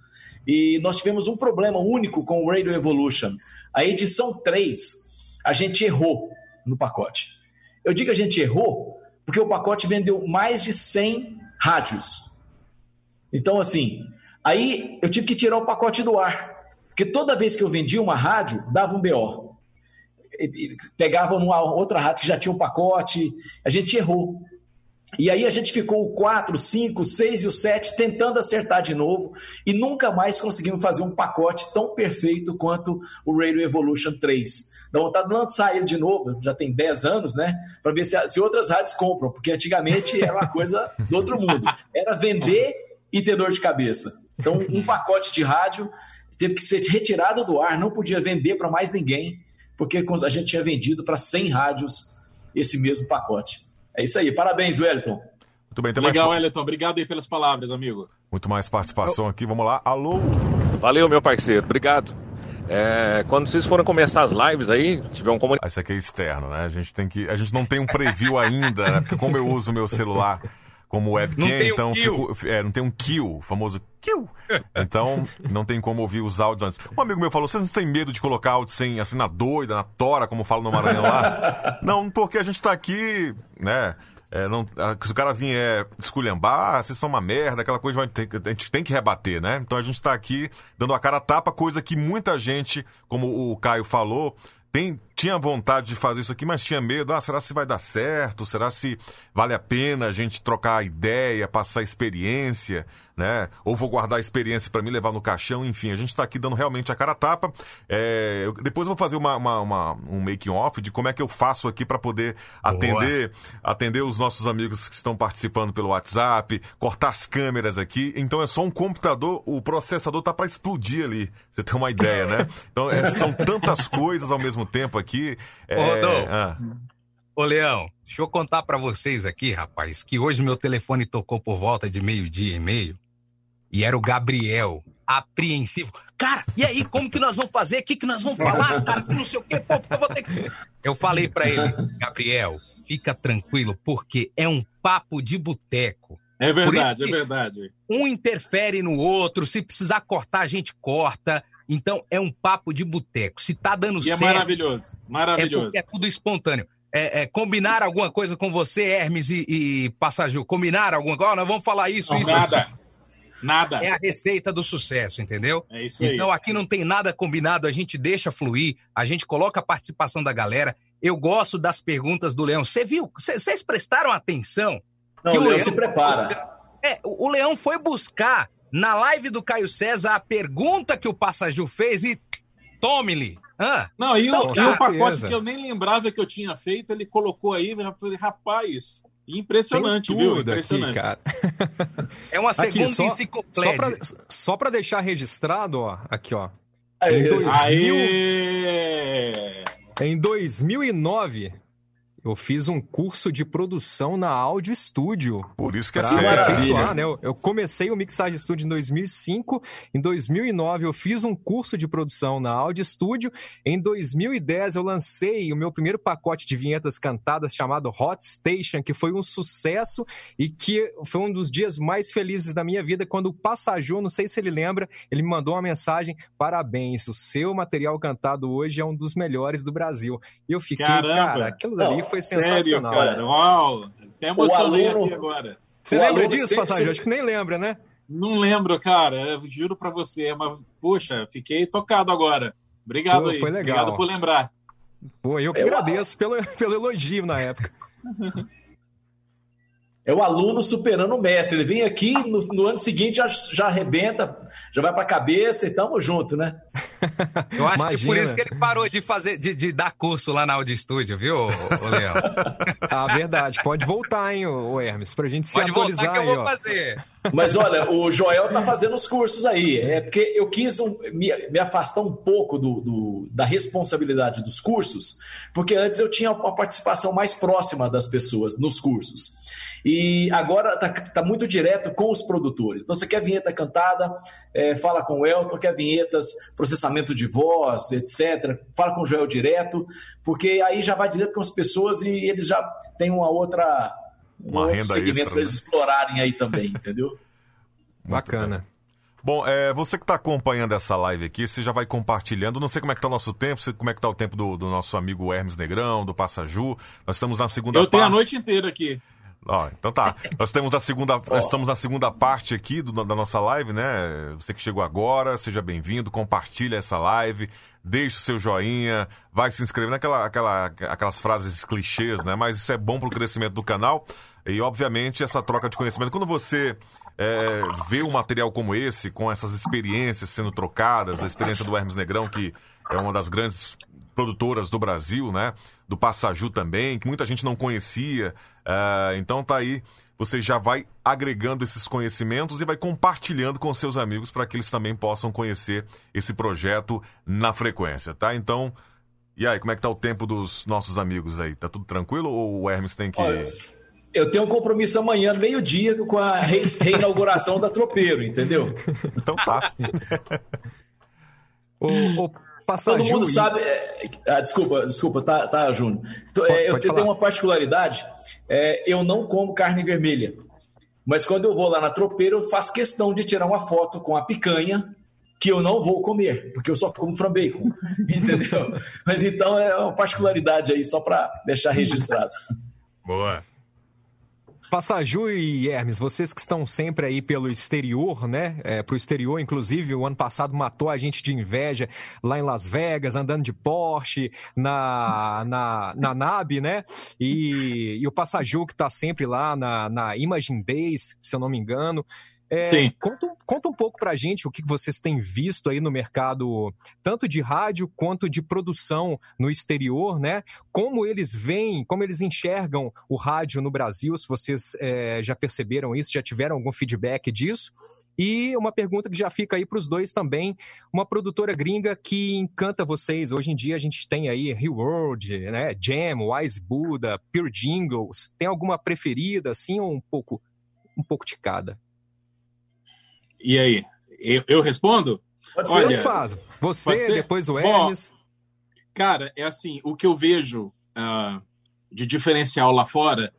e nós tivemos um problema único com o Radio Evolution. A edição 3, a gente errou no pacote. Eu digo a gente errou porque o pacote vendeu mais de 100 rádios. Então, assim, aí eu tive que tirar o pacote do ar. Porque toda vez que eu vendia uma rádio, dava um BO pegavam numa outra rádio que já tinha um pacote, a gente errou. E aí a gente ficou o 4, 5, 6 e o 7 tentando acertar de novo e nunca mais conseguimos fazer um pacote tão perfeito quanto o Radio Evolution 3. Dá vontade de lançar ele de novo, já tem 10 anos, né? Para ver se, se outras rádios compram, porque antigamente era uma coisa do outro mundo. Era vender e ter dor de cabeça. Então, um pacote de rádio teve que ser retirado do ar, não podia vender para mais ninguém porque a gente tinha vendido para 100 rádios esse mesmo pacote. É isso aí. Parabéns, Wellington. Muito bem, tem Legal, mais... Wellington. Obrigado aí pelas palavras, amigo. Muito mais participação aqui. Vamos lá. Alô? Valeu, meu parceiro. Obrigado. É, quando vocês forem começar as lives aí, tiver um comunicado. Isso aqui é externo, né? A gente tem que. A gente não tem um preview ainda, né? Porque como eu uso o meu celular como webcam, então um fico, é, não tem um kill, o famoso kill. Então, não tem como ouvir os áudios antes. Um amigo meu falou: vocês não têm medo de colocar áudio sem, assim, na doida, na tora, como fala no Maranhão lá? <laughs> não, porque a gente tá aqui, né? É, não, se o cara vier esculhambar, ah, vocês são uma merda, aquela coisa, a gente tem que rebater, né? Então a gente tá aqui dando a cara a tapa, coisa que muita gente, como o Caio falou, tem, tinha vontade de fazer isso aqui, mas tinha medo. Ah, será se vai dar certo? Será se vale a pena a gente trocar ideia, passar experiência, né? Ou vou guardar a experiência para me levar no caixão? Enfim, a gente está aqui dando realmente a cara a tapa. É, eu, depois eu vou fazer uma, uma, uma um making off de como é que eu faço aqui para poder atender, atender os nossos amigos que estão participando pelo WhatsApp, cortar as câmeras aqui. Então é só um computador, o processador tá para explodir ali. Você tem uma ideia, né? <laughs> Então é, são tantas coisas ao mesmo tempo aqui aqui. É... Ô, Rodolfo. Ah. Ô, Leão, deixa eu contar para vocês aqui, rapaz, que hoje meu telefone tocou por volta de meio-dia e meio e era o Gabriel, apreensivo. Cara, e aí, como que nós vamos fazer? O que, que nós vamos falar? Cara, não sei o quê, pô, eu vou ter que. Eu falei para ele, Gabriel, fica tranquilo, porque é um papo de boteco. É verdade, é verdade. Um interfere no outro, se precisar cortar, a gente corta. Então é um papo de boteco. Se tá dando e é certo. É maravilhoso, maravilhoso. É, é tudo espontâneo. É, é, combinar alguma coisa com você, Hermes e, e Passagio? Combinar alguma coisa? Oh, nós vamos falar isso, não, isso. Nada. Isso. Nada. É a receita do sucesso, entendeu? É isso aí. Então aqui não tem nada combinado, a gente deixa fluir, a gente coloca a participação da galera. Eu gosto das perguntas do Leão. Você viu? Vocês prestaram atenção? Não, que o Leão, Leão se prepara. Buscar... É, o Leão foi buscar na live do Caio César a pergunta que o Passagiu fez e tome-lhe. Ah, não, e, então, o, e o pacote que eu nem lembrava que eu tinha feito, ele colocou aí, rapaz. Impressionante, viu? Impressionante. Aqui, cara. É uma segunda aqui, só, enciclopédia. Só para deixar registrado, ó, aqui, ó. Aê, em, 2000, aê. em 2009, eu fiz um curso de produção na Audio Studio. Por isso que é feio. Né? Eu, eu, comecei o Mixage Studio em 2005. Em 2009, eu fiz um curso de produção na Audio Studio. Em 2010, eu lancei o meu primeiro pacote de vinhetas cantadas chamado Hot Station, que foi um sucesso e que foi um dos dias mais felizes da minha vida quando o Passaju, não sei se ele lembra, ele me mandou uma mensagem: parabéns, o seu material cantado hoje é um dos melhores do Brasil. E eu fiquei, Caramba. cara, aquilo dali foi sensacional. Sério, cara? Uau! Até emocionei aluno... aqui agora. Você o lembra disso, sempre... Passagem? Acho que nem lembra, né? Não lembro, cara. Eu juro pra você. Mas, poxa, fiquei tocado agora. Obrigado Pô, aí. Foi legal. Obrigado por lembrar. Pô, eu que eu... agradeço pelo, <laughs> pelo elogio na época. <laughs> É o aluno superando o mestre. Ele vem aqui, no, no ano seguinte já, já arrebenta, já vai para a cabeça e tamo junto, né? <laughs> Eu acho Imagina. que por isso que ele parou de fazer, de, de dar curso lá na Audio Studio, viu, o Leão? <laughs> ah, verdade. Pode voltar, hein, o Hermes, pra gente se Pode atualizar voltar que eu vou fazer. Mas olha, o Joel tá fazendo os cursos aí. É porque eu quis um, me, me, afastar um pouco do, do, da responsabilidade dos cursos, porque antes eu tinha uma participação mais próxima das pessoas nos cursos. E agora está tá muito direto com os produtores. Então, você quer vinheta cantada, é, fala com o Elton, quer vinhetas, processamento de voz, etc. Fala com o Joel direto, porque aí já vai direto com as pessoas e eles já têm uma outra. Um uma renda segmento para eles né? explorarem aí também, entendeu? <laughs> Bacana. Bom, é, você que está acompanhando essa live aqui, você já vai compartilhando. Não sei como é que está o nosso tempo, como é que está o tempo do, do, nosso amigo Hermes Negrão, do Passaju. Nós estamos na segunda Eu parte. Eu tenho a noite inteira aqui. Ó, então tá. <laughs> Nós temos a segunda, nós estamos na segunda parte aqui do, da nossa live, né? Você que chegou agora, seja bem-vindo, compartilha essa live, deixe o seu joinha, vai se inscrever naquela aquela, aquelas frases clichês, né? Mas isso é bom para o crescimento do canal e, obviamente, essa troca de conhecimento. Quando você é, vê um material como esse, com essas experiências sendo trocadas, a experiência do Hermes Negrão, que é uma das grandes produtoras do Brasil, né? Do Passaju também, que muita gente não conhecia. Uh, então tá aí, você já vai agregando esses conhecimentos e vai compartilhando com seus amigos para que eles também possam conhecer esse projeto na frequência, tá? Então, e aí, como é que tá o tempo dos nossos amigos aí? Tá tudo tranquilo ou o Hermes tem que. Olha, eu tenho um compromisso amanhã, meio-dia, com a reinauguração da Tropeiro, entendeu? <laughs> Então tá. <laughs> o, o Todo mundo sabe. É, ah, desculpa, desculpa, tá, tá Júnior. Então, é, eu tenho uma particularidade. É, eu não como carne vermelha. Mas quando eu vou lá na tropeira, eu faço questão de tirar uma foto com a picanha que eu não vou comer, porque eu só como from bacon, <laughs> entendeu? Mas então é uma particularidade aí, só para deixar registrado. Boa. Passaju e Hermes, vocês que estão sempre aí pelo exterior, né? É, pro exterior, inclusive, o ano passado matou a gente de inveja lá em Las Vegas, andando de Porsche, na, na, na NAB, né? E, e o Passaju que está sempre lá na, na Imagine Days, se eu não me engano. É, Sim. Conta, conta um pouco pra gente o que vocês têm visto aí no mercado, tanto de rádio quanto de produção no exterior, né? Como eles veem, como eles enxergam o rádio no Brasil, se vocês é, já perceberam isso, já tiveram algum feedback disso. E uma pergunta que já fica aí para os dois também, uma produtora gringa que encanta vocês. Hoje em dia a gente tem aí Real World, né? Jam, Wise Buddha, Pure Jingles. Tem alguma preferida, assim, ou um pouco, um pouco de cada? E aí? Eu, eu respondo? Pode ser, Olha, faz. Você, depois o Hermes. cara, é assim, o que eu vejo uh, de diferencial lá fora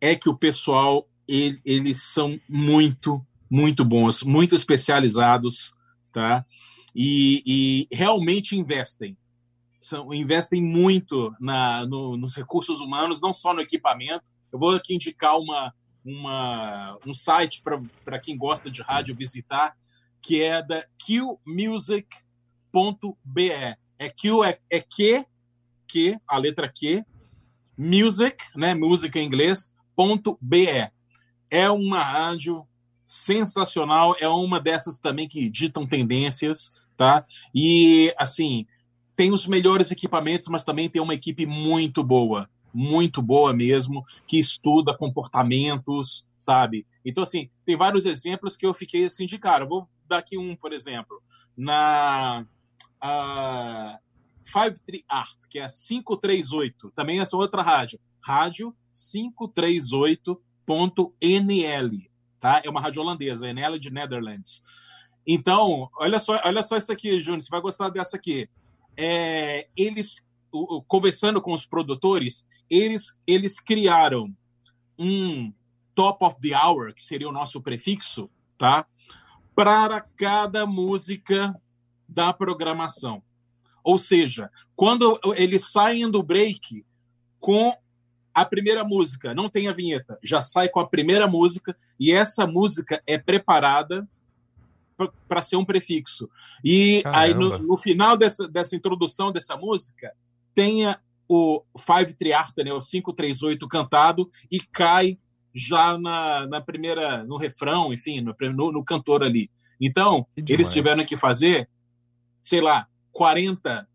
é que o pessoal, ele, eles são muito, muito bons, muito especializados, tá? E, e realmente investem. São, investem muito na, no, nos recursos humanos, não só no equipamento. Eu vou aqui indicar uma, uma, um site para quem gosta de rádio visitar, que é da qmusic.be. É Q é, é que, que, a letra Q, music, né, música em inglês, ponto .be. É uma rádio sensacional, é uma dessas também que ditam tendências, tá? E, assim, tem os melhores equipamentos, mas também tem uma equipe muito boa muito boa mesmo, que estuda comportamentos, sabe? Então, assim, tem vários exemplos que eu fiquei assim de cara. vou dar aqui um, por exemplo, na uh, Five Tree Art, que é 538, também essa outra rádio, rádio 538.nl, tá? É uma rádio holandesa, NL de Netherlands. Então, olha só, olha só isso aqui, Júnior, você vai gostar dessa aqui. É, eles, conversando com os produtores, eles, eles criaram um top of the hour, que seria o nosso prefixo, tá? Para cada música da programação. Ou seja, quando eles saem do break com a primeira música, não tem a vinheta, já sai com a primeira música e essa música é preparada para ser um prefixo. E Caramba. aí no, no, final dessa, dessa introdução dessa música tem o Five Triarta, né, o 538 cantado, e cai já na, na primeira, no refrão, enfim, no, no, no cantor ali. Então, eles tiveram que fazer, sei lá, 40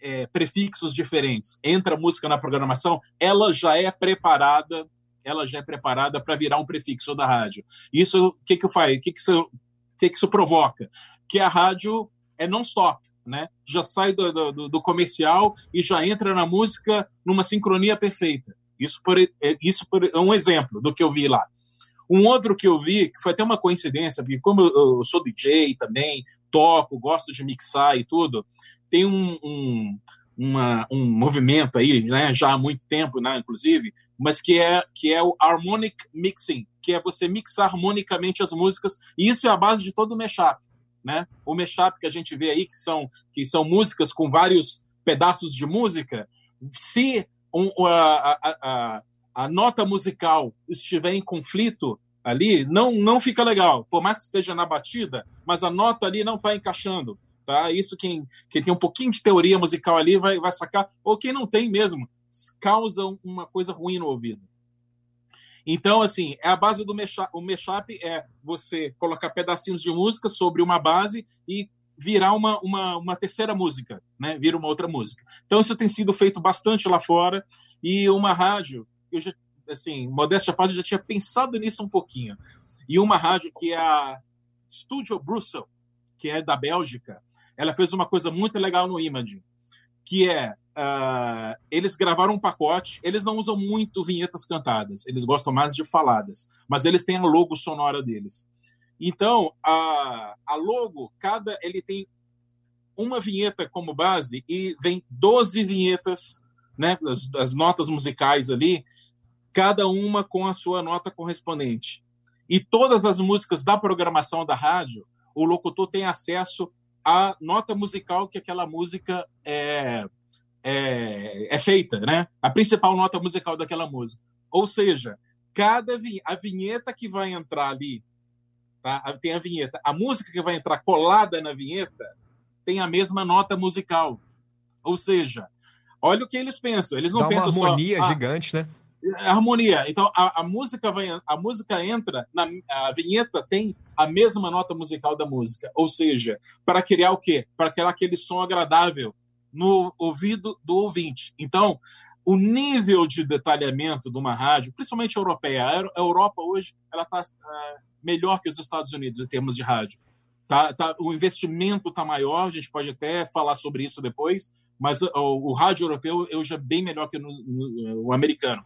é, prefixos diferentes. Entra a música na programação, ela já é preparada, ela já é preparada para virar um prefixo da rádio. Isso, o que que faz? O que que isso, que que isso provoca? Que a rádio é non-stop né? Já sai do, do, do, comercial e já entra na música numa sincronia perfeita. Isso, por, é, isso por, é um exemplo do que eu vi lá. Um outro que eu vi, que foi até uma coincidência, porque como eu, eu sou DJ também, toco, gosto de mixar e tudo, tem um, um, uma, um movimento aí, né, já há muito tempo, né, inclusive, mas que é, que é o harmonic mixing, que é você mixar harmonicamente as músicas, e isso é a base de todo o mashup né? O mashup que a gente vê aí, que são, que são músicas com vários pedaços de música, se um, a, a, a, a, nota musical estiver em conflito ali, não, não fica legal. Por mais que esteja na batida, mas a nota ali não está encaixando. Tá? Isso quem, quem tem um pouquinho de teoria musical ali vai, vai sacar, ou quem não tem mesmo, causa uma coisa ruim no ouvido. Então, assim, é a base do mashup. O mashup é você colocar pedacinhos de música sobre uma base e virar uma, uma, uma terceira música, né? Vira uma outra música. Então, isso tem sido feito bastante lá fora. E uma rádio, eu já, assim, modéstia à parte, eu já tinha pensado nisso um pouquinho. E uma rádio que é a Studio Brussels, que é da Bélgica, ela fez uma coisa muito legal no Image, que é Uh, eles gravaram um pacote. Eles não usam muito vinhetas cantadas, eles gostam mais de faladas, mas eles têm a logo sonora deles. Então, a, a logo, cada ele tem uma vinheta como base e vem 12 vinhetas, né, as, as notas musicais ali, cada uma com a sua nota correspondente. E todas as músicas da programação da rádio, o locutor tem acesso à nota musical que aquela música é, é, é feita, né? A principal nota musical daquela música. Ou seja, cada a vinheta que vai entrar ali, tá? tem a vinheta, a música que vai entrar colada na vinheta tem a mesma nota musical. Ou seja, olha o que eles pensam. Eles não Dá pensam uma harmonia só, ah, gigante, né? harmonia. Então a, a, música vai, a música entra na a vinheta tem a mesma nota musical da música, ou seja, para criar o quê? Para criar aquele som agradável no ouvido do ouvinte. Então, o nível de detalhamento de uma rádio, principalmente europeia, a Europa hoje ela está uh, melhor que os Estados Unidos em termos de rádio. Tá, tá, o investimento está maior, a gente pode até falar sobre isso depois, mas o, o rádio europeu eu já bem melhor que no, no, o americano.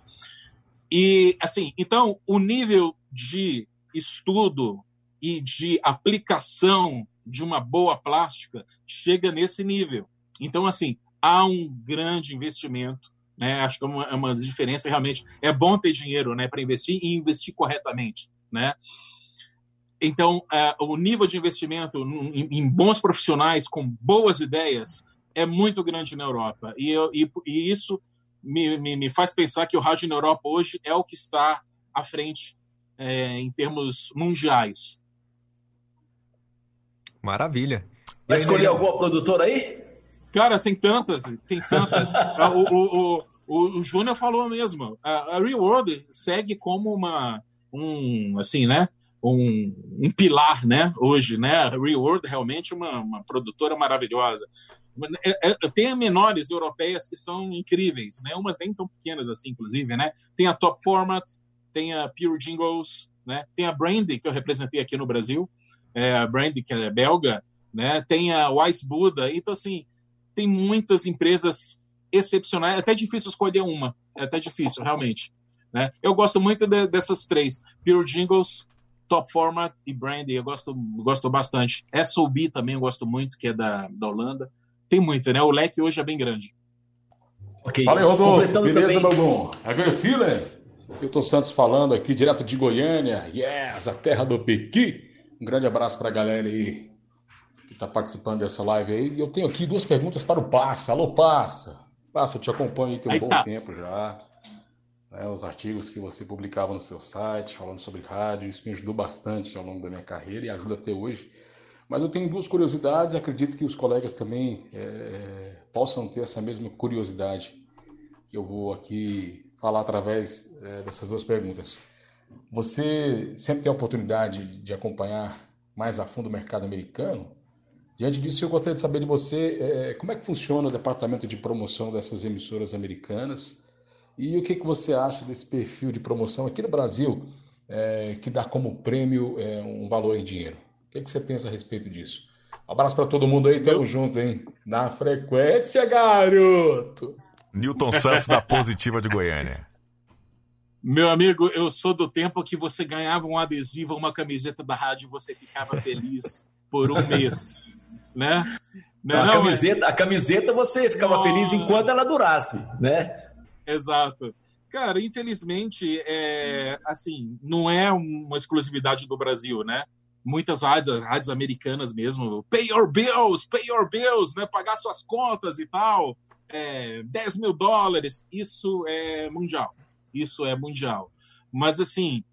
E assim, então o nível de estudo e de aplicação de uma boa plástica chega nesse nível. Então assim, há um grande investimento, né? Acho que é uma, é uma diferença realmente. É bom ter dinheiro, né, para investir e investir corretamente, né? Então, é, o nível de investimento em, em bons profissionais com boas ideias é muito grande na Europa. E, eu, e, e isso me, me, me, faz pensar que o rádio na Europa hoje é o que está à frente é, em termos mundiais. Maravilha. Vai escolher alguma produtora aí? Cara, tem tantas, tem tantas. <laughs> Ah, o, o, o, o Júnior falou mesmo. A, a Reward segue como uma, um, assim, né? Um, um pilar, né? Hoje, né? A Reward realmente uma, uma produtora maravilhosa. É, é, tem menores europeias que são incríveis, né? Umas nem tão pequenas assim, inclusive, né? Tem a Top Format, tem a Pure Jingles, né? Tem a Brandy, que eu representei aqui no Brasil, é, a Brandy, que é belga, né? Tem a Wise Buddha. Então, assim, tem muitas empresas excepcionais. É até difícil escolher uma. É até difícil, realmente. Né? Eu gosto muito de, dessas três. Pure Jingles, Top Format e Brandy. Eu gosto, gosto bastante. SOB também eu gosto muito, que é da, da Holanda tem muito, né? O leque hoje é bem grande. Okay. Fala aí, Rodolfo. Beleza, meu bom? Agora, Filler. Milton Santos falando aqui, direto de Goiânia. Yes, a terra do Pequi. Um grande abraço para a galera aí que está participando dessa live aí. Eu tenho aqui duas perguntas para o Passa. Alô, Passa. Passa, eu te acompanho aí tem um aí bom tá. tempo já. Né, os artigos que você publicava no seu site, falando sobre rádio, isso me ajudou bastante ao longo da minha carreira e ajuda até hoje. Mas eu tenho duas curiosidades, acredito que os colegas também é, possam ter essa mesma curiosidade que eu vou aqui falar através é, dessas duas perguntas. Você sempre tem a oportunidade de acompanhar mais a fundo o mercado americano? Diante disso, eu gostaria de saber de você é, como é que funciona o departamento de promoção dessas emissoras americanas e o que, que você acha desse perfil de promoção aqui no Brasil é, que dá como prêmio é, um valor em dinheiro que, que você pensa a respeito disso? Um abraço para todo mundo aí, tamo junto, hein? Na frequência, garoto! Newton Santos da Positiva de Goiânia. Meu amigo, eu sou do tempo que você ganhava um adesivo, uma camiseta da rádio e você ficava feliz por um mês, né? Não, a, camiseta, a camiseta você ficava feliz enquanto ela durasse, né? Exato. Cara, infelizmente, é, assim, não é uma exclusividade do Brasil, né? muitas rádios, rádios americanas mesmo, pay your bills, pay your bills, né? Pagar suas contas e tal, é, 10 mil dólares, isso é mundial, isso é mundial. Mas, assim,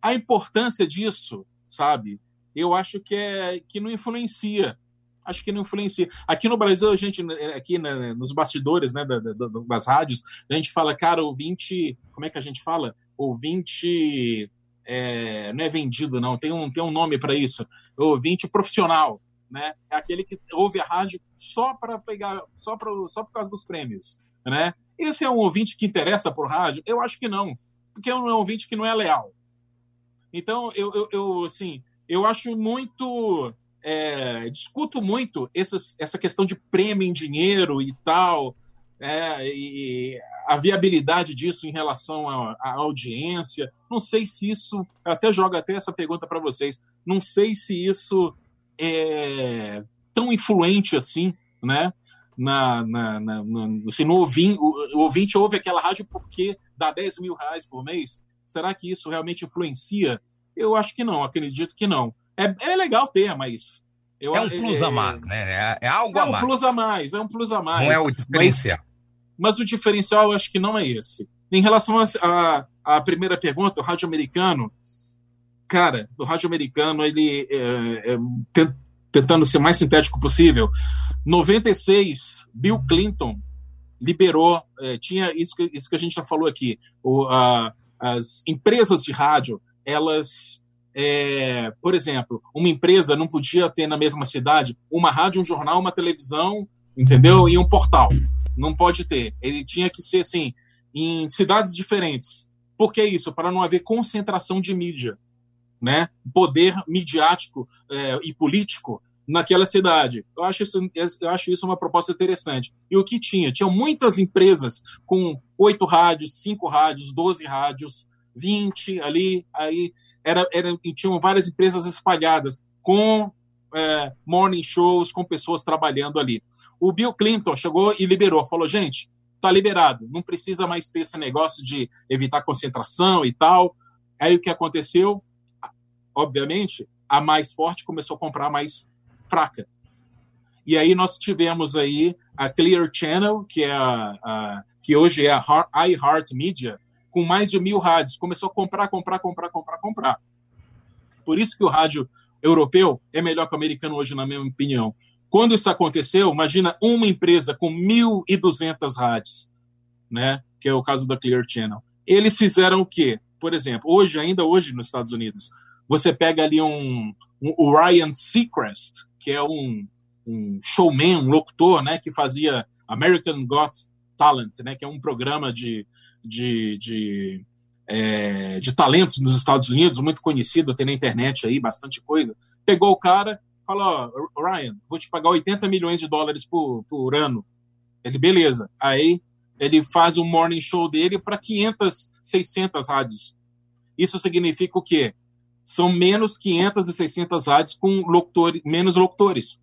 a importância disso, sabe? Eu acho que, é, que não influencia. Acho que não influencia. Aqui no Brasil, a gente, aqui né, nos bastidores né, das, das rádios, a gente fala, cara, ouvinte. Como é que a gente fala? Ouvinte é, não é vendido, não, tem um, tem um nome para isso, ouvinte profissional, né? É aquele que ouve a rádio só para pegar, só, pra, só por causa dos prêmios, né? Esse é um ouvinte que interessa por rádio? Eu acho que não, porque é um ouvinte que não é leal. Então, eu, eu, eu assim, eu acho muito. É, discuto muito essas, essa questão de prêmio em dinheiro e tal, é, e a viabilidade disso em relação à, à, audiência. Não sei se isso. Eu até jogo até essa pergunta para vocês. Não sei se isso é, tão influente assim, né? Na, na, na, na no ouvinte, o, o, ouvinte ouve aquela rádio porque dá 10 mil reais por mês. Será que isso realmente influencia? Eu acho que não, acredito que não. É, é legal ter, mas. Eu, é um plus é, a mais, né? É, é algo é a mais. É um plus a mais, é um plus a mais. Não é o diferencial. Mas, mas o diferencial eu acho que não é esse. Em relação à primeira pergunta, o rádio americano, cara, o rádio americano, ele é, é, tentando ser mais sintético possível, 96, Bill Clinton liberou, é, tinha isso que, isso que a gente já falou aqui, o, a, as empresas de rádio, elas, é, por exemplo, uma empresa não podia ter na mesma cidade uma rádio, um jornal, uma televisão, entendeu? E um portal. Não pode ter. Ele tinha que ser assim, em cidades diferentes. Por que isso? Para não haver concentração de mídia, né? Poder midiático é, e político naquela cidade. Eu acho, isso, eu acho isso uma proposta interessante. E o que tinha? Tinham muitas empresas com oito rádios, cinco rádios, doze rádios, vinte ali, aí era, era, tinham várias empresas espalhadas com é, morning shows, com pessoas trabalhando ali. O Bill Clinton chegou e liberou, falou, gente, tá liberado, não precisa mais ter esse negócio de evitar concentração e tal. Aí o que aconteceu? Obviamente, a mais forte começou a comprar mais fraca. E aí nós tivemos aí a Clear Channel, que é a, a que hoje é a iHeart Media, com mais de mil rádios, começou a comprar, comprar, comprar, comprar, comprar. Por isso que o rádio europeu é melhor que o americano hoje, na minha opinião. Quando isso aconteceu, imagina uma empresa com 1.200 rádios, né? que é o caso da Clear Channel. Eles fizeram o quê? Por exemplo, hoje, ainda hoje nos Estados Unidos, você pega ali um, um o Ryan Seacrest, que é um, um showman, um locutor, né, que fazia American Got Talent, né, que é um programa de, de, de, é, de talentos nos Estados Unidos, muito conhecido, tem na internet aí bastante coisa. Pegou o cara, falou: oh, Ryan, vou te pagar 80 milhões de dólares por, por ano. Ele, beleza. Aí ele faz o morning show dele para 500, 600 rádios. Isso significa o quê? são menos 500 e 600 rádios com locutores, menos locutores.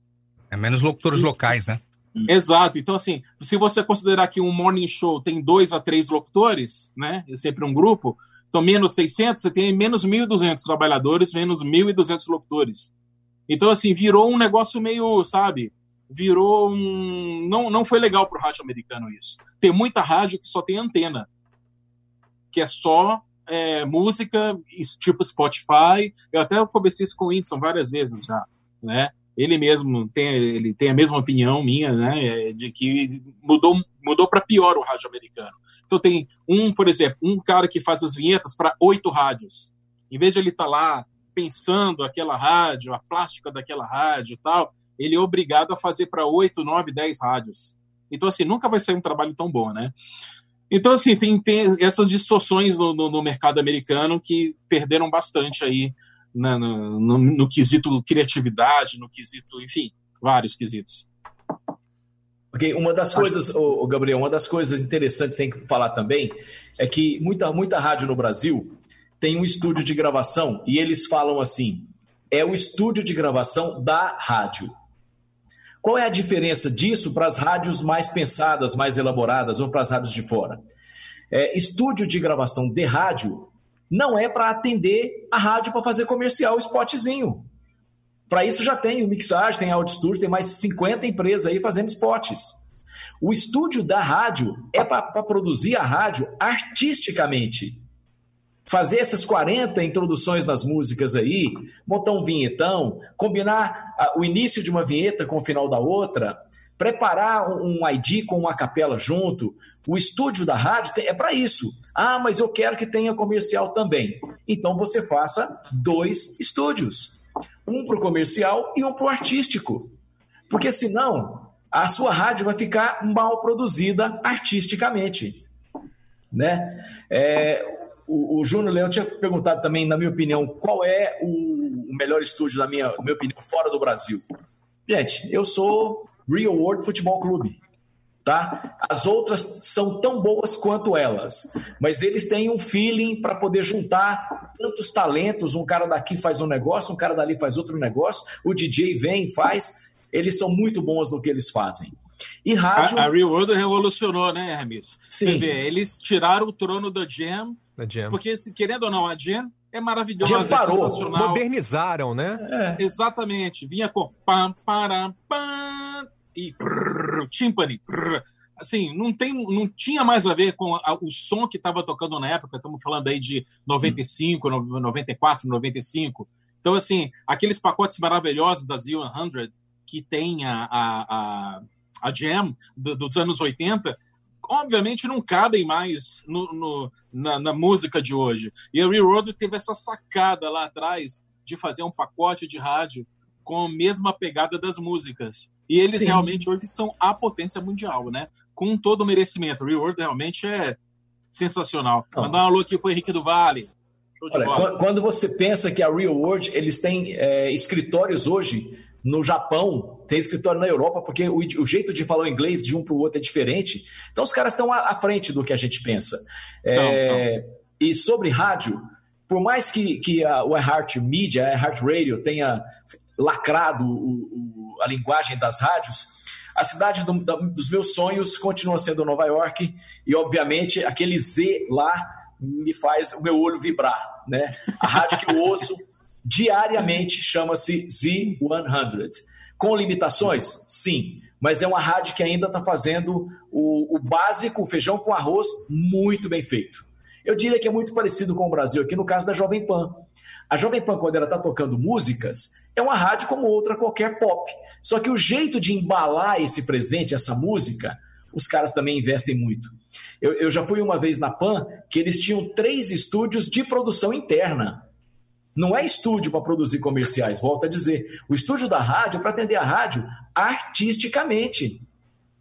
É menos locutores locais, né? Exato. Então, assim, se você considerar que um morning show tem dois a três locutores, né? É sempre um grupo. Então, menos 600, você tem menos 1.200 trabalhadores, menos 1.200 locutores. Então, assim, virou um negócio meio, sabe? Virou um. Não, não foi legal para o rádio americano isso. Tem muita rádio que só tem antena, que é só é, música tipo Spotify. Eu até conversei isso com o Whindersson várias vezes já, né? Ele mesmo tem, ele tem a mesma opinião minha, né? É, de que mudou, mudou para pior o rádio americano. Então tem um, por exemplo, um cara que faz as vinhetas para oito rádios. Em vez de ele estar tá lá pensando aquela rádio, a plástica daquela rádio e tal, ele é obrigado a fazer para oito, nove, dez rádios. Então, assim, nunca vai sair um trabalho tão bom, né? Então, assim, tem, tem essas distorções no, no, no, mercado americano que perderam bastante aí na, no, no, no quesito criatividade, no quesito, enfim, vários quesitos. Ok, uma das coisas, oh, Gabriel, uma das coisas interessantes que tem que falar também é que muita, muita rádio no Brasil tem um estúdio de gravação e eles falam assim: é o estúdio de gravação da rádio. Qual é a diferença disso para as rádios mais pensadas, mais elaboradas ou para as rádios de fora? É, estúdio de gravação de rádio não é para atender a rádio para fazer comercial, spotzinho. Para isso já tem o Mixage, tem Audio Studio, tem mais 50 empresas aí fazendo spots. O estúdio da rádio é para produzir a rádio artisticamente fazer essas 40 introduções nas músicas aí, montar um vinhetão, combinar o início de uma vinheta com o final da outra, preparar um ID com uma capela junto. O estúdio da rádio é para isso. Ah, mas eu quero que tenha comercial também. Então você faça dois estúdios. Um para o comercial e um para o artístico. Porque senão a sua rádio vai ficar mal produzida artisticamente. Né? É, o, o Júnior Leão tinha perguntado também, na minha opinião, qual é o, melhor estúdio, na minha, na minha opinião, fora do Brasil. Gente, eu sou Real World Futebol Clube. Tá? As outras são tão boas quanto elas, mas eles têm um feeling para poder juntar tantos talentos. Um cara daqui faz um negócio, um cara dali faz outro negócio, o DJ vem, faz. eles são muito bons no que eles fazem. E rádio. A, a Real World revolucionou, né, Hermes? Sim. Vê, eles tiraram o trono da Jam. Da Jam. Porque, querendo ou não, a Jam é maravilhosa, Jam parou. É sensacional. Modernizaram, né? É. Exatamente. Vinha com pam, param, pam, e prrr, timpani. Assim, não, tem, não tinha mais a ver com a, o som que estava tocando na época. Estamos falando aí de 95, hum. 94, 95. Então, assim, aqueles pacotes maravilhosos da Z100 que tem a, a, a a Jam do, dos anos 80, obviamente não cabem mais no, no, na, na, música de hoje. E a Railroad teve essa sacada lá atrás de fazer um pacote de rádio com a mesma pegada das músicas. E eles Sim. realmente hoje são a potência mundial, né? Com todo o merecimento. Railroad realmente é sensacional. Então, Mandar um alô aqui pro Henrique do Vale. Olha, quando você pensa que a Real World, eles têm é, escritórios hoje no Japão, tem escritório na Europa, porque o, o jeito de falar o inglês de um para o outro é diferente. Então os caras estão à, à, frente do que a gente pensa. É, E sobre rádio, por mais que, que a, o iHeart Media, a iHeart Radio tenha lacrado o, o, a linguagem das rádios, a cidade do, da, dos meus sonhos continua sendo Nova York e, obviamente, aquele Z lá me faz o meu olho vibrar, né? A rádio que eu ouço <laughs> diariamente chama-se Z100. Com limitações? Sim, mas é uma rádio que ainda está fazendo o, o básico, o feijão com arroz, muito bem feito. Eu diria que é muito parecido com o Brasil aqui no caso da Jovem Pan. A Jovem Pan, quando ela está tocando músicas, é uma rádio como outra qualquer pop. Só que o jeito de embalar esse presente, essa música, os caras também investem muito. Eu, eu já fui uma vez na Pan que eles tinham três estúdios de produção interna. Não é estúdio para produzir comerciais, volto a dizer. O estúdio da rádio é para atender a rádio artisticamente.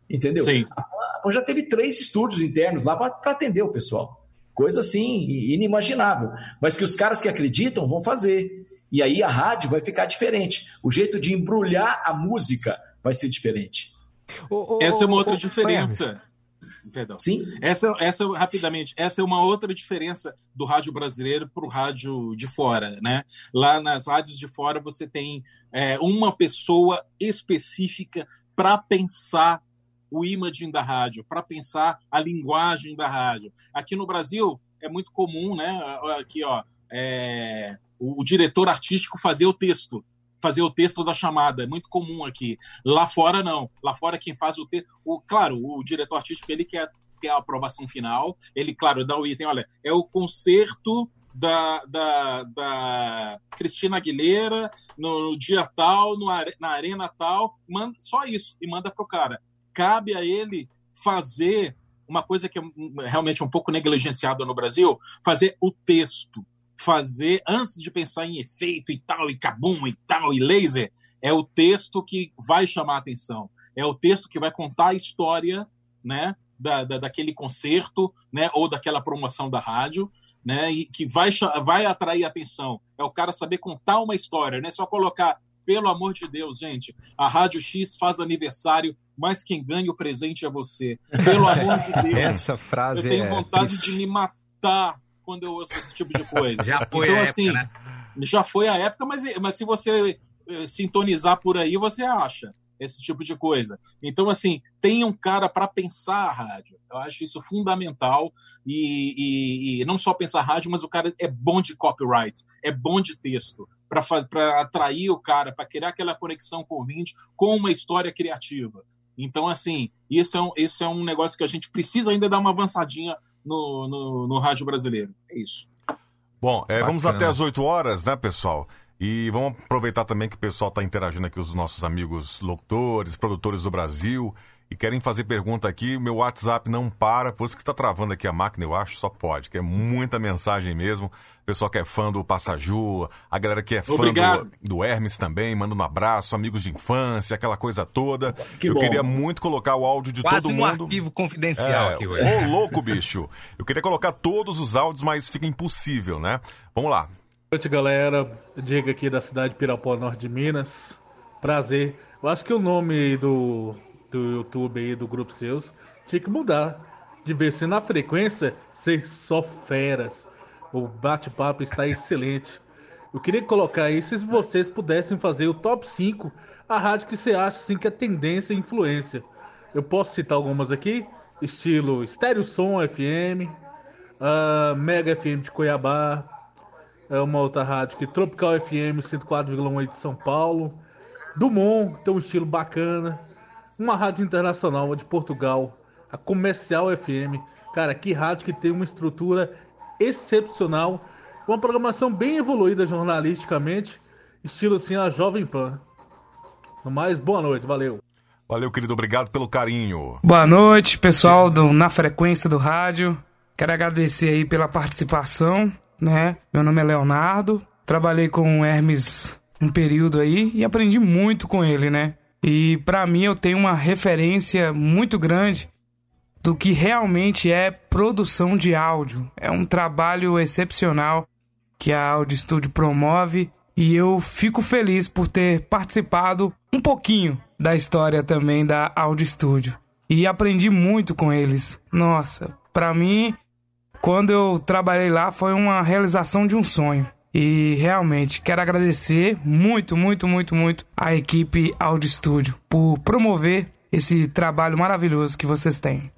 Entendeu? Sim. A Pan já teve três estúdios internos lá para atender o pessoal. Coisa assim, inimaginável. Mas que os caras que acreditam vão fazer. E aí a rádio vai ficar diferente. O jeito de embrulhar a música vai ser diferente. Essa é uma outra diferença. Perdão. Sim. Essa, essa, rapidamente, essa é uma outra diferença do rádio brasileiro para o rádio de fora, né? Lá nas rádios de fora você tem é, uma pessoa específica para pensar o imaging da rádio, para pensar a linguagem da rádio. Aqui no Brasil é muito comum, né? Aqui, ó, é, o, o diretor artístico fazer o texto fazer o texto da chamada. É muito comum aqui. Lá fora, não. Lá fora, quem faz o texto. Claro, o diretor artístico ele quer ter a aprovação final. Ele, claro, dá o item. Olha, é o concerto da, da, da Cristina Aguilera no, no dia tal, no, na arena tal. Manda, só isso. E manda pro cara. Cabe a ele fazer uma coisa que é realmente um pouco negligenciada no Brasil, fazer o texto fazer, antes de pensar em efeito e tal, e cabum e tal, e laser, é o texto que vai chamar a atenção. É o texto que vai contar a história né, da, da, daquele concerto né, ou daquela promoção da rádio. Né, e que vai, vai atrair atenção. É o cara saber contar uma história, não é só colocar, pelo amor de Deus, gente, a Rádio X faz aniversário, mas quem ganha o presente é você. Pelo amor de <laughs> Deus. Essa frase Eu tenho é vontade triste. de me matar quando eu ouço esse tipo de coisa. <laughs> já foi então, a assim, época, né? Já foi a época, mas, mas se você eh, sintonizar por aí, você acha esse tipo de coisa. Então, assim, tem um cara para pensar a rádio. Eu acho isso fundamental. E, e, e, não só pensar rádio, mas o cara é bom de copyright, é bom de texto, para atrair o cara, para criar aquela conexão com o ouvinte, com uma história criativa. Então, assim, isso é, um, isso é um negócio que a gente precisa ainda dar uma avançadinha no, no, no rádio brasileiro. É isso. Bom, é, vamos até as 8 horas, né, pessoal? E vamos aproveitar também que o pessoal está interagindo aqui, os nossos amigos locutores, produtores do Brasil e querem fazer pergunta aqui, meu WhatsApp não para, por isso que está travando aqui a máquina, eu acho, só pode, que é muita mensagem mesmo. Pessoal que é fã do Passaju, a galera que é fã do, do, Hermes também, manda um abraço, amigos de infância, aquela coisa toda. Que eu bom. queria muito colocar o áudio de Quase todo um mundo. arquivo confidencial é, aqui hoje. Ô, <laughs> louco, bicho. Eu queria colocar todos os áudios, mas fica impossível, né? Vamos lá. Boa noite, galera. Diego aqui da cidade de Pirapó, norte de Minas. Prazer. Eu acho que o nome do do YouTube aí, do grupo seus, tinha que mudar. De ver se na frequência ser só feras. O bate-papo está excelente. Eu queria colocar aí se vocês pudessem fazer o top 5 a rádio que você acha assim, que é tendência e influência. Eu posso citar algumas aqui, estilo Estéreo Som FM, uh, Mega FM de Cuiabá, é uma outra rádio que Tropical FM 104,1 de São Paulo, Dumont tem um estilo bacana, uma rádio internacional de Portugal, a Comercial FM, cara, que rádio que tem uma estrutura excepcional, uma programação bem evoluída jornalisticamente, estilo assim a Jovem Pan. No mais, boa noite, valeu. Valeu, querido, obrigado pelo carinho. Boa noite, pessoal do Na Frequência do Rádio. Quero agradecer aí pela participação, né? Meu nome é Leonardo, trabalhei com o Hermes um período aí e aprendi muito com ele, né? E para mim eu tenho uma referência muito grande do que realmente é produção de áudio. É um trabalho excepcional que a Audio Studio promove e eu fico feliz por ter participado um pouquinho da história também da Audio Studio. E aprendi muito com eles. Nossa, para mim, quando eu trabalhei lá foi uma realização de um sonho. E realmente quero agradecer muito, muito, muito, muito a equipe Audio Studio por promover esse trabalho maravilhoso que vocês têm.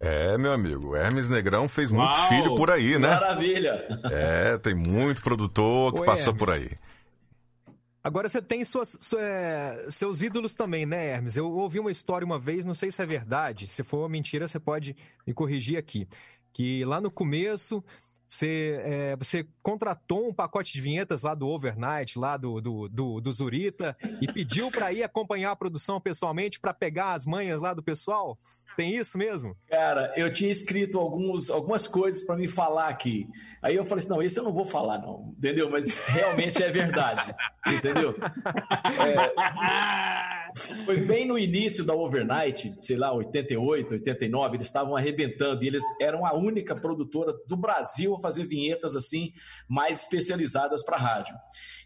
É, meu amigo, Hermes Negrão fez muito Uau, filho por aí, né? Maravilha! É, tem muito produtor que Oi, passou Hermes. por aí. Agora você tem suas, sua, seus ídolos também, né, Hermes? Eu ouvi uma história uma vez, não sei se é verdade. Se for uma mentira, você pode me corrigir aqui. Que lá no começo você, é, você contratou um pacote de vinhetas lá do Overnight, lá do, do, do, do Zurita, e pediu para ir acompanhar a produção pessoalmente para pegar as manhas lá do pessoal? Tem isso mesmo? Cara, eu tinha escrito alguns, algumas coisas para me falar aqui. Aí eu falei assim: não, isso eu não vou falar, não. Entendeu? Mas realmente é verdade. <laughs> entendeu? É, foi bem no início da Overnight, sei lá, 88, 89, eles estavam arrebentando e eles eram a única produtora do Brasil a fazer vinhetas assim, mais especializadas para rádio.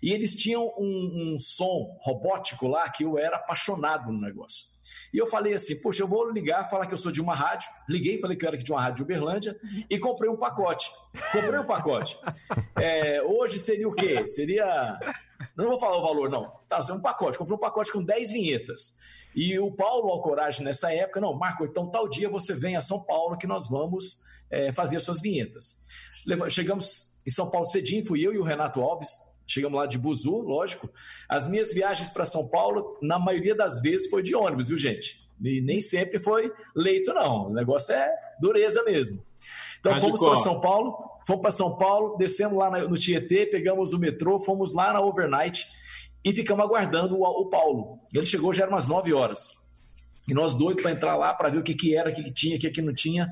E eles tinham um, um som robótico lá que eu era apaixonado no negócio. E eu falei assim, poxa, eu vou ligar, falar que eu sou de uma rádio. Liguei, falei que eu era de uma rádio de Uberlândia e comprei um pacote. Comprei um pacote. É, hoje seria o quê? Seria... Não vou falar o valor, não. Tá, é um pacote. Comprei um pacote com 10 vinhetas. E o Paulo Alcoragem, nessa época, não, Marco, então tal dia você vem a São Paulo que nós vamos é, fazer as suas vinhetas. Chegamos em São Paulo cedinho, fui eu e o Renato Alves, Chegamos lá de Buzu, lógico. As minhas viagens para São Paulo, na maioria das vezes, foi de ônibus, viu, gente? E nem sempre foi leito, não. O negócio é dureza mesmo. Então fomos para São Paulo, fomos para São Paulo, descemos lá no Tietê, pegamos o metrô, fomos lá na overnight e ficamos aguardando o, Paulo. Ele chegou já eram umas 9 horas. E nós doidos para entrar lá para ver o que, que era, o que, que tinha, o que, que não tinha.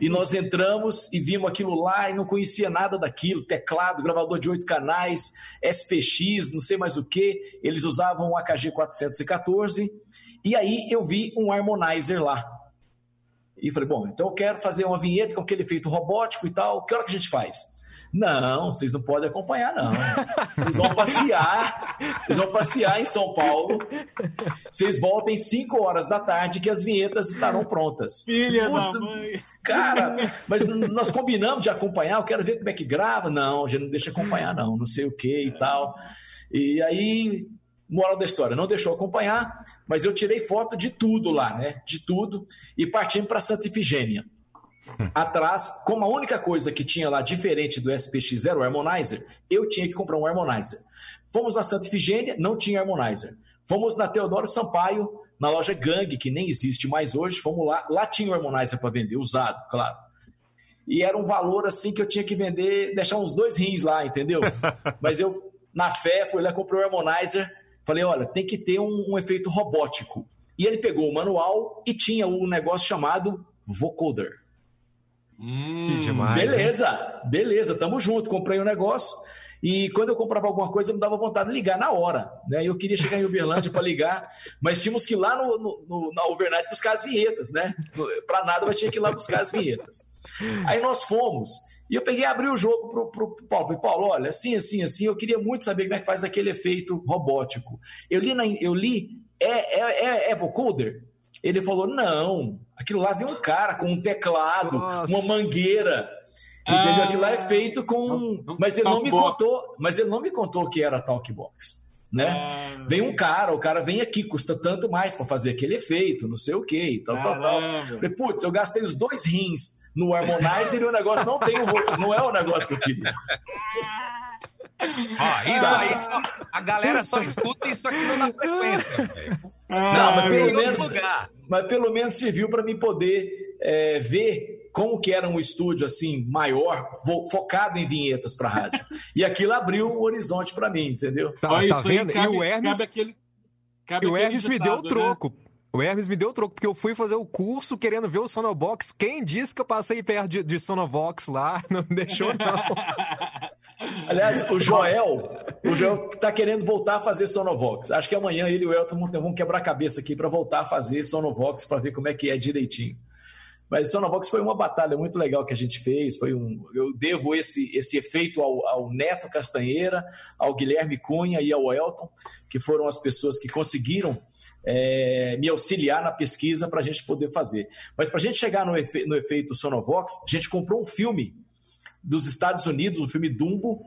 E nós entramos e vimos aquilo lá e não conhecia nada daquilo: teclado, gravador de oito canais, SPX, não sei mais o que. Eles usavam o AKG 414. E aí eu vi um harmonizer lá. E falei: bom, então eu quero fazer uma vinheta com aquele efeito robótico e tal. Que hora que a gente faz? Não, vocês não podem acompanhar, não. Eles vão passear, eles vão passear em São Paulo. Vocês voltem 5 horas da tarde que as vinhetas estarão prontas. Filha Putz, da mãe. Cara, mas nós combinamos de acompanhar, eu quero ver como é que grava. Não, a gente não deixa acompanhar, não, não sei o que e tal. E aí, moral da história, não deixou acompanhar, mas eu tirei foto de tudo lá, né? De tudo, e partimos para Santa Ifigênia. Atrás, como a única coisa que tinha lá diferente do SPX era o Harmonizer, eu tinha que comprar um Harmonizer. Fomos na Santa Ifigênia, não tinha Harmonizer. Fomos na Teodoro Sampaio, na loja Gang, que nem existe mais hoje. Fomos lá, lá tinha o Harmonizer para vender, usado, claro. E era um valor assim que eu tinha que vender, deixar uns dois rins lá, entendeu? <laughs> Mas eu, na fé, fui lá, comprei o Harmonizer. Falei, olha, tem que ter um, um efeito robótico. E ele pegou o manual e tinha um negócio chamado vocoder. Hum, que demais. Beleza, hein? beleza, tamo junto. Comprei um negócio. E quando eu comprava alguma coisa, eu me dava vontade de ligar na hora. Né? Eu queria chegar em Uberlândia para ligar, mas tínhamos que ir lá no, no, no, na Overnight buscar as vinhetas, né? Para nada, mas tinha que ir lá buscar as vinhetas. Aí nós fomos. E eu peguei e abri o jogo pro, pro, pro Paulo. Falei, Paulo, olha, assim, assim, assim, eu queria muito saber como é que faz aquele efeito robótico. Eu li, na, eu li é, é, é, é vocoder? Ele falou: não, aquilo lá vem um cara com um teclado, Nossa. uma mangueira. Entendeu? Ah, aquilo lá é feito com. Mas ele não me contou. Mas ele não me contou que era Talkbox. né? É... Vem um cara, o cara vem aqui, custa tanto mais para fazer aquele efeito, não sei o quê, e tal, tal, tal. Falei, putz, eu gastei os dois rins no Harmonizer e o negócio não tem o <laughs> não é o negócio que eu queria. Ó, isso aí, a galera só escuta isso aqui na frequência. <laughs> Não, mas pelo, menos, mas pelo menos serviu para mim poder é, ver como que era um estúdio assim maior, focado em vinhetas para rádio. e aquilo abriu um horizonte para mim, entendeu? Tá, tá vendo? Aí, cabe, e o Hermes, cabe aquele, cabe e o Hermes me deu o né? troco. Né? O Hermes me deu o troco, porque eu fui fazer o curso querendo ver o Sonobox. Quem disse que eu passei perto de, de Sonovox lá? <laughs> Não me deixou, não. <laughs> Aliás, o Joel, o Joel tá querendo voltar a fazer Sonovox. Acho que amanhã ele e o Elton vão quebrar a cabeça aqui para voltar a fazer Sonovox para ver como é que é direitinho. Mas Sonovox foi uma batalha muito legal que a gente fez. Foi um, eu devo esse, esse efeito ao, ao Neto Castanheira, ao Guilherme Cunha e ao Elton, que foram as pessoas que conseguiram é, me auxiliar na pesquisa para a gente poder fazer. Mas para a gente chegar no, efe, no efeito Sonovox, a gente comprou um filme dos Estados Unidos, um filme Dumbo,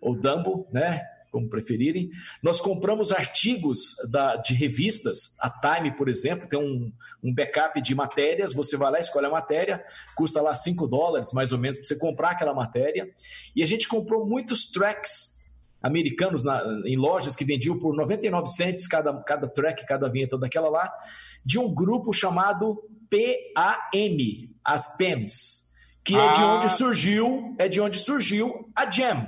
ou Dumbo, né? como preferirem. Nós compramos artigos da, de revistas, a Time, por exemplo, tem um, um backup de matérias, você vai lá, escolhe a matéria, custa lá 5 dólares, mais ou menos, para você comprar aquela matéria. E a gente comprou muitos tracks americanos na, em lojas que vendiam por 99 cents cada, cada track, cada vinheta daquela lá, de um grupo chamado PAM, as PAMs, que ah. é de ah. onde surgiu, é de onde surgiu a Jam.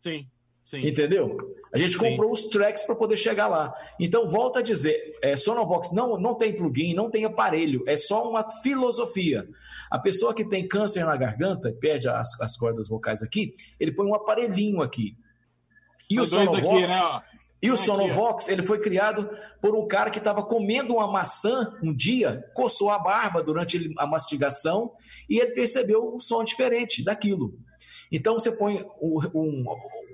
Sim. Sim. Entendeu? A gente comprou os tracks para poder chegar lá. Então, volta a dizer, é, Sonovox não, não tem plugin, não tem aparelho, é só uma filosofia. A pessoa que tem câncer na garganta, perde as, as cordas vocais aqui, ele põe um aparelhinho aqui. E o Sonovox, aqui, né? E o Sonovox, ele foi criado por um cara que estava comendo uma maçã um dia, coçou a barba durante a mastigação e ele percebeu um som diferente daquilo. Então você põe um, um,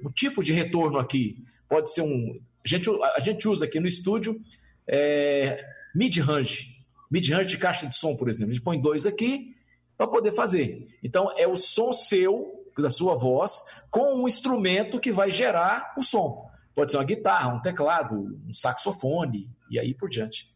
um tipo de retorno aqui, pode ser um. A gente, a gente usa aqui no estúdio é, mid-range, mid-range de caixa de som, por exemplo. A gente põe dois aqui para poder fazer. Então é o som seu, da sua voz, com um instrumento que vai gerar o som. Pode ser uma guitarra, um teclado, um saxofone e aí por diante.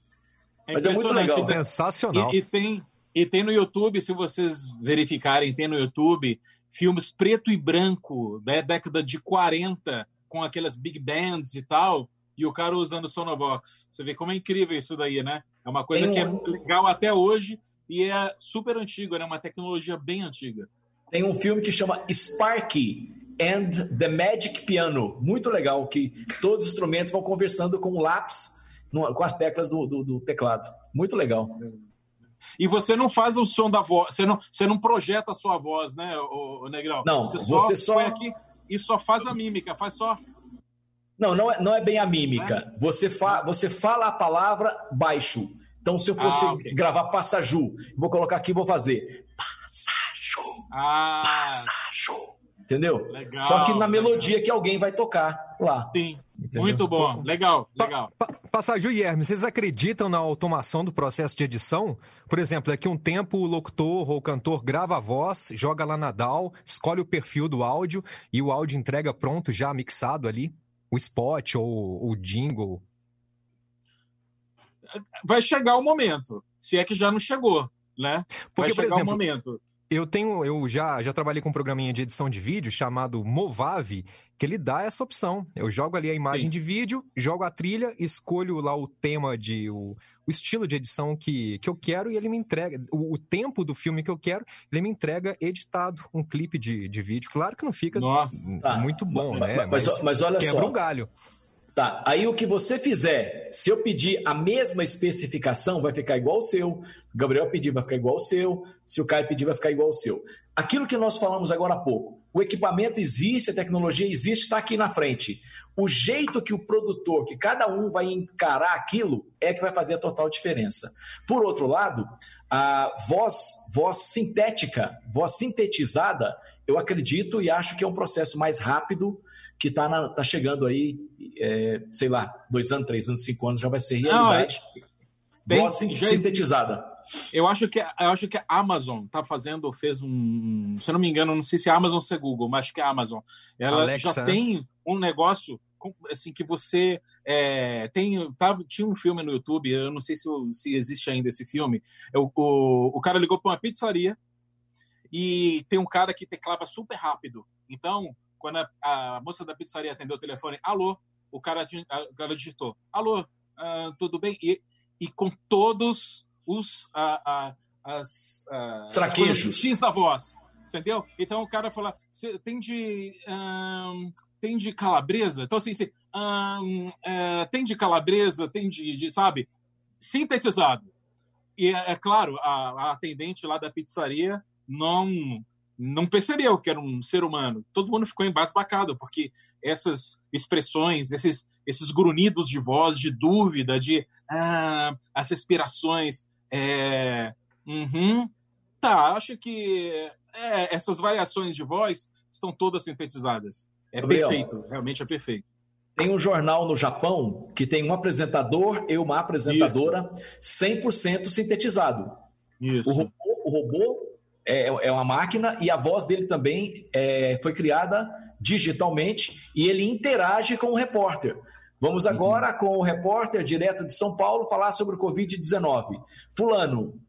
É Mas é muito legal. Sensacional. E, e, tem, e tem no YouTube, se vocês verificarem, tem no YouTube filmes preto e branco da década de 40, com aquelas big bands e tal, e o cara usando Sonovox. Você vê como é incrível isso daí, né? É uma coisa que é legal até hoje e é super antiga, né? Uma tecnologia bem antiga. Tem um filme que chama Sparky and the Magic Piano. Muito legal, que todos os instrumentos vão conversando com o lápis, com as teclas do, do, do teclado. Muito legal. E você não faz o som da voz, você não, você não projeta a sua voz, né, o, Negrão? Não, você só, você só... aqui e só faz a mímica, faz só. Não, não é, não é bem a mímica. É? Você, fa, você fala a palavra baixo. Então, se eu fosse ah, okay. gravar Passaju, vou colocar aqui e vou fazer Passaju, ah. Passaju. Entendeu? Legal, Só que na melodia legal. que alguém vai tocar lá. Sim. Entendeu? Muito bom. Legal, legal. Pa, pa, Passagem e Hermes, vocês acreditam na automação do processo de edição? Por exemplo, daqui um tempo o locutor ou o cantor grava a voz, joga lá na DAW, escolhe o perfil do áudio e o áudio entrega pronto, já mixado ali? O spot ou o jingle? Vai chegar o momento, se é que já não chegou, né? Porque, Vai chegar por exemplo, o momento eu tenho, eu já, já trabalhei com um programinha de edição de vídeo chamado Movave, que ele dá essa opção. Eu jogo ali a imagem Sim. de vídeo, jogo a trilha, escolho lá o tema de o, o estilo de edição que, que eu quero e ele me entrega o, o, tempo do filme que eu quero, ele me entrega editado um clipe de, de vídeo. Claro que não fica Nossa, tá. muito bom, mas, né? Mas, mas, mas olha quebra só. um galho. Tá, aí o que você fizer, se eu pedir a mesma especificação, vai ficar igual ao seu. Gabriel pedir, vai ficar igual ao seu. Se o Caio pedir, vai ficar igual ao seu. Aquilo que nós falamos agora há pouco, o equipamento existe, a tecnologia existe, está aqui na frente. O jeito que o produtor, que cada um vai encarar aquilo, é que vai fazer a total diferença. Por outro lado, a voz, voz sintética, voz sintetizada, eu acredito e acho que é um processo mais rápido, que está tá chegando aí, é, sei lá, dois anos, três anos, cinco anos, já vai ser realidade. Não, é, voz sintetizada. Eu acho que eu acho que a Amazon está fazendo, fez um, se eu não me engano, não sei se é Amazon ou se é Google, mas acho que é a Amazon. Ela Alexa. já tem um negócio assim que você é, tem tava, tinha um filme no YouTube eu não sei se, se existe ainda esse filme é o, o, o cara ligou para uma pizzaria e tem um cara que teclava super rápido então quando a, a moça da pizzaria atendeu o telefone alô? O cara, o cara digitou alô uh, tudo bem? E, e com todos os uh, as, traquejos. X da voz entendeu? Então o cara fala, tem de um, tem de calabresa, então assim, assim um, é, tem de calabresa, tem de, de, sabe, sintetizado. E é, é claro, a, a, atendente lá da pizzaria não não percebeu que era um ser humano. Todo mundo ficou embasbacado, porque essas expressões, esses, esses grunhidos de voz, de dúvida, de ah, as respirações, é, uhum, tá, acho que é, essas variações de voz estão todas sintetizadas. É Gabriel, perfeito, realmente é perfeito. Tem um jornal no Japão que tem um apresentador e uma apresentadora Isso. 100% sintetizado. Isso. O robô, o robô é, é, uma máquina e a voz dele também é, foi criada digitalmente e ele interage com o repórter. Vamos agora uhum. com o repórter direto de São Paulo falar sobre o Covid-19. Fulano.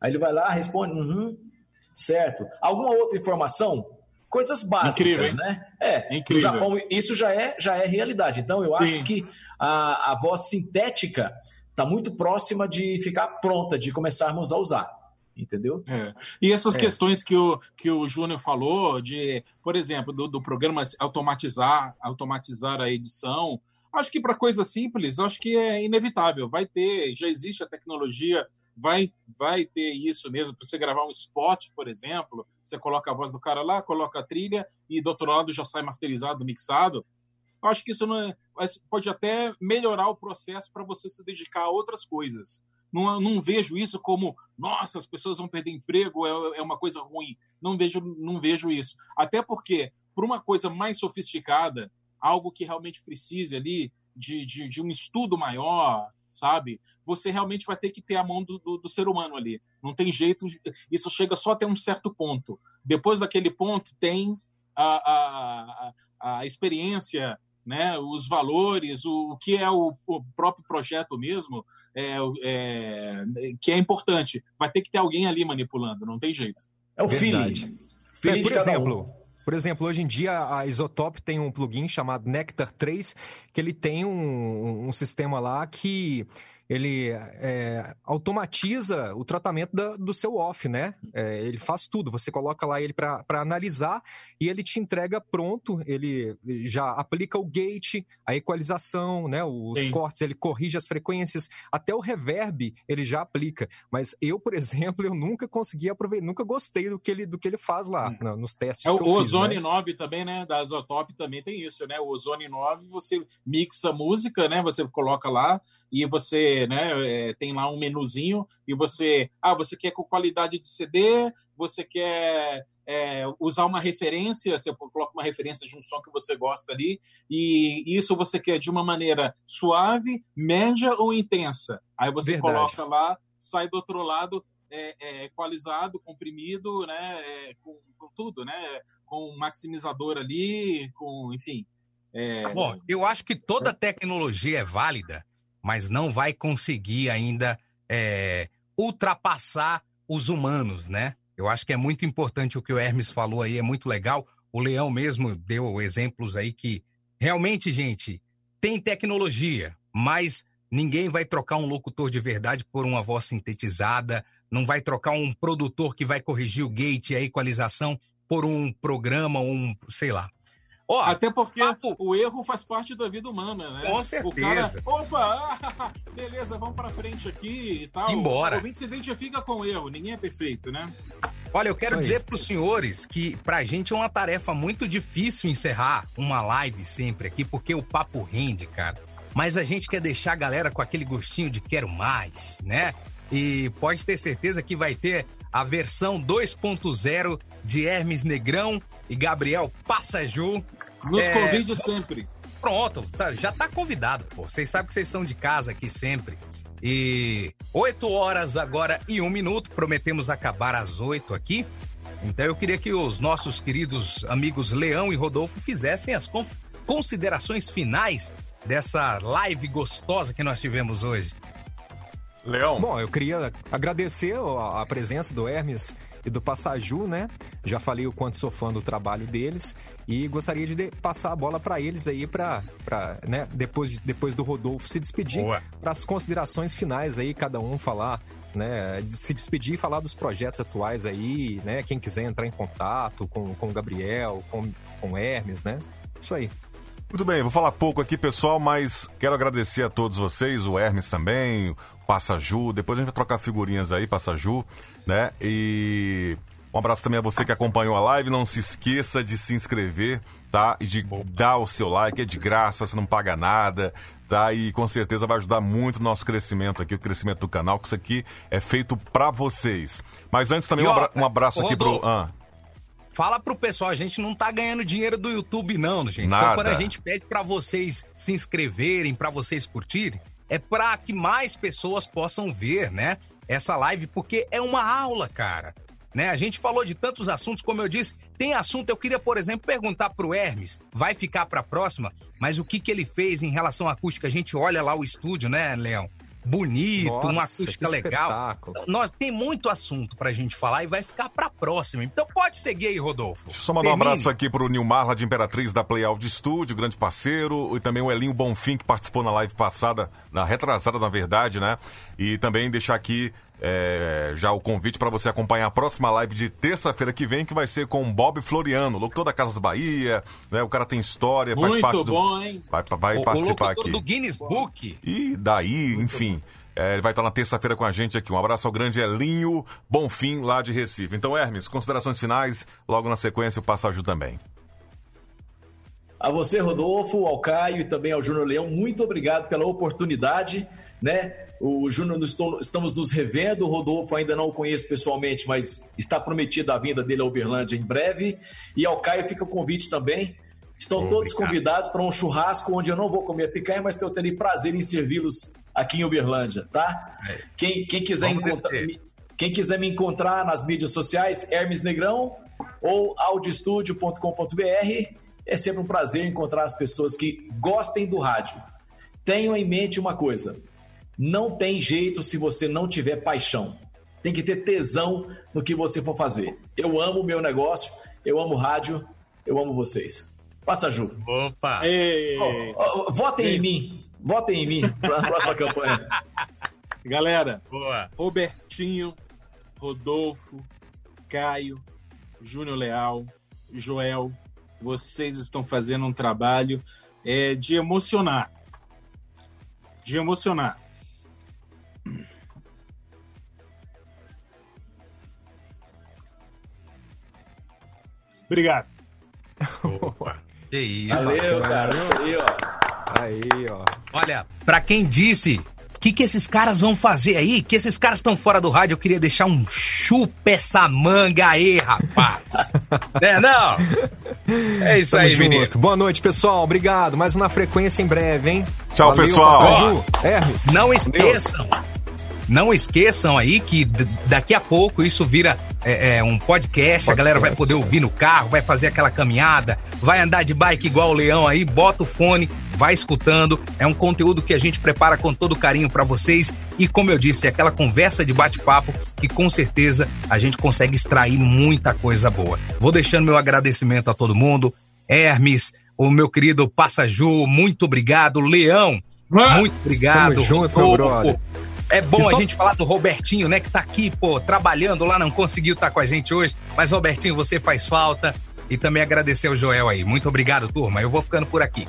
Aí ele vai lá, responde, uhum, certo? Alguma outra informação? Coisas básicas, Incrível, né? É, Incrível. no Japão isso já é, já é realidade. Então eu acho Sim. que a, a voz sintética está muito próxima de ficar pronta, de começarmos a usar entendeu? É. E essas é. questões que o, que o Júnior falou, de, por exemplo, do, do programa automatizar, automatizar a edição, acho que para coisas simples, acho que é inevitável. Vai ter, já existe a tecnologia vai, vai ter isso mesmo para você gravar um spot, por exemplo. Você coloca a voz do cara lá, coloca a trilha e do outro lado já sai masterizado, mixado. Acho que isso é, pode até melhorar o processo para você se dedicar a outras coisas. Não, não vejo isso como, nossa, as pessoas vão perder emprego, é, é uma coisa ruim. Não vejo, não vejo isso. Até porque, para uma coisa mais sofisticada, algo que realmente precise ali de, de, de um estudo maior, sabe? Você realmente vai ter que ter a mão do, do, do, ser humano ali. Não tem jeito, isso chega só até um certo ponto. Depois daquele ponto, tem a, a, a, a experiência, né, os valores, o, o que é o, o, próprio projeto mesmo, é, é, que é importante. Vai ter que ter alguém ali manipulando, não tem jeito. É o feeling. feeling é, por exemplo, por exemplo, hoje em dia a Isotop tem um plugin chamado Nectar 3, que ele tem um, um sistema lá que ele é, automatiza o tratamento da, do seu off, né? É, ele faz tudo. Você coloca lá ele para analisar e ele te entrega pronto. Ele já aplica o gate, a equalização, né? Os Sim. cortes, ele corrige as frequências, até o reverb ele já aplica. Mas eu, por <laughs> exemplo, eu nunca consegui aproveitar, nunca gostei do que ele, do que ele faz lá hum. nos testes. É, o Ozone né? 9 também, né? Da Isotop também tem isso, né? O Ozone 9 você mixa música, né? Você coloca lá e você né, é, tem lá um menuzinho e você, ah, você quer com qualidade de CD, você quer é, usar uma referência, você coloca uma referência de um som que você gosta ali, e isso você quer de uma maneira suave, média ou intensa. Aí você Verdade. coloca lá, sai do outro lado é, é, equalizado, comprimido, né, é, com, com, tudo, né, com maximizador ali, com, enfim. É... Bom, eu acho que toda tecnologia é válida mas não vai conseguir ainda é, ultrapassar os humanos, né? Eu acho que é muito importante o que o Hermes falou aí, é muito legal. O Leão mesmo deu exemplos aí que realmente, gente, tem tecnologia, mas ninguém vai trocar um locutor de verdade por uma voz sintetizada, não vai trocar um produtor que vai corrigir o gate e a equalização por um programa, um, sei lá. Oh, Até porque papo... o erro faz parte da vida humana, né? Com certeza. O cara, opa, <laughs> beleza, vamos pra frente aqui e tal. Embora. O ouvinte se identifica com o erro, ninguém é perfeito, né? Olha, eu quero Só dizer para os senhores que pra gente é uma tarefa muito difícil encerrar uma live sempre aqui, porque o papo rende, cara. Mas a gente quer deixar a galera com aquele gostinho de quero mais, né? E pode ter certeza que vai ter a versão 2.0 de Hermes Negrão e Gabriel Passaju nos é... convide sempre. Pronto, tá, já tá convidado, pô. Vocês sabem que vocês são de casa aqui sempre. E 8 horas agora e um minuto. Prometemos acabar às 8 aqui. Então eu queria que os nossos queridos amigos Leão e Rodolfo fizessem as considerações finais dessa live gostosa que nós tivemos hoje. Leão. Bom, eu queria agradecer a presença do Hermes e do Passaju, né? Já falei o quanto sou fã do trabalho deles e gostaria de passar a bola para eles aí para, né, depois, de, depois do Rodolfo se despedir, para as considerações finais aí, cada um falar, né, de se despedir e falar dos projetos atuais aí, né? Quem quiser entrar em contato com, com o Gabriel, com, com o Hermes, né? Isso aí. Muito bem, vou falar pouco aqui, pessoal, mas quero agradecer a todos vocês, o Hermes também, o Passaju, depois a gente vai trocar figurinhas aí, Passaju, né? E um abraço também a você que acompanhou a live, não se esqueça de se inscrever, tá? E de dar o seu like, é de graça, você não paga nada, tá? E com certeza vai ajudar muito o nosso crescimento aqui, o crescimento do canal, que isso aqui é feito para vocês. Mas antes também um, abra um abraço aqui pro... Ah. Fala pro pessoal, a gente não tá ganhando dinheiro do YouTube, não, gente. Então, Nada. Então, quando a gente pede para vocês se inscreverem, para vocês curtirem, é para que mais pessoas possam ver, né? Essa live, porque é uma aula, cara. Né? A gente falou de tantos assuntos, como eu disse, tem assunto, eu queria, por exemplo, perguntar pro Hermes, vai ficar para a próxima, mas o que que ele fez em relação à acústica? A gente olha lá o estúdio, né, Leão? Bonito, Nossa, uma acústica legal. Nós tem muito assunto pra gente falar e vai ficar pra próxima. Então pode seguir aí, Rodolfo. Deixa eu só mandar Termine. um abraço aqui pro Nilmar, lá de Imperatriz da Play Audio Studio, grande parceiro, e também o Elinho Bonfim, que participou na live passada, na retrasada, na verdade, né? E também deixar aqui é, já o convite para você acompanhar a próxima live de terça-feira que vem, que vai ser com o Bob Floriano, locutor da Casas Bahia, né? O cara tem história, Muito faz parte bom, do... hein? Vai, vai o, participar o aqui. do Guinness Book. E daí, Muito enfim. É, ele vai estar na terça-feira com a gente aqui. Um abraço ao grande Elinho Bonfim, lá de Recife. Então, Hermes, considerações finais, logo na sequência o Passagem também. A você, Rodolfo, ao Caio e também ao Júnior Leão, muito obrigado pela oportunidade, né? O Júnior, estamos nos revendo. O Rodolfo ainda não o conheço pessoalmente, mas está prometida a vinda dele a Uberlândia em breve. E ao Caio fica o convite também. Estão Obrigado. todos convidados para um churrasco onde eu não vou comer picanha, mas eu terei prazer em servi-los aqui em Uberlândia, tá? É. Quem, quem, quiser encontrar, quem quiser me encontrar nas mídias sociais, Hermes Negrão ou audiostudio.com.br. É sempre um prazer encontrar as pessoas que gostem do rádio. Tenham em mente uma coisa: não tem jeito se você não tiver paixão. Tem que ter tesão no que você for fazer. Eu amo o meu negócio, eu amo rádio, eu amo vocês. Passa, Ju. Opa! Oh, oh, votem Ei. em mim. Votem em mim para a <laughs> próxima campanha. Galera, Boa. Robertinho, Rodolfo, Caio, Júnior Leal, Joel, vocês estão fazendo um trabalho é, de emocionar. De emocionar. Obrigado. Opa. <laughs> Que isso. Valeu, cara. Isso aí, ó. Aí, ó. Olha, pra quem disse o que, que esses caras vão fazer aí? Que esses caras estão fora do rádio. Eu queria deixar um chupa essa manga aí, rapaz. <laughs> né, não? É isso Tamo aí, junto. menino. Boa noite, pessoal. Obrigado. Mais uma frequência em breve, hein? Tchau, Valeu, pessoal. Hermes. Não esqueçam. Não esqueçam aí que daqui a pouco isso vira é, é, um podcast, podcast, a galera vai poder ouvir no carro, vai fazer aquela caminhada, vai andar de bike igual o leão aí, bota o fone, vai escutando. É um conteúdo que a gente prepara com todo carinho para vocês e, como eu disse, é aquela conversa de bate-papo que com certeza a gente consegue extrair muita coisa boa. Vou deixando meu agradecimento a todo mundo. Hermes, o meu querido Passaju, muito obrigado. Leão, muito obrigado. Tamo junto, meu brother. É bom só... a gente falar do Robertinho, né? Que tá aqui, pô, trabalhando lá, não conseguiu estar tá com a gente hoje. Mas, Robertinho, você faz falta. E também agradecer ao Joel aí. Muito obrigado, turma. Eu vou ficando por aqui.